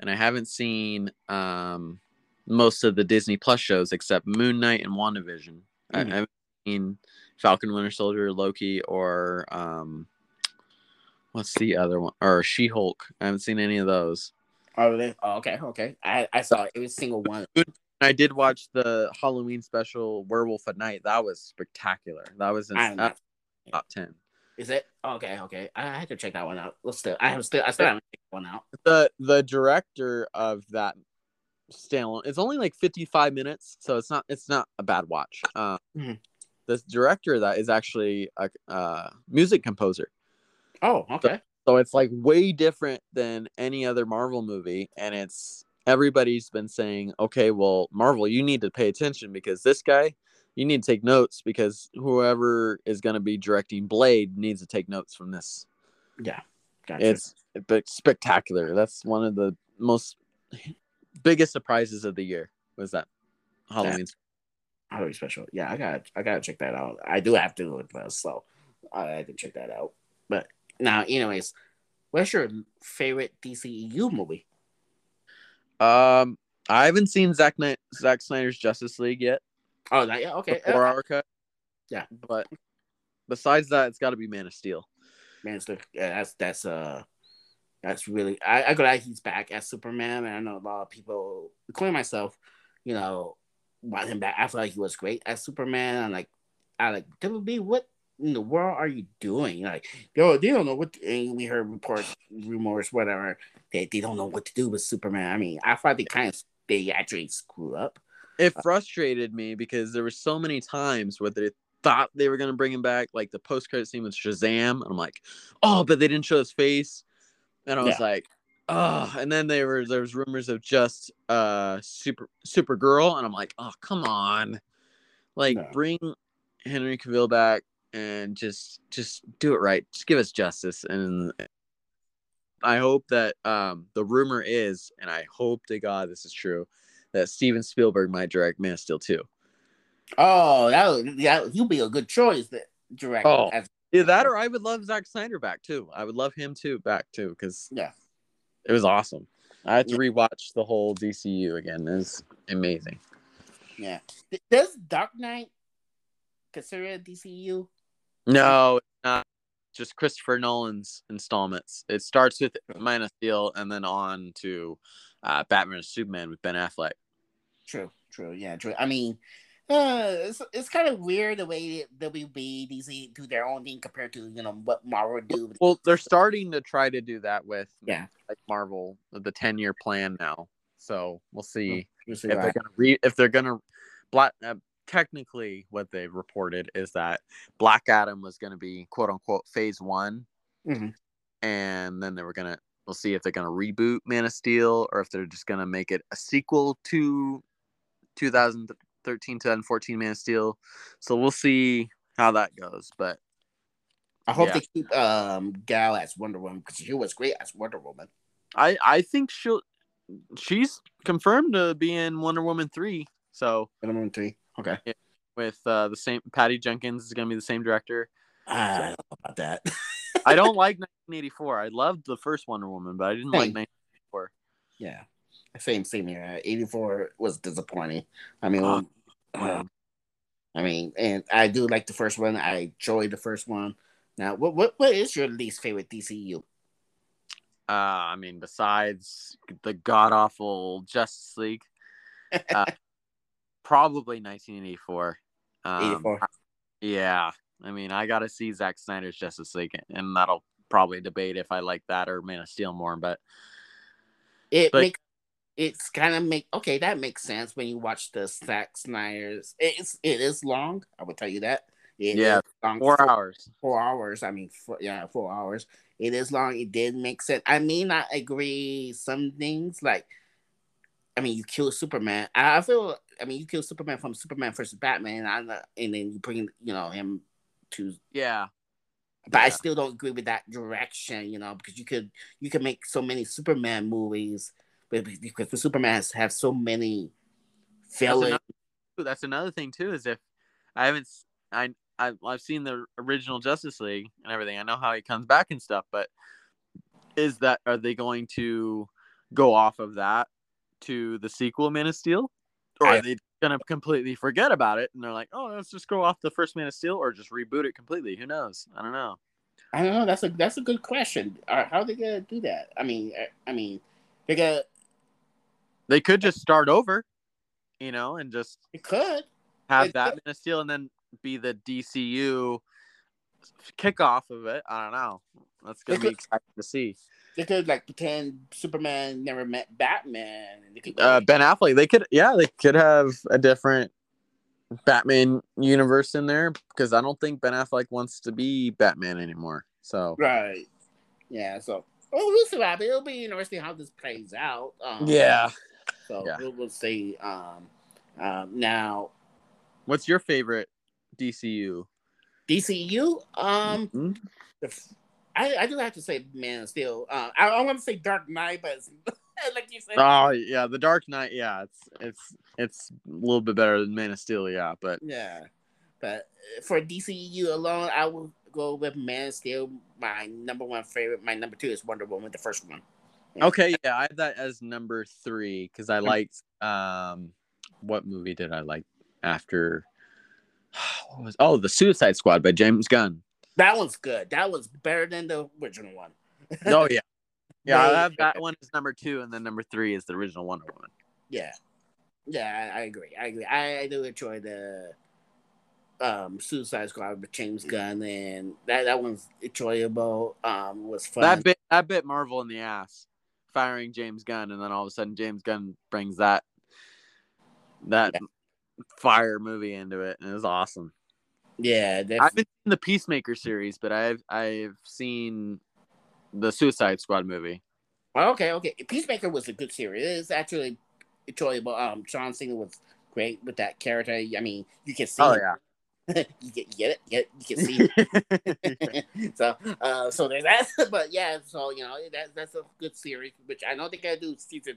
and I haven't seen um, most of the Disney Plus shows except Moon Knight and WandaVision. Mm. I, I haven't seen Falcon Winter Soldier, Loki, or um, what's the other one? Or She Hulk. I haven't seen any of those. Oh, really? Oh, okay, okay. I, I saw it. It was single one. I did watch the Halloween special Werewolf at Night. That was spectacular. That was in uh, top ten. Is it okay? Okay, I had to check that one out. Let's still. I have still. I still haven't checked one out. The the director of that standalone. It's only like fifty five minutes, so it's not. It's not a bad watch. Uh, mm-hmm. The director of that is actually a, a music composer. Oh, okay. So it's like way different than any other Marvel movie. And it's everybody's been saying, okay, well, Marvel, you need to pay attention because this guy, you need to take notes because whoever is going to be directing Blade needs to take notes from this. Yeah. Gotcha. It's but spectacular. That's one of the most biggest surprises of the year was that Halloween. Halloween special. Yeah, I got I gotta check that out. I do have to do it, so I had to check that out. But now, anyways, what's your favorite DCEU movie? Um, I haven't seen Zack Zack Snyder's Justice League yet. Oh, that, yeah, okay. Four hour cut. Yeah, but besides that, it's got to be Man of Steel. Man of Steel. Yeah, that's that's uh, that's really. I I glad he's back as Superman, and I know a lot of people, including myself, you know, want him back. I feel like he was great as Superman. I'm like, I like WB. What in the world are you doing? Like, yo, they don't know what. And we heard reports, rumors, whatever. That they don't know what to do with Superman. I mean, I thought they kind of they actually screw up. it frustrated me because there were so many times where they thought they were gonna bring him back, like the post credit scene with Shazam, and I'm like, oh, but they didn't show his face, and I was Yeah. like, oh, and then there were there was rumors of just uh super Supergirl, and I'm like, oh, come on, like No. bring Henry Cavill back and just just do it right, just give us justice, and I hope that um the rumor is, and I hope to God this is true, that Steven Spielberg might direct Man of Steel 2. Oh, that would, that he'll be a good choice. That direct. Oh. as- Yeah, that or I would love Zack Snyder back too. I would love him too back too because yeah. it was awesome. I had to Yeah. rewatch the whole DCU again. It was amazing. Yeah. Does Dark Knight consider it DCU? No, it's not just Christopher Nolan's installments. It starts with Man of Steel and then on to uh, Batman and Superman with Ben Affleck. True, true, yeah, true. I mean, uh, it's it's kind of weird the way that WB DC do their own thing compared to you know what Marvel do. Well, they're starting to try to do that with Yeah. like Marvel, the ten year plan now. So we'll see We'll see if they're gonna re- if they're gonna black. Uh, technically, what they reported is that Black Adam was gonna be quote unquote phase one, Mhm. and then they were gonna. We'll see if they're gonna reboot Man of Steel or if they're just gonna make it a sequel to 2013 2014 Man of Steel. So we'll see how that goes. But I hope Yeah. they keep um Gal as Wonder Woman because she was great as Wonder Woman. I I think she'll she's confirmed to be in Wonder Woman three. So Wonder Woman three. Okay. with uh, the same Patty Jenkins is gonna be the same director. I don't know about that. I don't <laughs> like 1984. I loved the first Wonder Woman, but I didn't like Same. 1984. yeah. Same, same here. Eighty four was disappointing. I mean, Uh, uh, I mean, and I do like the first one. I enjoyed the first one. Now, what what what is your least favorite DCU? Uh, I mean, besides the god awful Justice League, <laughs> uh, probably 1984. Um, 84. Yeah, I mean, I got to see Zack Snyder's Justice League, and that'll probably debate if I like that or Man of Steel more. But It But- makes it's kind of make okay. That makes sense when you watch the Zack Snyder's. It's it is long. I will tell you that. It Yeah, long, four four, hours. four hours. I mean, four, yeah, four hours. It is long. It did make sense. I may not agree some things like. I mean, you kill Superman. I I feel. I mean, you kill Superman from Superman versus Batman, and, I, and then you bring you know him to Yeah, but I still don't agree with that direction, you know, because you could you could make so many Superman movies, but because the Supermans have so many another- that's another thing too. Is if I haven't, I I've seen the original Justice League and everything. I know how he comes back and stuff, but is that are they going to go off of that to the sequel Man of Steel, or I- are they gonna completely forget about it and they're like, oh, let's just go off the first Man of Steel, or just reboot it completely? Who knows? I don't know. I don't know. That's a that's a good question. How are they gonna do that? I mean, I, I mean, they gonna They could just start over, you know, and just they could. have It that could- Man of Steel and then be the DCU kickoff of it. I don't know. That's gonna It be could- exciting to see. They could like pretend Superman never met Batman, and they could Uh, ben Affleck, they could, yeah, they could have a different Batman universe in there because I don't think Ben Affleck wants to be Batman anymore. So right. Yeah. So. Well, we'll see what happens. It'll be interesting how this plays out. Um, yeah. So Yeah. we'll, we'll see. Um, um, now What's your favorite DCU? DCU. Um, Mhm. the I, I do have to say Man of Steel. Uh, I, I want to say Dark Knight, but it's, <laughs> like you said, Oh yeah, The Dark Knight. Yeah, it's it's it's a little bit better than Man of Steel. Yeah, but yeah. But for DCU alone, I will go with Man of Steel. My number one favorite. My number two is Wonder Woman, the first one. Okay, yeah, I have that as number three because I liked um what movie did I like after <sighs> what was oh the Suicide Squad by James Gunn. That one's good. That was better than the original one. <laughs> Oh yeah. Yeah, I have that one is number two, and then number three is the original Wonder Woman. Yeah, yeah, I, I agree. I agree. I, I do enjoy the um Suicide Squad with James Gunn, and that that one's enjoyable. Um, was fun. That bit that bit Marvel in the ass, firing James Gunn, and then all of a sudden James Gunn brings that that fire movie into it, and it was awesome. Yeah, I've been in the Peacemaker series, but I've I've seen the Suicide Squad movie. Okay, okay. Peacemaker was a good series. It's actually enjoyable. Um, John Cena was great with that character. I mean, you can see. Oh yeah. <laughs> you get, you get it. Get, you can see. <laughs> so, uh, so there's that. <laughs> But yeah, so you know that that's a good series, which I know they gotta do season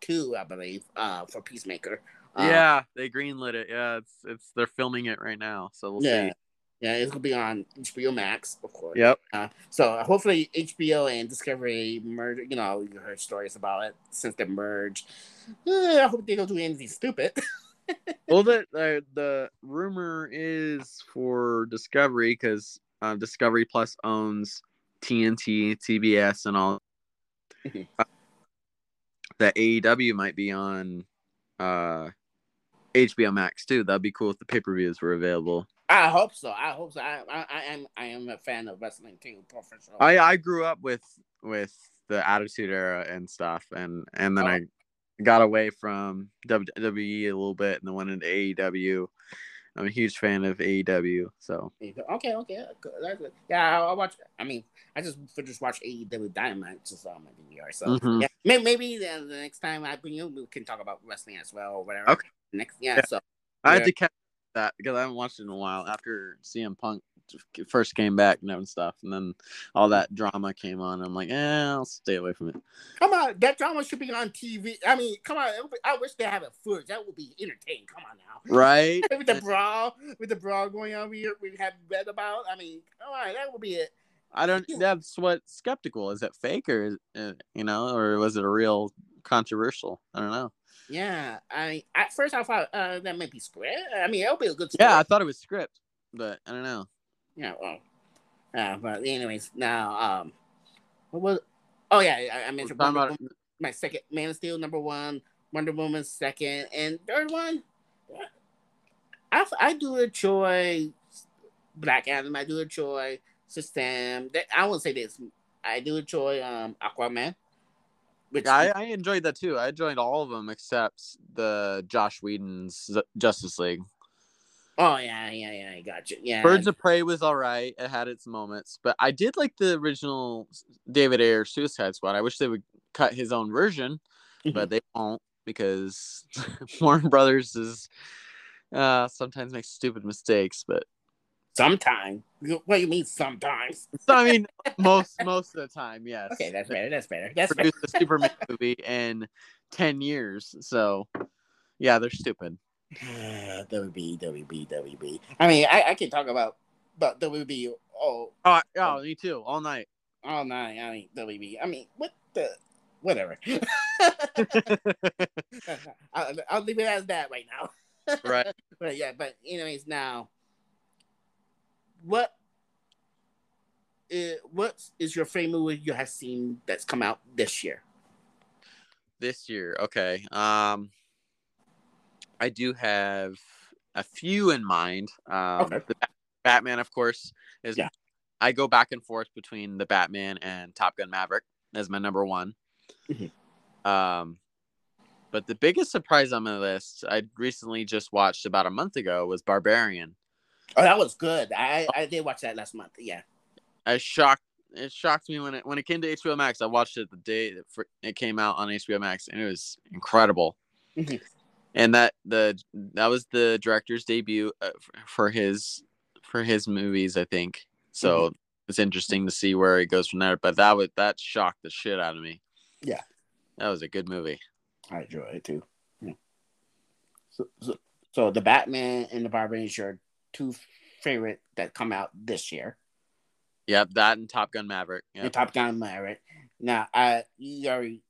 two, I believe, uh, for Peacemaker. Uh, yeah, they greenlit it. Yeah, it's it's they're filming it right now, so we'll yeah, see. yeah. It's gonna be on HBO Max, of course. Yep. Uh, so hopefully HBO and Discovery merge. You know, you heard stories about it since they merged. Uh, I hope they don't do anything stupid. Well, the the, the rumor is for Discovery because uh, Discovery Plus owns TNT, TBS, and all. <laughs> Uh, that AEW might be on uh, HBO Max too. That'd be cool if the pay per views were available. I hope so. I hope so. I, I, I am I am a fan of wrestling too, professional. I I grew up with with the Attitude Era and stuff, and and then Oh. I got away from WWE a little bit, and then went into AEW. I'm a huge fan of AEW, so Okay, okay, good. That's good. Yeah, I'll, I'll watch. I mean, I just just watched AEW Dynamite just on my DVR. So Mhm. yeah, maybe, maybe the, the next time I bring you, we can talk about wrestling as well or whatever. Okay. Next, yeah. Yeah. So I had to catch that because I haven't watched it in a while after CM Punk first came back and stuff, and then all that drama came on. I'm like, eh, I'll stay away from it. come on, that drama should be on TV. I mean, come on. be- I wish they have a footage. That would be entertaining. Come on now. Right? <laughs> with the brawl, with the brawl going on, we we have read about. I mean, come on, that would be it. I don't. That's what skeptical is. It fake or is it, you know, or was it a real controversial? I don't know. Yeah, I at first I thought uh, that might be script. I mean, it'll be a good. Yeah, I thought it was script, but I don't know. Yeah, well, uh, but anyways, now um, what was? Oh yeah, I, I mentioned Wonder about Woman, my second Man of Steel number one, Wonder Woman second, and third one. I I do enjoy Black Adam. I do enjoy System. That I won't say this. I do enjoy um Aquaman. Which Yeah, I, I enjoyed that too. I enjoyed all of them except the Joss Whedon's Justice League. Oh yeah yeah yeah I got you yeah Birds of Prey was all right. It had its moments, but I did like the original David Ayer Suicide Squad. I wish they would cut his own version, but they won't because <laughs> Warner Brothers is uh, sometimes makes stupid mistakes. But sometimes, What do you mean sometimes? so, I mean, <laughs> most most of the time, yes. Okay, that's better. That's better. That's better. produced a Superman movie in ten years, so yeah, they're stupid. WB, WB, WB. I mean, I, I can talk about about WB all Oh, oh, me too, all night. all night. I mean, WB. I mean, what the whatever. <laughs> <laughs> I'll, I'll leave it as that right now. <laughs> right. But yeah, but anyways, now what is, what is your favorite movie you have seen that's come out this year? This year, okay. Um, I do have a few in mind. Um, Okay. the Ba- Batman, of course, is. Yeah. I go back and forth between the Batman and Top Gun Maverick as my number one. Mhm. Um, but the biggest surprise on my list, I recently just watched about a month ago, was Barbarian. Oh, that was good. I I did watch that last month. Yeah. I shocked. It shocked me when it when it came to HBO Max. I watched it the day it came out on HBO Max, and it was incredible. Mhm. And that the that was the director's debut uh, for his for his movies, I think. So it's interesting to see where it goes from there. But that would that shocked the shit out of me. Yeah. that was a good movie. I enjoy it too. Yeah. So, so, so the Batman and the Barbarian is your two favorite that come out this year. Yep, that and Top Gun Maverick. Yep. Top Gun Maverick. Now, I you already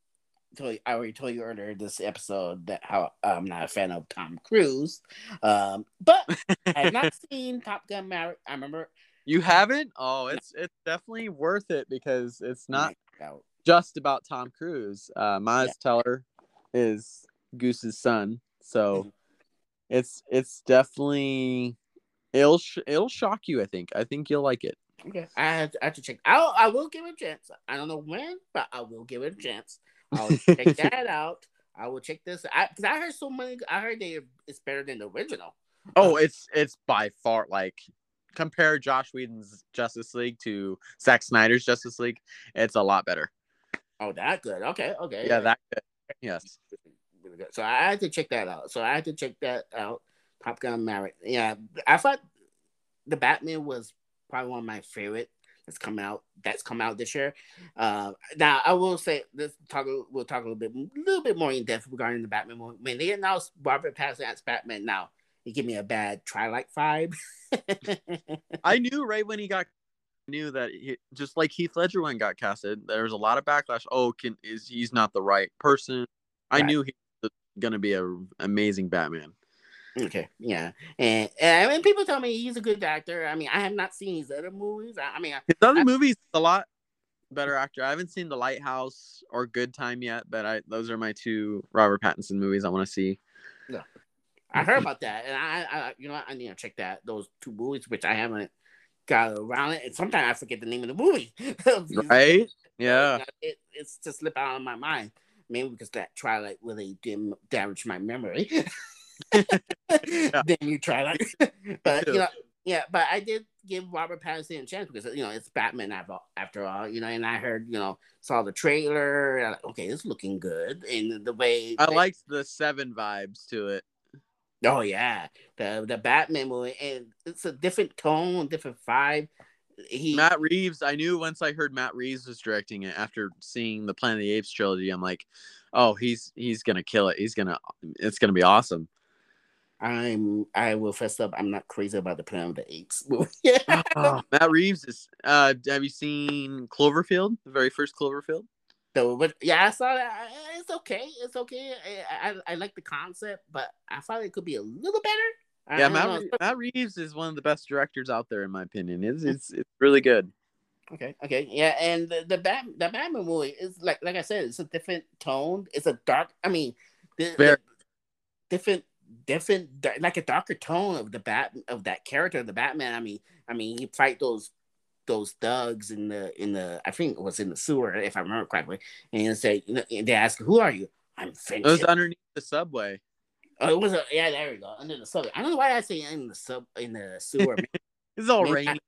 told I already told you earlier this episode that how I'm not a fan of Tom Cruise, um, but I have not <laughs> seen Top Gun Maverick. I remember You haven't? Oh, it's it's definitely worth it because it's not out. just about Tom Cruise. Uh, Miles Yeah. Teller is Goose's son, so Mhm. it's it's definitely it'll sh- it'll shock you. I think. I think you'll like it. Okay, I have, to, I have to check. I'll, I will give it a chance. I don't know when, but I will give it a chance. I'll check <laughs> that out. I will check this. I because I heard so many. I heard they it's better than the original. Oh, it's it's by far like compare Joss Whedon's Justice League to Zack Snyder's Justice League. It's a lot better. Oh, that good. Okay, okay. Yeah, that good. Yes. So I had to check that out. So I had to check that out. Top Gun Maverick. Yeah, I thought the Batman was probably one of my favorite come out that's come out this year. Uh, now I will say this talk we'll talk a little bit a little bit more in depth regarding the Batman movie. When they announced Robert Pattinson as Batman, now it gave me a bad Twilight vibe. <laughs> I knew right when he got knew that he, just like Heath Ledger when got casted, there was a lot of backlash. Oh, can is he's not the right person? I Right. knew he was gonna be a amazing Batman. Okay, yeah, and, and I mean, people tell me he's a good actor. I mean, I have not seen his other movies. I, I mean, His other I- movies a lot better actor. I haven't seen The Lighthouse or Good Time yet, but I those are my two Robert Pattinson movies I want to see. Yeah. I heard about that, and I, I, you know, I need to check that those two movies, which I haven't got around it. And sometimes I forget the name of the movie. <laughs> Right? <laughs> Yeah. it, it's just slip out of my mind. Maybe because that Twilight really did damage my memory. <laughs> <laughs> Then you Twilight, <laughs> <laughs> but you know, yeah. But I did give Robert Pattinson a chance because you know it's Batman after, after all. You know, and I heard you know saw the trailer. like, okay, it's looking good, and the way I they- liked the seven vibes to it. Oh yeah, the the Batman movie, and it's a different tone, different vibe. He Matt Reeves, I knew once I heard Matt Reeves was directing it after seeing the Planet of the Apes trilogy, I'm like, oh, he's he's gonna kill it. He's gonna it's gonna be awesome. I'm I will fess up. I'm not crazy about the Planet of the Apes <laughs> movie. yeah, Oh, Matt Reeves is uh have you seen Cloverfield? The very first Cloverfield? so but yeah, I saw that. It's okay. It's okay. I, I I like the concept, but I thought it could be a little better. Yeah, Matt, know. Re- Matt Reeves is one of the best directors out there, in my opinion. It's it's, it's really good. Okay, okay, yeah, and the the Bat the Batman movie is like like I said, it's a different tone. It's a dark. I mean, the, Very. the different different like a darker tone of the bat of that character of the Batman. I mean, I mean, you fight those those thugs in the in the I think it was in the sewer if I remember correctly, and you say you know, they ask who are you? I'm It was underneath the subway. Oh, it was a yeah. There we go. Under the sub. I don't know why I say in the sub in the sewer. <laughs> It's all rainy,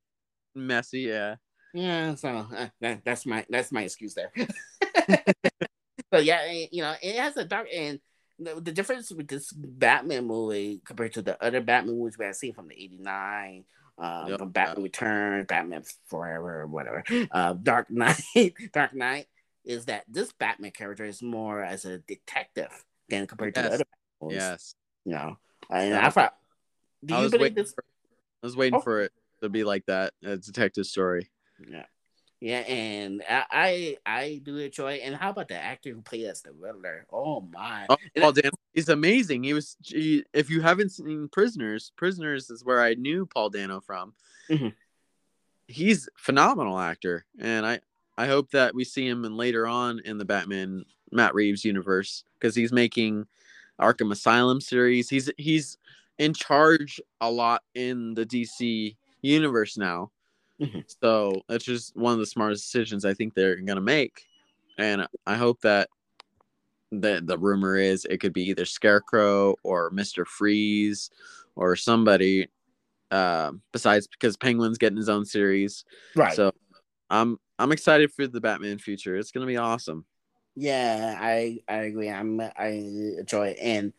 messy. Yeah, Yeah, so uh, that, that's my that's my excuse there. <laughs> <laughs> so yeah, you know, it has a dark and the, the difference with this Batman movie compared to the other Batman movies we have seen from the '89, uh, Yep. from Batman Return, Batman Forever, or whatever, uh, Dark Knight, <laughs> Dark Knight, is that this Batman character is more as a detective than compared to the other movies. yes. You know, and Yeah. I thought, do I you was believe waiting. this? For, I was waiting Oh. for it to be like that, a detective story. Yeah. Yeah, and I, I I do enjoy. And how about the actor who played as the Riddler? Oh my! Oh, And Paul Dano is amazing. He was. He, if you haven't seen Prisoners, Prisoners is where I knew Paul Dano from. Mhm. He's phenomenal actor, and I I hope that we see him in later on in the Batman Matt Reeves universe because he's making Arkham Asylum series. He's he's in charge a lot in the DC universe now. Mhm. So that's just one of the smartest decisions I think they're gonna make, and I hope that the the rumor is it could be either Scarecrow or Mister Freeze or somebody uh, besides because Penguin's getting his own series. right. So I'm I'm excited for the Batman future. It's gonna be awesome. yeah, I I agree. I'm I enjoy it. And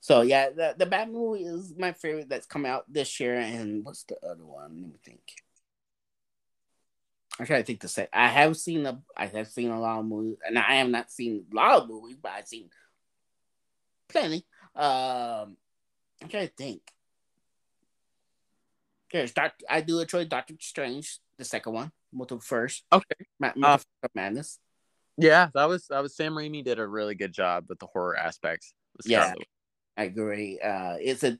so yeah, the the Batman movie is my favorite that's come out this year. And what's the other one? Let me think. I try to think to say. I have seen a I have seen a lot of movies, and I have not seen a lot of movies, but I've seen plenty. Um, I'm trying to think. There's Doc, I do enjoy Doctor Strange, the second one, Multiverse. Okay. Ma- Uh, Madness. Yeah, that was that was Sam Raimi did a really good job with the horror aspects. Yeah. I agree. Uh, it's a.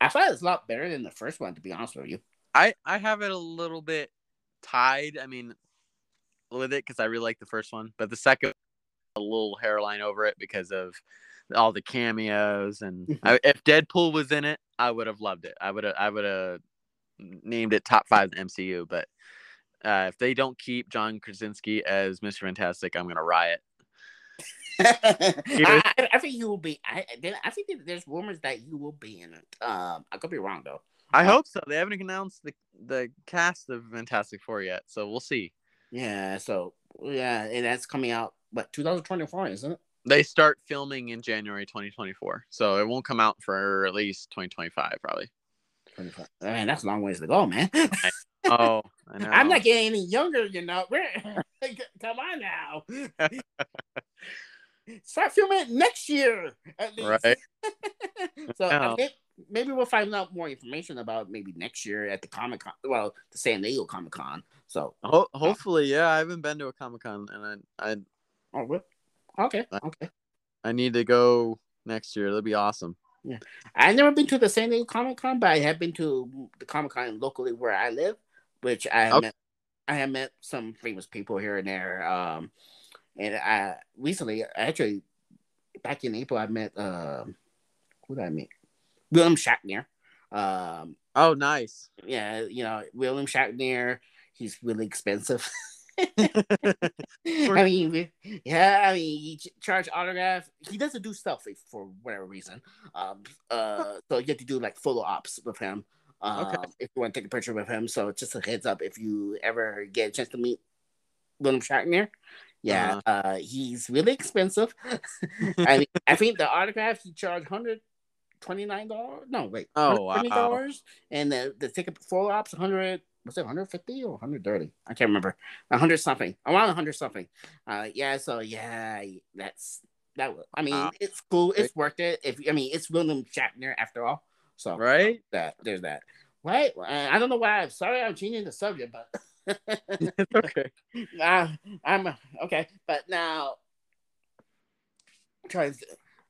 I thought it's a lot better than the first one, to be honest with you. I I have it a little bit tied. I mean, with it because I really like the first one, but the second a little hairline over it because of all the cameos and I, if Deadpool was in it, I would have loved it. I would have I would have named it top five in MCU. But uh, if they don't keep John Krasinski as Mr. Fantastic, I'm gonna riot. <laughs> I, I, think you will be. I I think that there's rumors that you will be in it. Um, I could be wrong though. I hope so. They haven't announced the the cast of Fantastic Four yet, so we'll see. Yeah. So yeah, and that's coming out. But 2024, isn't it? They start filming in January 2024, so it won't come out for at least 2025, probably. 25. Man, that's a long ways to go, man. <laughs> oh, I know. I'm not getting any younger, you know. <laughs> Come on now. <laughs> Start filming next year, at least. Right. so I think maybe we'll find out more information about maybe next year at the Comic Con. Well, the San Diego Comic Con. So Ho- hopefully, yeah. I haven't been to a Comic Con, and I, I oh, well, okay, okay. I need to go next year. That'd be awesome. Yeah, I've never been to the San Diego Comic Con, but I have been to the Comic Con locally where I live, which I have okay. met. I have met some famous people here and there. Um, and I recently, actually, back in April, I met uh, who did I meet? William Shatner. Um, oh, nice. <laughs> Yeah, you know William Shatner. He's really expensive. <laughs> I mean, yeah, I mean, he charge autograph. He doesn't do stuff for whatever reason. Um, uh, so you have to do like photo ops with him. Um, okay. If you want to take a picture with him, so just a heads up if you ever get a chance to meet William Shatner. Yeah, uh-huh. uh, he's really expensive. <laughs> I mean, I think the autograph he charged hundred twenty nine dollars. No, wait, oh twenty dollars, wow. and the the ticket photo ops hundred was it 150 or 130? I can't remember. 100 something. Around 100 something. Uh, yeah. So yeah, that's that. I mean, uh, it's cool. It's worth it. If I mean, it's William Shatner after all. So right. That there's that. Right. I don't know why. I'm sorry. I'm changing the subject, but <laughs> <laughs> okay. Uh, I'm okay. But now, trying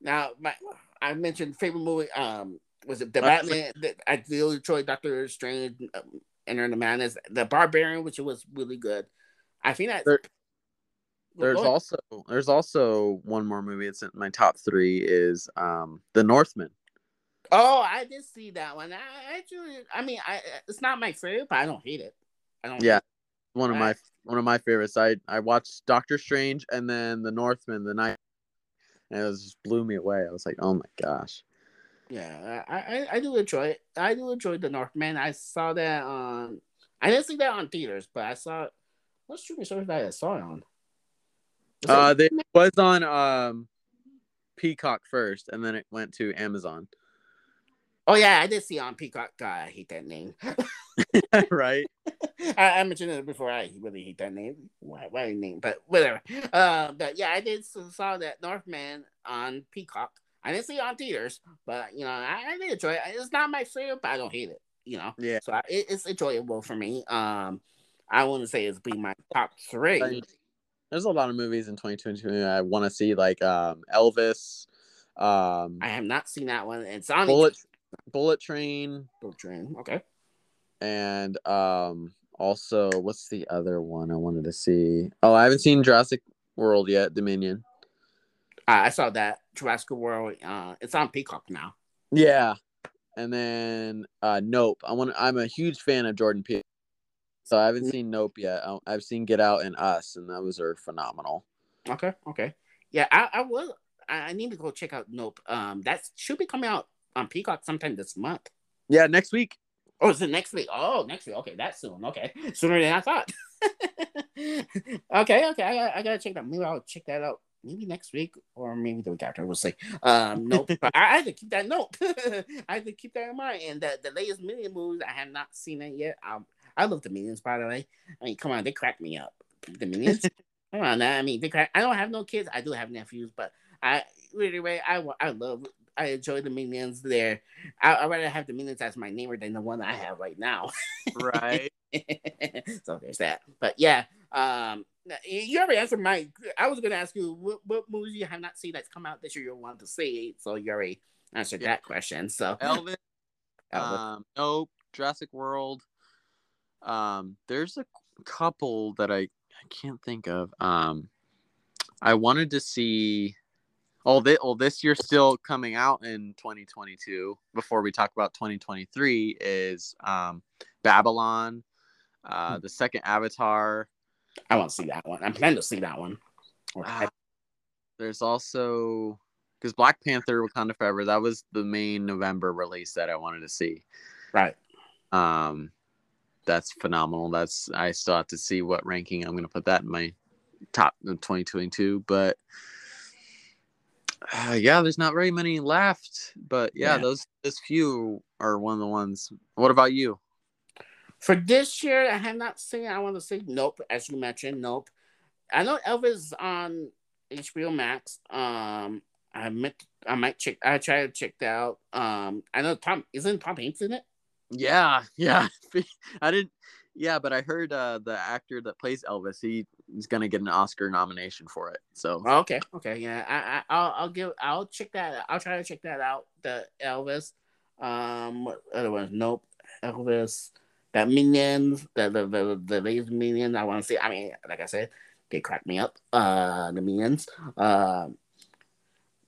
now my I mentioned favorite movie. Um, was it the Batman? The, I really enjoyed Doctor Strange. Um, Enter the Madness, The Barbarian, which was really good. I think that there, there's also there's also one more movie. It's in my top three is um The Northman. Oh, I did see that one. I actually, I mean, I it's not my favorite, but I don't hate it. I don't. Yeah, one of my one of my favorites. I I watched Doctor Strange and then The Northman the night, and it was just blew me away. I was like, oh my gosh. Yeah, I, I, I do enjoy it. I do enjoy the Northman. I saw that on. I didn't see that on theaters, but I saw. What streaming service that I saw it on? Was uh, it was on um, Peacock first, and then it went to Amazon. Oh yeah, I did see on Peacock. God, I hate that name. <laughs> right. <laughs> I, I, mentioned it before. I really hate that name. Why? Why name? But whatever. Uh, but yeah, I did saw that Northman on Peacock. I didn't see it on theaters, but you know, I, I did enjoy it. It's not my favorite, but I don't hate it. You know, yeah. So I, it, it's enjoyable for me. Um, I wouldn't say it's be my top three. There's a lot of movies in 2022 I want to see, like um, Elvis. Um, I have not seen that one. It's on Bullet Bullet Train. Bullet Train. Okay. And um, also, what's the other one I wanted to see? Oh, I haven't seen Jurassic World yet. Dominion. I saw that Jurassic World. Uh, it's on Peacock now. Yeah, and then uh, Nope. I want. I'm a huge fan of Jordan Peele, so I haven't mm-hmm. seen Nope yet. I've seen Get Out and Us, and those are phenomenal. Okay. Okay. Yeah, I, I will. I need to go check out Nope. Um, that should be coming out on Peacock sometime this month. Yeah, next week. Oh, is it next week? Oh, next week. Okay, that's soon. Okay, <laughs> sooner than I thought. <laughs> okay, okay. I, I gotta check that. Maybe I'll check that out maybe next week or maybe the week after. We'll see. Um, nope. <laughs> I, I had to keep that note. I had to keep that in mind. And the, the latest Minion movies, I have not seen it yet. I, I love the Minions, by the way. I mean, come on, they crack me up. The Minions. come on, I mean, they crack. I don't have no kids. I do have nephews, but I really, really, I, I love. I enjoy the minions there. I, I'd rather have the minions as my neighbor than the one I have right now. right. <laughs> so there's that. But yeah, um, you already answered my. I was going to ask you what, what, movies you have not seen that's come out this year you want to see. So you already answered yeah. that question. So Elvis, <laughs> Elvis. Um, Nope, Jurassic World. Um, there's a couple that I I can't think of. Um, I wanted to see. Oh, this, oh, this year still coming out in 2022. Before we talk about 2023, is um, Babylon, uh, hmm. the second Avatar, I want to see that one. I'm planning to see that one. Uh, there's also because Black Panther Wakanda Forever that was the main November release that I wanted to see. Right. Um, that's phenomenal. That's I still have to see what ranking I'm going to put that in my top of 2022. But uh, yeah, there's not very many left. But yeah, Yeah. those this few are one of the ones. What about you? For this year, I have not seen. I want to say nope, as you mentioned, nope. I know Elvis on HBO Max. Um, I meant I might check. I try to check that out. Um, I know Tom isn't Tom Hanks in it. Yeah, <laughs> yeah. <laughs> I didn't. Yeah, but I heard uh, the actor that plays Elvis, he is gonna get an Oscar nomination for it. So Oh, okay, okay, yeah. I, I I'll, I'll give. I'll check that. I'll try to check that out. The Elvis. Um, other ones? Nope. Elvis. That Minions. The the the, the latest Minion. I want to see. I mean, like I said, they cracked me up. Uh, the Minions. Um.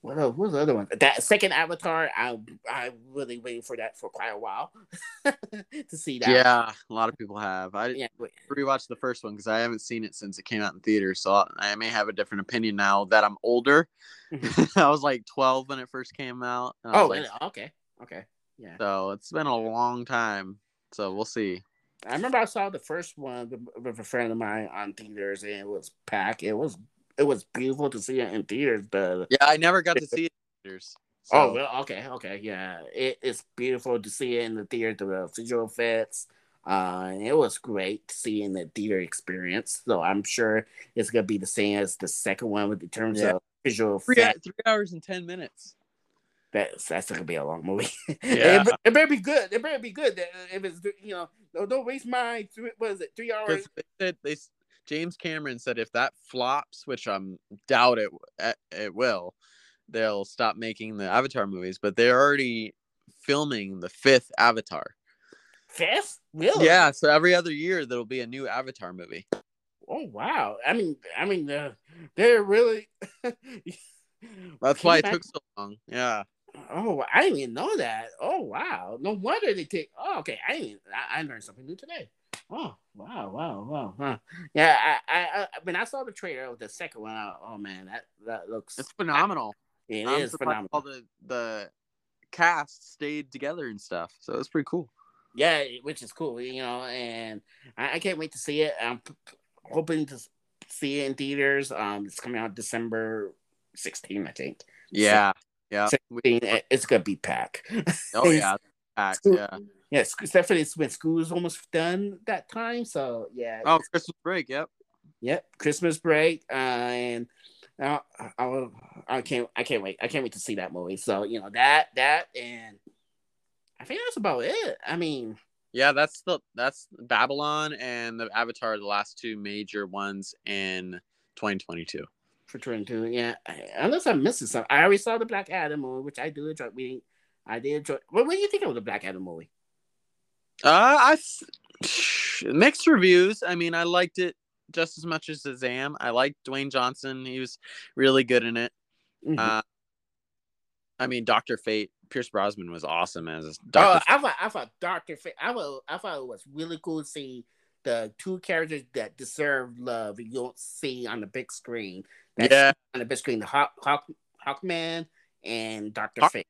What else? What's the other one? That second Avatar, I I really waiting for that for quite a while <laughs> to see that. yeah, a lot of people have. I yeah. rewatched the first one because I haven't seen it since it came out in theaters, so I- may have a different opinion now that I'm older. Mm-hmm. <laughs> I was like 12 when it first came out. Oh, like, okay, okay, yeah. so it's been a long time. So we'll see. I remember I saw the first one with a friend of mine on theaters, and it was packed. It was it was beautiful to see it in theaters, but Yeah, I never got to see it in theaters. oh well, okay, okay, yeah, it, it's beautiful to see it in the theater. The visual effects, uh, it was great seeing the theater experience. So I'm sure it's gonna be the same as the second one with in terms Yeah. of visual three, effects. three hours and 10 minutes. That's that's gonna be a long movie. <laughs> Yeah. it, be- it better be good. It better be good. If it's you know, don't, don't waste my three, what is it, three hours? They said they s- James Cameron said if that flops, which I'm doubt it it, it will, they'll stop making the Avatar movies. But they're already filming the fifth Avatar. Fifth? Really? Yeah, so every other year there'll be a new Avatar movie. Oh wow! I mean, I mean, uh, they're really. <laughs> That's why it took so long. Yeah, Oh, I didn't even know that. Oh wow! No wonder they take. Oh, okay. I didn't. I, I learned something new today. Oh wow! Wow! Wow! Huh. Yeah, I, I, I when I saw the trailer of the second one, I, oh man, that that looks. it's phenomenal. It I'm is phenomenal. All the the cast stayed together and stuff, so it's pretty cool. Yeah, which is cool, you know, and I, I can't wait to see it. I'm p- p- hoping to see it in theaters. Um, it's coming out December 16, I think. Yeah, yeah. 16, it's gonna be packed. oh <laughs> yeah, packed, yeah. Yeah, definitely it's when school is almost done that time. So yeah, Oh, Christmas break. Yep. yep, Christmas break, uh, and uh, I, I, I can't, I can't wait, I can't wait to see that movie. So you know that, that, and I think that's about it. I mean. Yeah, that's the that's Babylon and the Avatar, the last two major ones in 2022. for 22. Yeah, I- unless I'm missing something. I already saw the Black Adam movie, which I do enjoy. We, I did enjoy. What, what do you think of the Black Adam movie? Uh, I <sighs> mixed reviews. I mean, I liked it just as much as Shazam. I liked Dwayne Johnson; he was really good in it. Mhm. Uh, I mean, Doctor Fate, Pierce Brosnan was awesome as oh, Doctor. I thought I thought Doctor Fate. I thought I thought it was really cool to see the two characters that deserve love you don't see on the big screen. That's yeah, on the big screen, the Hawk, Hawk, Hawkman and Doctor Hawk- Fate.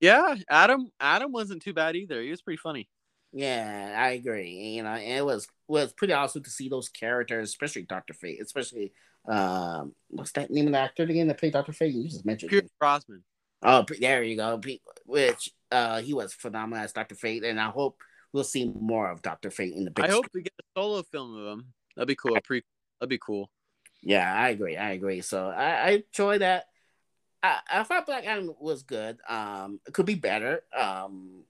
yeah. Adam, Adam wasn't too bad either. He was pretty funny. Yeah, I agree. You know, it was was pretty awesome to see those characters, especially Doctor Fate, especially um, what's that name of the actor again that played Doctor Fate? You just mentioned. Pierce. Brosnan. Oh, there you go. Which uh, he was phenomenal as Doctor Fate, and I hope we'll see more of Doctor Fate in the big. I hope we get a solo film of him. That'd be cool. Pre. That'd be cool. Yeah, I agree. I agree. So I, I enjoy that. I, I thought Black Adam was good. Um, it could be better. Um,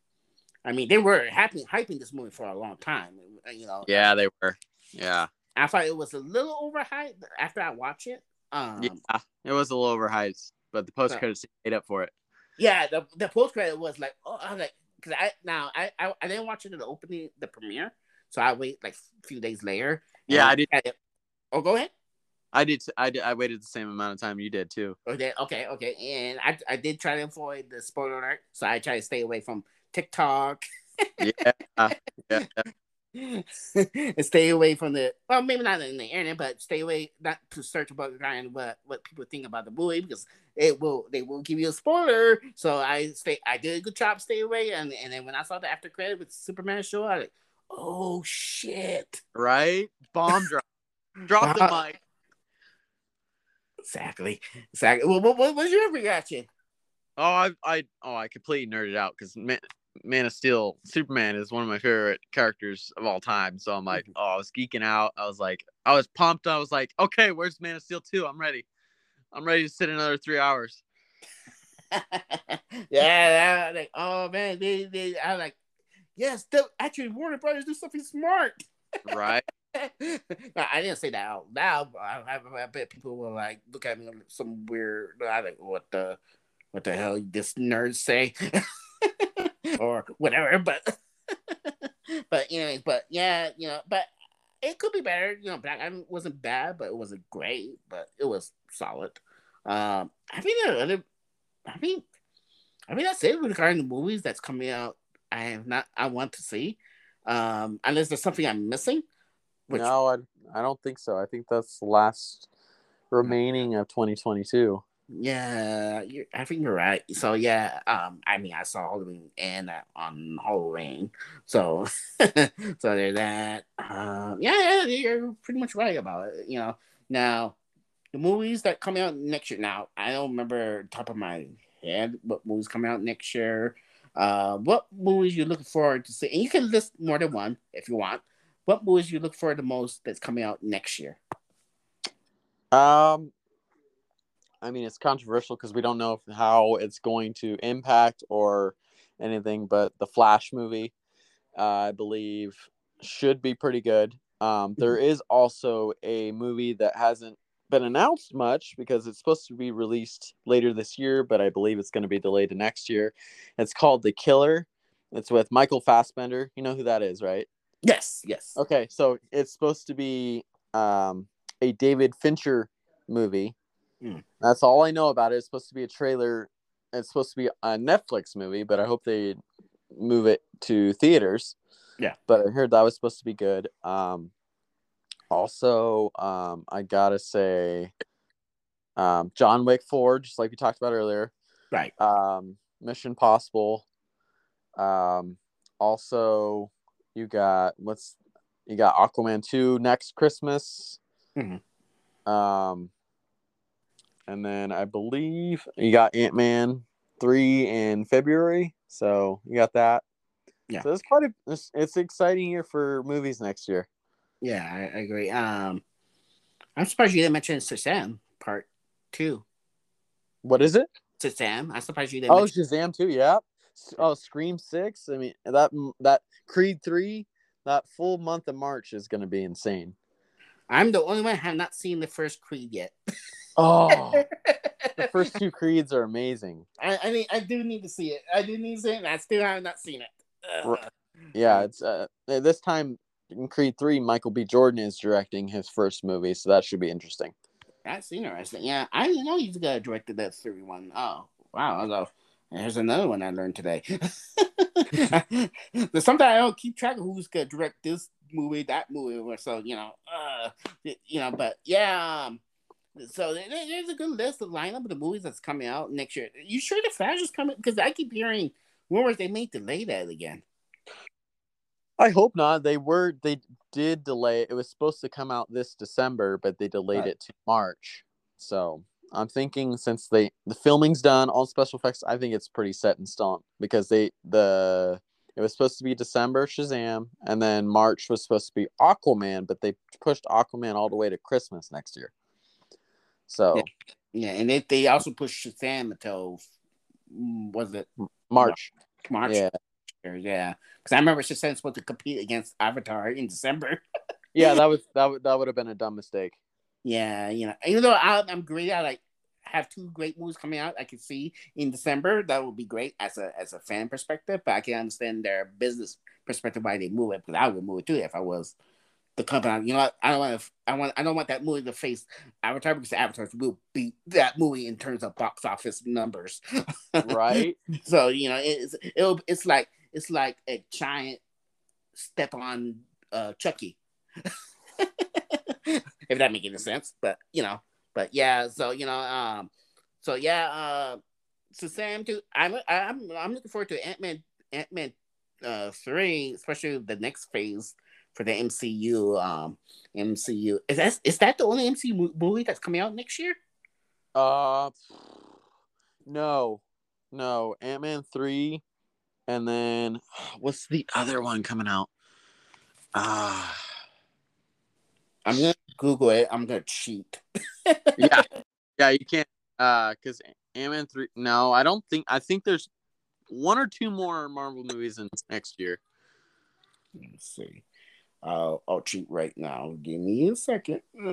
I mean, they were happy hyping this movie for a long time. You know, Yeah, they were. Yeah. I thought it was a little overhyped after I watched it. Um, yeah, it was a little overhyped, but the post credits made up for it. Yeah, the the post credit was like, oh, I was like, because I now I, I I didn't watch it in the opening, the premiere, so I wait like a few days later. Yeah, I did. it- Oh, go ahead. I did. I did. I waited the same amount of time you did too. Okay, okay, okay. And I, I did try to avoid the spoiler alert, so I try to stay away from TikTok. <laughs> Yeah, yeah. and stay away from the well, maybe not in the internet, but stay away not to search about and what what people think about the movie because it will they will give you a spoiler. So I stay I did a good job stay away and and then when I saw the after credit with Superman show, I like, oh shit. Right? Bomb drop. drop the mic. Exactly. Exactly. Well, what, what was your reaction? Oh, I, I, oh, I completely nerded out because Man, of Steel, Superman is one of my favorite characters of all time. So I'm like, Mhm. oh, I was geeking out. I was like, I was pumped. I was like, okay, where's Man of Steel 2? I'm ready. I'm ready to sit another three hours. <laughs> yeah, like, oh man, they they I'm like, yes, the, actually Warner Brothers do something smart. Right? <laughs> I didn't say that out loud. But I, I, I bet people will like look at me some weird. I like what the what the hell this nerd say <laughs> or whatever. But <laughs> but anyways, but yeah, you know, but it could be better. You know, Black Adam wasn't bad, but it wasn't great, but it was solid. Um, I think the other, I mean, I mean that's it regarding the movies that's coming out. I have not. I want to see, um, unless there's something I'm missing. Which, no, I, I don't think so. I think that's the last remaining of 2022. Yeah, I think you're right. So yeah, um, I mean, I saw Halloween and uh, on Halloween, so <laughs> so there's that. Um, yeah, yeah, you're pretty much right about it. You know, now the movies that come out next year. Now I don't remember top of my head what movies come out next year. Uh, what movies you looking forward to see? And you can list more than one if you want. What movies you look for the most that's coming out next year? Um, I mean, it's controversial because we don't know how it's going to impact or anything, but the Flash movie, uh, I believe, should be pretty good. Um, there is also a movie that hasn't been announced much because it's supposed to be released later this year, but I believe it's going to be delayed to next year. It's called The Killer. It's with Michael Fassbender. You know who that is, right? Yes, yes. Okay, so it's supposed to be um, a David Fincher movie. Hmm. That's all I know about it. It's supposed to be a trailer. It's supposed to be a Netflix movie, but I hope they move it to theaters. Yeah. But I heard that was supposed to be good. Um, also, um, I gotta say, um, John Wick Four, just like we talked about earlier. Right. Um, Mission Possible. Um, also, you got what's you got Aquaman two next Christmas. Mhm. Um, and then I believe you got Ant Man three in February. So you got that. Yeah. So it's quite a it's, it's an exciting year for movies next year. Yeah, I, I agree. Um, I'm surprised you didn't mention Shazam Part Two. What is it? Shazam. I'm surprised you didn't. Oh, mention- Shazam two. Yeah. Oh, Scream six. I mean that that Creed three. That full month of March is going to be insane. I'm the only one who have not seen the first Creed yet. <laughs> Oh, <laughs> the first two Creeds are amazing. I, I mean, I do need to see it. I do need to see it, and I still have not seen it. Ugh. Yeah, it's uh this time in Creed three, Michael B. Jordan is directing his first movie, so that should be interesting. That's interesting. Yeah, I didn't know he's gonna directed that three one. Oh, wow. I go. There's another one I learned today. <laughs> But sometimes I don't keep track of who's gonna direct this movie, that movie, or so you know. Uh, you know, but yeah. Um, so there's a good list of lineup of the movies that's coming out next year. You sure the Flash is coming? Because I keep hearing rumors they may delay that again. I hope not. They were they did delay it. Was supposed to come out this December, but they delayed Right. it to March. So I'm thinking since they the filming's done, all special effects, I think it's pretty set in stone because they the it was supposed to be December Shazam, and then March was supposed to be Aquaman, but they pushed Aquaman all the way to Christmas next year. So Yeah, and they, they also pushed Shazam until mm, was it March, March? yeah, yeah. Because I remember Shazam's supposed to compete against Avatar in December. <laughs> yeah, that was that would that would have been a dumb mistake. Yeah, you know, even though I, I'm great, I like have two great movies coming out. I can see in December that would be great as a as a fan perspective, but I can understand their business perspective why they move it because I would move it too if I was the company. You know? I don't want to. I want. I don't want that movie to face Avatar because Avatar will beat that movie in terms of box office numbers. Right? <laughs> So you know, it's it'll, it's like it's like a giant step on uh, Chucky. <laughs> if that makes any sense, but you know, but yeah. So you know, um, so yeah, uh, Shazam, too. I'm I'm I'm looking forward to Ant Man Ant Man uh three, especially the next phase for the MCU. Um, MCU is that is that the only MCU movie that's coming out next year? Uh, no, no, Ant Man three, and then <sighs> what's the other one coming out? Ah, uh, I'm gonna Google it. I'm gonna cheat. <laughs> yeah, yeah, you can't. Uh, because Ant Man three. No, I don't think. I think there's one or two more Marvel movies in next year. Let's see. I'll I'll cheat right now. Give me a second. Uh,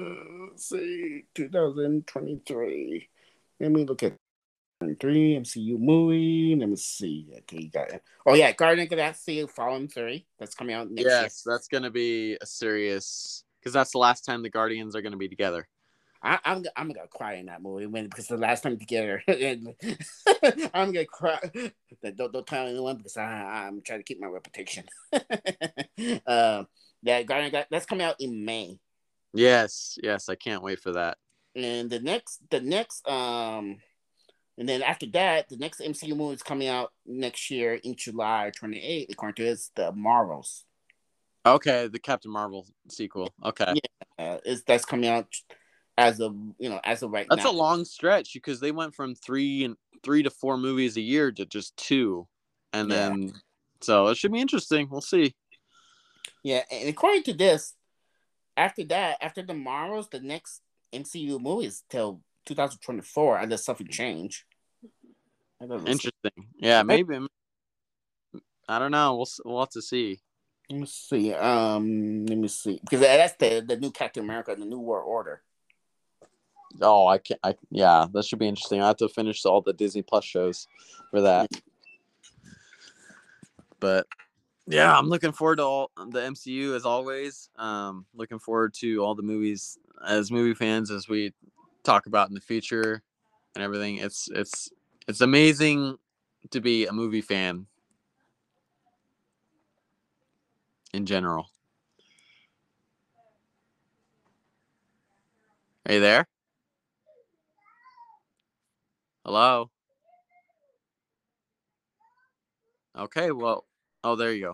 let's see, 2023. Let me look at three MCU movie. Let me see. Okay, you got it. Oh yeah, Guardian of the Galaxy Volume Three. That's coming out next year. yes, year. that's gonna be a serious because that's the last time the Guardians are gonna be together. I, am I'm, I'm gonna cry in that movie when because the last time together, <laughs> <laughs> I'm gonna cry. Don't don't tell anyone because I I'm trying to keep my reputation. <laughs> uh, yeah, Guardian that's coming out in May. Yes, yes, I can't wait for that. And the next, the next, um, and then after that, the next MCU movie is coming out next year in July 28th, according to it's the Marvels. Okay, the Captain Marvel sequel. Okay, yeah, it's that's coming out as of you know as of right That's now. a long stretch because they went from three and three to four movies a year to just two, and yeah. then so it should be interesting. We'll see. Yeah, and according to this, after that, after the Marvels, the next MCU movie is till 2024, unless something change. Interesting. Yeah, maybe. I don't know. We'll we'll have to see. Let me see. Um, let me see because that's the the new Captain America, and the New World Order. Oh, I can't. I yeah, that should be interesting. I have to finish all the Disney Plus shows for that. But yeah, I'm looking forward to all the MCU as always. Um, looking forward to all the movies as movie fans as we talk about in the future and everything. It's it's it's amazing to be a movie fan in general. Are you there? Hello? Okay, well, oh, there you go.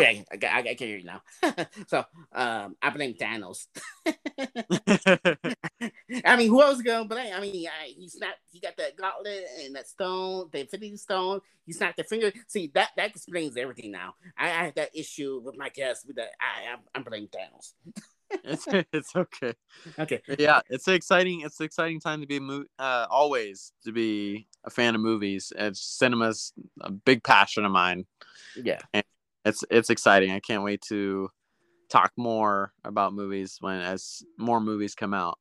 Yeah, I, I, I can hear you now. <laughs> so um, I blame Thanos. <laughs> I mean, who else gonna blame? I mean, I, he snapped. He got that gauntlet and that stone, the Infinity Stone. He snapped the finger. See that that explains everything now. I, I had that issue with my guest with that. I I'm, I'm blaming Thanos <laughs> it's <laughs> it's okay. Okay. Yeah, it's exciting. It's an exciting time to be a. Uh, always to be a fan of movies. It's cinema's a big passion of mine. Yeah. And it's it's exciting. I can't wait to talk more about movies when as more movies come out.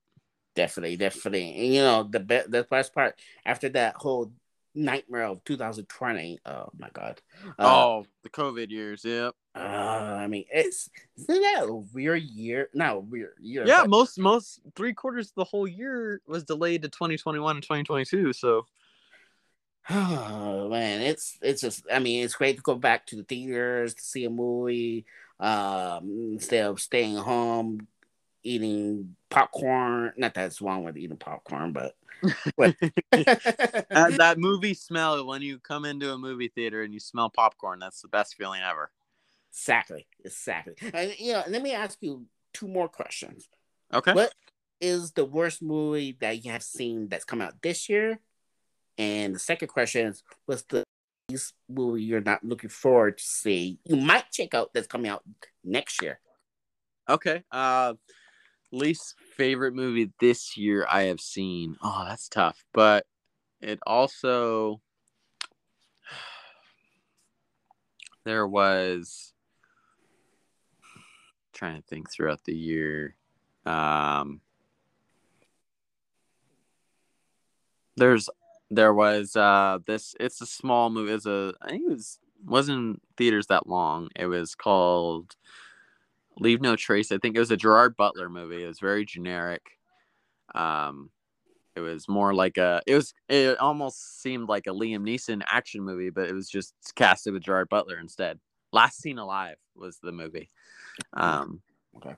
Definitely, definitely. And, you know the be- the best part after that whole nightmare of 2020. Oh my god. Uh, oh, the COVID years. Yep. Uh, I mean, it's isn't that a weird year? Not weird year. Yeah, but... most most three quarters of the whole year was delayed to 2021 and 2022. So. <sighs> Oh man, it's it's just. I mean, it's great to go back to the theaters to see a movie um, instead of staying home eating popcorn. Not that it's wrong with eating popcorn, but <laughs> that, <laughs> that movie smell when you come into a movie theater and you smell popcorn. That's the best feeling ever. Exactly, exactly. And you know, let me ask you two more questions. Okay. What is the worst movie that you have seen that's come out this year? And the second question is, what's the movie you're not looking forward to see? You might check out that's coming out next year. Okay. Uh least favorite movie this year I have seen. Oh, that's tough. But it also <sighs> there was trying to think throughout the year. Um there's there was uh this it's a small movie it's a I think it was wasn't theaters that long. It was called Leave No Trace. I think it was a Gerard Butler movie. It was very generic. Um, it was more like a. It was. It almost seemed like a Liam Neeson action movie, but it was just casted with Gerard Butler instead. Last Seen Alive was the movie. Um, Okay.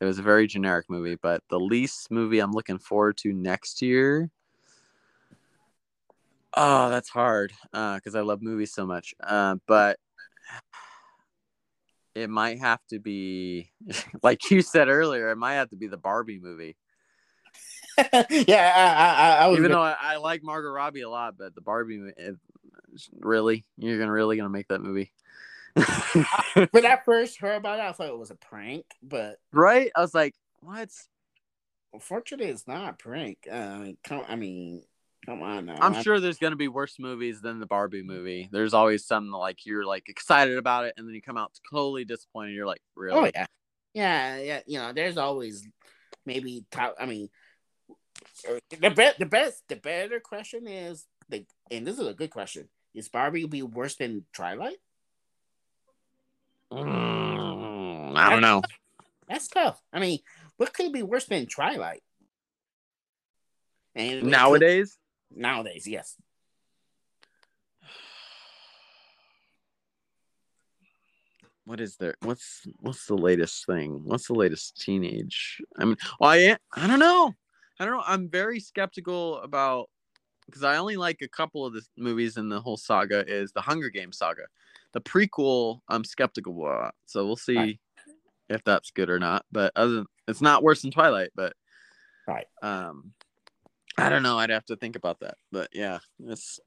It was a very generic movie, but the least movie I'm looking forward to next year. Oh, that's hard because I love movies so much. Uh, but it might have to be, <laughs> like you said earlier, it might have to be the Barbie movie. <laughs> yeah, I, I, I was Even though I, I like Margot Robbie a lot, but the barbie it, really you're gonna really gonna make that movie, <laughs> when I first heard about it, I thought it was a prank, but right? I was like, what? unfortunately, it's not a prank. Uh, I mean, come on now. I'm sure there's gonna be worse movies than the Barbie movie. There's always some like you're like excited about it, and then you come out totally disappointed. You're like, really? Oh yeah, yeah, yeah. You know, there's always maybe top. I mean, the best, the best, the better question is the, and this is a good question: Is Barbie be worse than Twilight? Mm, I don't know. That's tough. I mean, what could be worse than Twilight? And Nowadays, nowadays, yes. what is there? What's what's the latest thing? What's the latest teenage? I mean, well, I I don't know. I don't know. I'm very skeptical about because I only like a couple of the movies in the whole saga is the Hunger Games saga. The prequel, I'm skeptical about. So we'll see Right. if that's good or not. But other than, it's not worse than Twilight, but Right. um I don't know. I'd have to think about that. But yeah, it's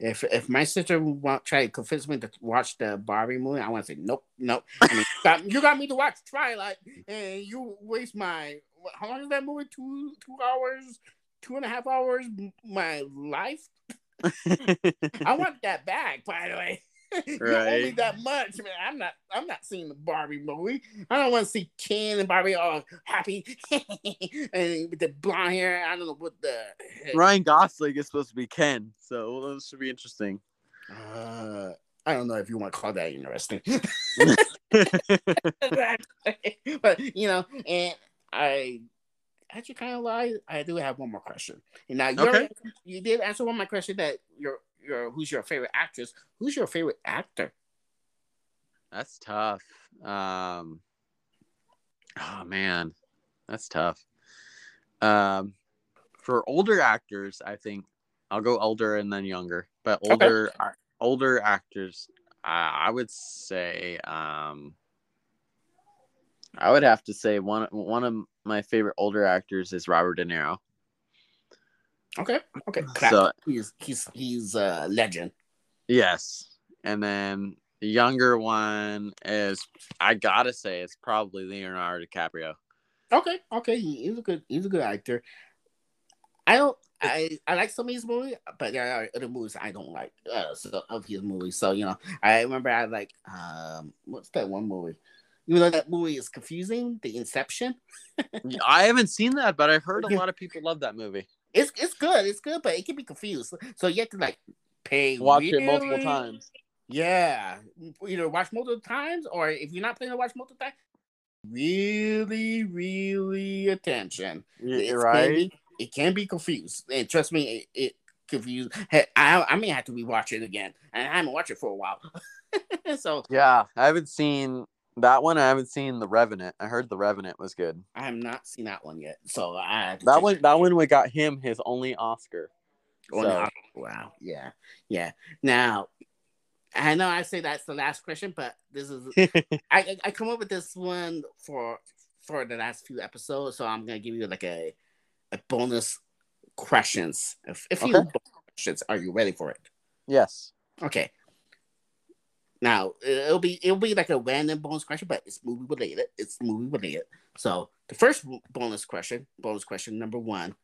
If if my sister want try to convince me to watch the Barbie movie, I want to say nope, nope. I mean, you got- you got me to watch Twilight, and you waste my what, how long is that movie? Two two hours, two and a half hours. My life. <laughs> I want that back. By the way, <laughs> you me that much, man. I'm not. I'm not seeing the Barbie movie. I don't want to see Ken and Barbie all happy <laughs> and with the blonde hair. I don't know what the. Ryan Gosling is supposed to be Ken, so this should be interesting. Uh, I don't know if you want to call that interesting. <laughs> but you know, and I actually kind of lied. I do have one more question. And now you Okay. you did answer one of my question that your your who's your favorite actress? Who's your favorite actor? That's tough. Um, oh man, that's tough. Um, for older actors, I think I'll go older and then younger. But Okay. older, older actors, I, I would say, um, I would have to say one one of my favorite older actors is Robert De Niro. Okay, okay. So- he's he's he's a legend. Yes, and then the younger one is I gotta say it's probably Leonardo DiCaprio. Okay, okay. He, he's a good he's a good actor. I don't I I like some of his movies, but there are other movies I don't like uh, so, of his movies. So you know, I remember I like um what's that one movie? Even though that movie is confusing, The Inception. <laughs> I haven't seen that, but I've heard a lot of people love that movie. It's it's good, it's good, but it can be confused. So you have to like pay Watch it multiple times. Yeah, either watch multiple times, or if you're not planning to watch multiple times, really, really attention. You're Can right. be, it can be confused, and trust me, it, it confused. Hey, I I may have to rewatch it again, and I haven't watched it for a while. <laughs> so Yeah, I haven't seen that one. I haven't seen The Revenant. I heard The Revenant was good. I have not seen that one yet. So I That one, that one, would got him his only Oscar. Oh, So- no. Wow. Yeah. Yeah. Now, I know I say that's the last question, but this is <laughs> I I- come up with this one for for the last few episodes, so I'm gonna give you like a a bonus questions. If if you Okay. questions, are you ready for it? yes. Okay. Now it'll be it'll be like a random bonus question, but it's movie related. It's movie related. So the first bonus question, bonus question number one,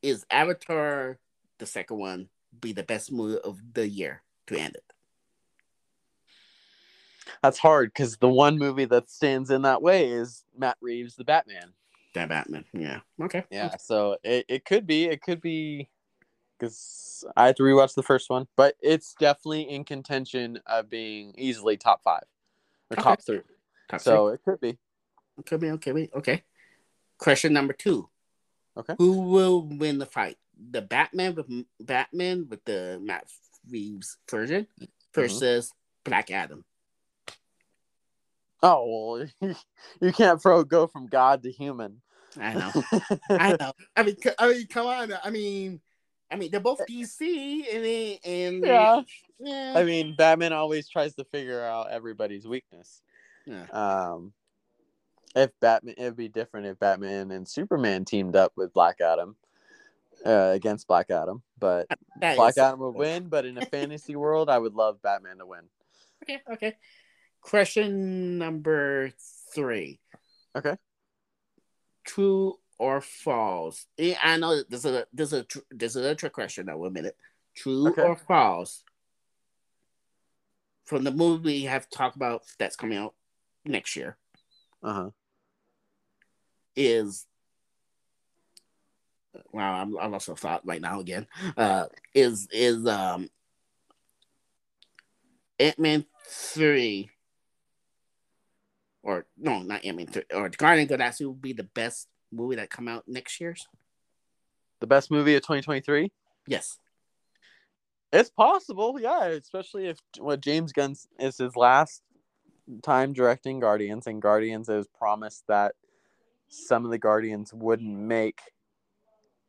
is Avatar the second one be the best movie of the year to end it? That's hard because the one movie that stands in that way is Matt Reeves' The Batman. That Batman. Yeah. Okay. Yeah, so it, it could be, it could be because I had to rewatch the first one, but it's definitely in contention of being easily top five or Okay. top three. Top So it could be. three. could be okay. Wait. Okay. Question number two. Okay. Who will win the fight? The Batman with Batman with the Matt Reeves version Mm-hmm. versus Black Adam. Oh well, <laughs> you can't throw go from God to human. I know. <laughs> I know. I mean, I mean, come on. I mean, I mean, they're both DC, and and yeah. yeah. I mean, Batman always tries to figure out everybody's weakness. Yeah. Um, if Batman, it'd be different if Batman and Superman teamed up with Black Adam uh, against Black Adam, but that Black Adam would win. But in a fantasy world, I would love Batman to win. Okay. Okay. Question number three. Okay. True or false? I know this is a this is a this is a trick question. Now, one minute. True okay. or false? From the movie we have talked about that's coming out next year. Uh huh. Is wow, I'm, I lost a thought right now again. Uh, is is um Ant Man three or no, not Ant Man three or Guardian Galaxy will be the best movie that come out next year's? The best movie of 2023? Yes. It's possible, yeah, especially if what James Gunn is his last time directing Guardians, and Guardians has promised that some of the Guardians wouldn't make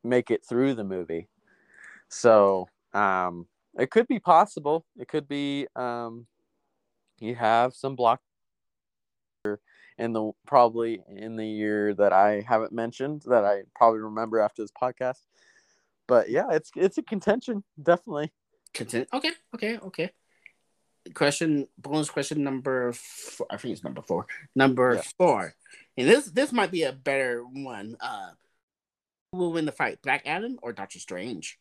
make it through the movie. So um, it could be possible. It could be um, you have some block in the probably in the year that I haven't mentioned that I probably remember after this podcast. But yeah, it's it's a contention, definitely. Content. Okay, okay, okay. Question bonus question number four, I think it's number four. Number yeah. four. And this this might be a better one. Uh who will win the fight? Black Adam or Doctor Strange?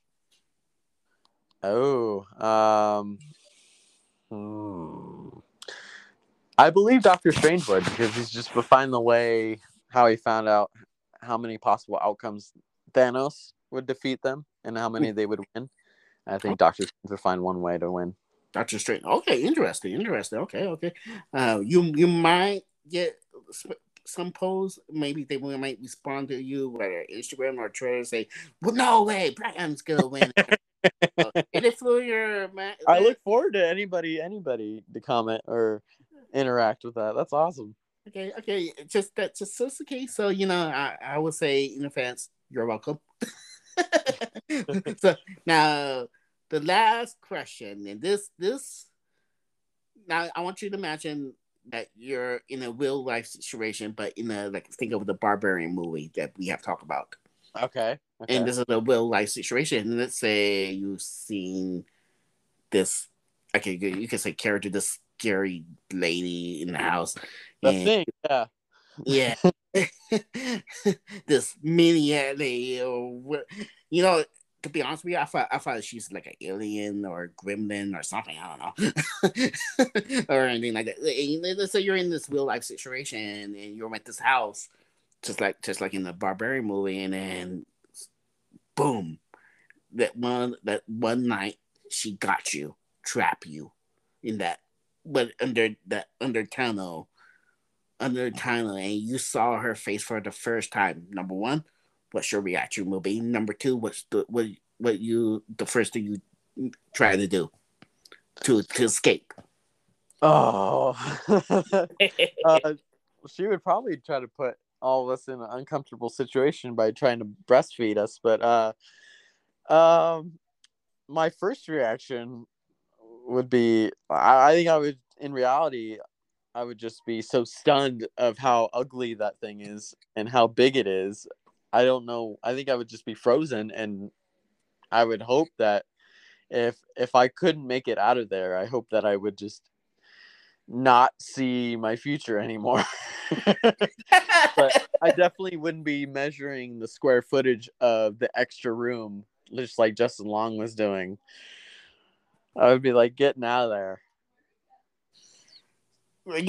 Oh, um hmm. I believe Doctor Strange would because he's just refined the way how he found out how many possible outcomes Thanos would defeat them and how many they would win. I think Doctor Strange would find one way to win. Doctor Strange. Okay, interesting, interesting. Okay, okay. Uh, you you might get some polls. Maybe they might respond to you, whether Instagram or Twitter, say, "Well, no way, Brian's gonna win." <laughs> and if your, I look forward to anybody anybody to comment or interact with that. That's awesome. Okay, okay. Just that just so the case. So you know, I, I would say in advance, you're welcome. <laughs> so now the last question, and this this now I want you to imagine that you're in a real life situation, but in a like think of the barbarian movie that we have talked about. Okay. okay. And this is a real life situation. Let's say you've seen this. Okay, you can say character this scary lady in the house. The and, thing, yeah. Yeah. <laughs> <laughs> this maniac lady or you know, to be honest with you, I thought I thought she's like an alien or a gremlin or something. I don't know, <laughs> or anything like that. Let's say you're in this real life situation and you're at this house, just like just like in the barbarian movie, and then boom, that one that one night she got you, trap you in that but under the under tunnel, under tunnel, and you saw her face for the first time. Number one, what's your reaction will be? Number two, what's the what what you the first thing you try to do to to escape? Oh, <laughs> <laughs> uh, she would probably try to put all of us in an uncomfortable situation by trying to breastfeed us. But uh, um, my first reaction would be I, I think I would in reality I would just be so stunned of how ugly that thing is and how big it is. I don't know. I think I would just be frozen and I would hope that if if I couldn't make it out of there, I hope that I would just not see my future anymore. <laughs> but I definitely wouldn't be measuring the square footage of the extra room just like Justin Long was doing. I would be like getting out of there.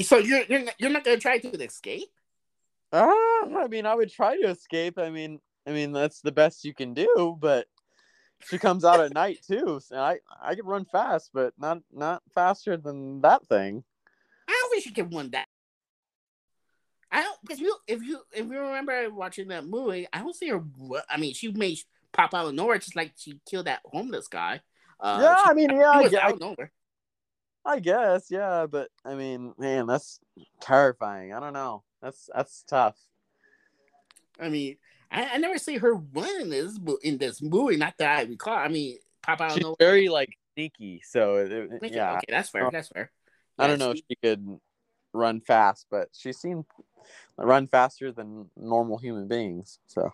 So you're you're not, you're not gonna try to escape? Uh, I mean, I would try to escape. I mean, I mean that's the best you can do. But she comes out at night too, so I I can run fast, but not not faster than that thing. I don't think she can run that. I don't because you if you if you remember watching that movie, I don't see her. I mean, she may pop out of nowhere just like she killed that homeless guy. Uh, yeah, I mean, yeah, I, I, I guess, yeah, but I mean, man, that's terrifying. I don't know. That's that's tough. I mean, I, I never see her run in this in this movie. Not that I recall. I mean, pop out. She's know. very like sneaky, so it, yeah. Okay, that's fair. That's fair. I don't know she... if she could run fast, but she seemed run faster than normal human beings. So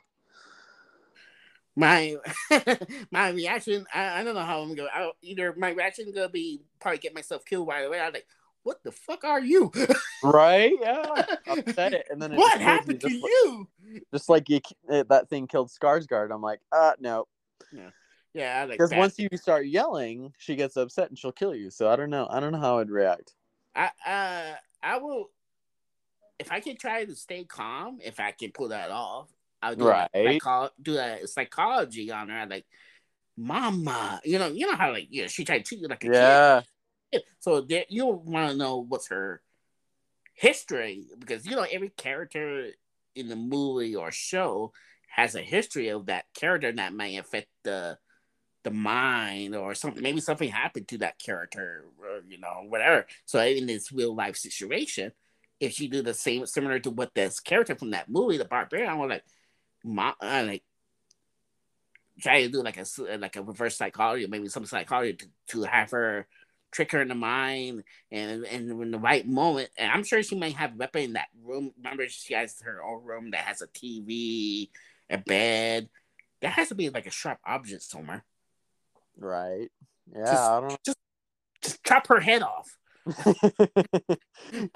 my <laughs> my reaction, I, I don't know how I'm gonna. I, either my reaction gonna be probably get myself killed right away. I'm like, what the fuck are you? <laughs> right? Yeah. Upset it, and then it what happened to like, you? Just like you, that thing killed Skarsgård. I'm like, uh, no. Yeah. Yeah, because like once you start yelling, she gets upset and she'll kill you. So I don't know. I don't know how I'd react. I uh I will if I can try to stay calm, if I can pull that off, I'll do right. Psycho- do a psychology on her, like mama. You know, you know how like yeah, she tried to treat you like a yeah. kid. So there, you want to know what's her history because you know every character in the movie or show has a history of that character that may affect the the mind or something maybe something happened to that character or you know whatever so in this real life situation if she do the same similar to what this character from that movie the barbarian i was like my uh, like try to do like a like a reverse psychology maybe some psychology to, to have her trick her in the mind and and in the right moment and i'm sure she might have a weapon in that room remember she has her own room that has a tv a bed there has to be like a sharp object somewhere Right. Yeah, just, I don't just just chop her head off. <laughs>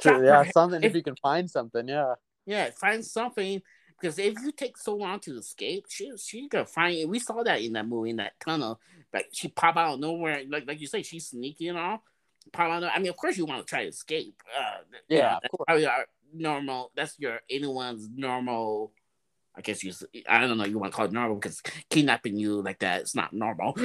yeah, something if, you can find something, yeah. Yeah, find something because if you take so long to escape, she she gonna find. It. We saw that in that movie in that tunnel. Like she pop out nowhere, like like you say, she's sneaky and all. Pop out. I mean, of course you want to try to escape. Uh, yeah, yeah that's probably our normal. That's your anyone's normal I guess you, I don't know, you want to call it normal because kidnapping you like that is not normal.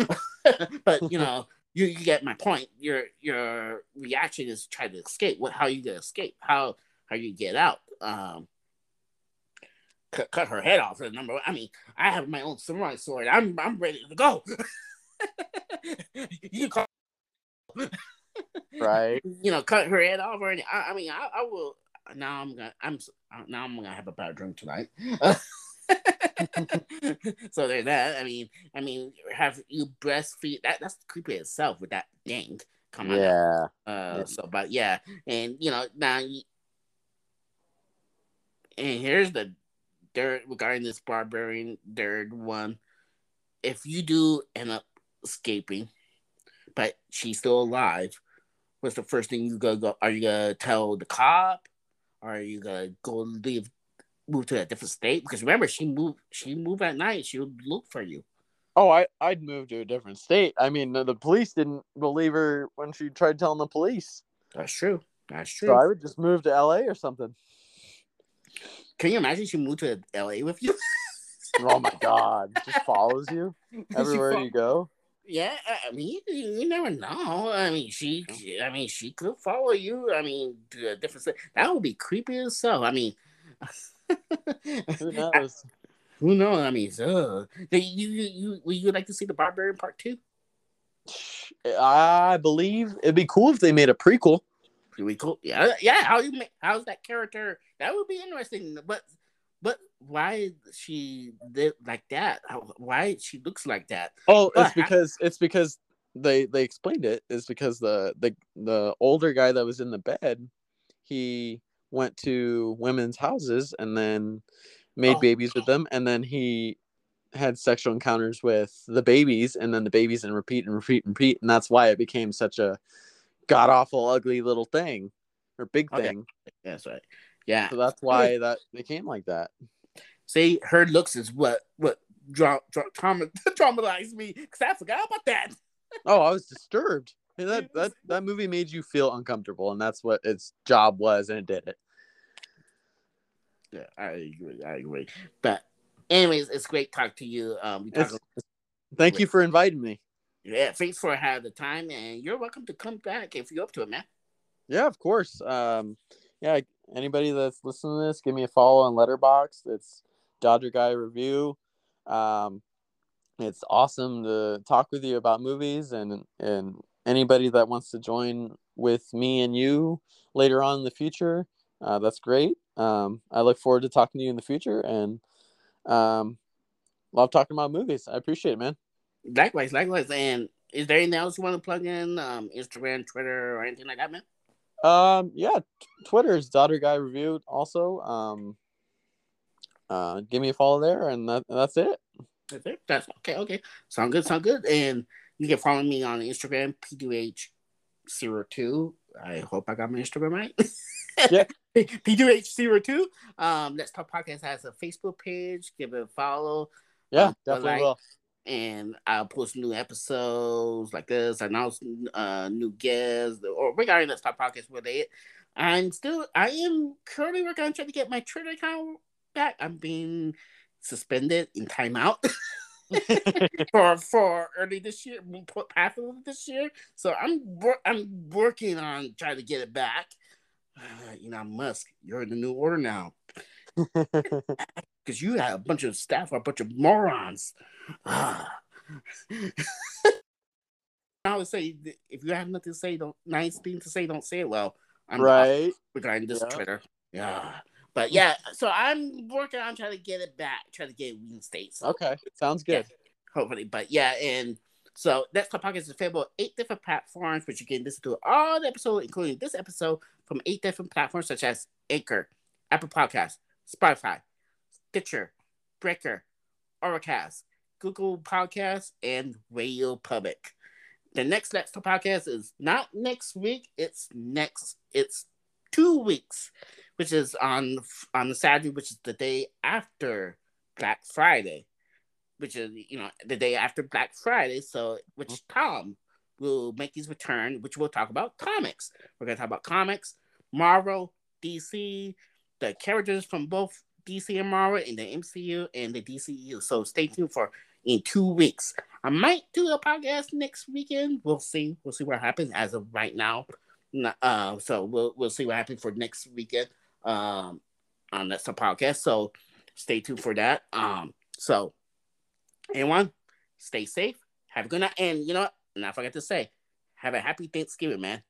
<laughs> but you know, <laughs> you, you get my point. Your your reaction is try to escape. What? How you gonna escape? How how you get out? Um, cut, cut her head off. The number. One. I mean, I have my own samurai sword. I'm I'm ready to go. <laughs> you call. <laughs> right. You know, cut her head off. Or I, I mean, I, I will now I'm gonna I'm now I'm gonna have a bad drink tonight. <laughs> so there's that. I mean, I mean, have you breastfeed? That that's creepy itself with that thing coming yeah. Uh, yeah. So, but yeah, and you know now, and here's the regarding this barbarian third one. If you do end up escaping, but she's still alive, what's the first thing you go go? Are you gonna tell the cop? Are you gonna go leave, move to a different state? Because remember, she moved. She moved at night. She would look for you. Oh, I I'd move to a different state. I mean, the, the police didn't believe her when she tried telling the police. That's true. That's true. So I would just move to L.A. or something. Can you imagine she moved to L.A. with you? <laughs> oh my God! Just follows you <laughs> everywhere you go yeah, I mean, you, you, never know. I mean, she, I mean, she could follow you. I mean, to a uh, different. That would be creepy as so. I mean, <laughs> who knows? who knows? I mean, so you, you, you, would you like to see the Barbarian Part Two? I believe it'd be cool if they made a prequel. Pretty cool. Yeah, yeah. How you make? How's that character? That would be interesting. But but why she did like that? Why she looks like that? Oh, but it's because I, it's because they they explained it. Is because the the the older guy that was in the bed, he went to women's houses and then made oh. babies with them, and then he had sexual encounters with the babies, and then the babies, and repeat and repeat and repeat, and that's why it became such a god awful, ugly little thing or big thing. Okay. That's right. Yeah. So that's why that they came like that. See, her looks is what what dra- dra- trauma- <laughs> traumatized me because I forgot about that. oh, I was disturbed. that <laughs> that that movie made you feel uncomfortable, and that's what its job was, and it did it. Yeah, I agree. I agree. But anyways, it's great talk to you. Um, thank you for inviting me. Yeah, thanks for having the time, and you're welcome to come back if you're up to it, man. Yeah, of course. Um, yeah, anybody that's listening to this, give me a follow on Letterboxd. It's Dodger Guy Review. Um, it's awesome to talk with you about movies and and anybody that wants to join with me and you later on in the future, uh, that's great. Um, I look forward to talking to you in the future and um, love talking about movies. I appreciate it, man. Likewise, likewise. And is there anything else you want to plug in? Um, Instagram, Twitter, or anything like that, man? Um, yeah, Twitter is Daughter Guy Reviewed. Also, um, uh, give me a follow there, and that, that's it. That's it. That's okay. Okay, sound good. Sound good. And you can follow me on Instagram, p2h02. I hope I got my Instagram right. <laughs> Yeah. <laughs> p2h02. Um, Let's Talk Podcast has a Facebook page. Give it a follow. Yeah, Um, definitely like- will. And I'll post new episodes like this, announce uh, new guests or regarding Let's Talk Podcast related. I'm still, I am currently working on trying to get my Twitter account back. I'm being suspended in timeout <laughs> <laughs> for for early this year, half of this year. So I'm I'm working on trying to get it back. Uh, <sighs> you know, Musk, you're in the new order now <laughs> because you have a bunch of staff, are a bunch of morons. <sighs> I would say if you have nothing to say, don't nice thing to say, don't say it. Well, I'm right. regarding this Yeah. Twitter. Yeah, but yeah, so I'm working on trying to get it back, trying to get it reinstated. So Okay. Sounds good. hopefully, but yeah, and so that's the podcast is available on eight different platforms, which you can listen to all the episodes, including this episode, from eight different platforms such as Anchor, Apple Podcasts, Spotify, Stitcher, Breaker, Overcast, Google Podcasts, and Radio Public. The next Let's Talk podcast is not next week. It's next. It's two weeks, which is on on the Saturday, which is the day after Black Friday, which is you know the day after Black Friday. So, which mm-hmm. Tom will make his return, which we'll talk about comics. We're gonna talk about comics, Marvel, DC, the characters from both DC and the MCU and the DCU. So stay tuned for in two weeks. I might do a podcast next weekend. We'll see. We'll see what happens as of right now. Uh, so we'll we'll see what happens for next weekend. Um, on that's a podcast. So stay tuned for that. Um, so anyone, stay safe. Have a good night. And you know what? And I forgot to say, have a happy Thanksgiving, man.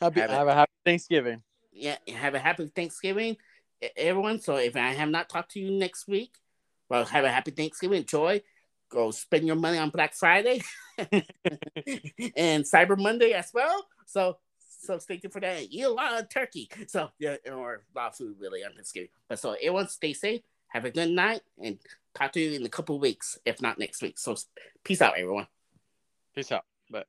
Happy, Have have, a happy Thanksgiving. Yeah, have a happy Thanksgiving, everyone. So if I have not talked to you next week, well, have a happy Thanksgiving. Enjoy. Go spend your money on Black Friday <laughs> and Cyber Monday as well. So so stay tuned for that. Eat a lot of turkey. So yeah, or a lot of food really on Thanksgiving. But so everyone stay safe. Have a good night and talk to you in a couple weeks, if not next week. So peace out, everyone. Peace out. Bye.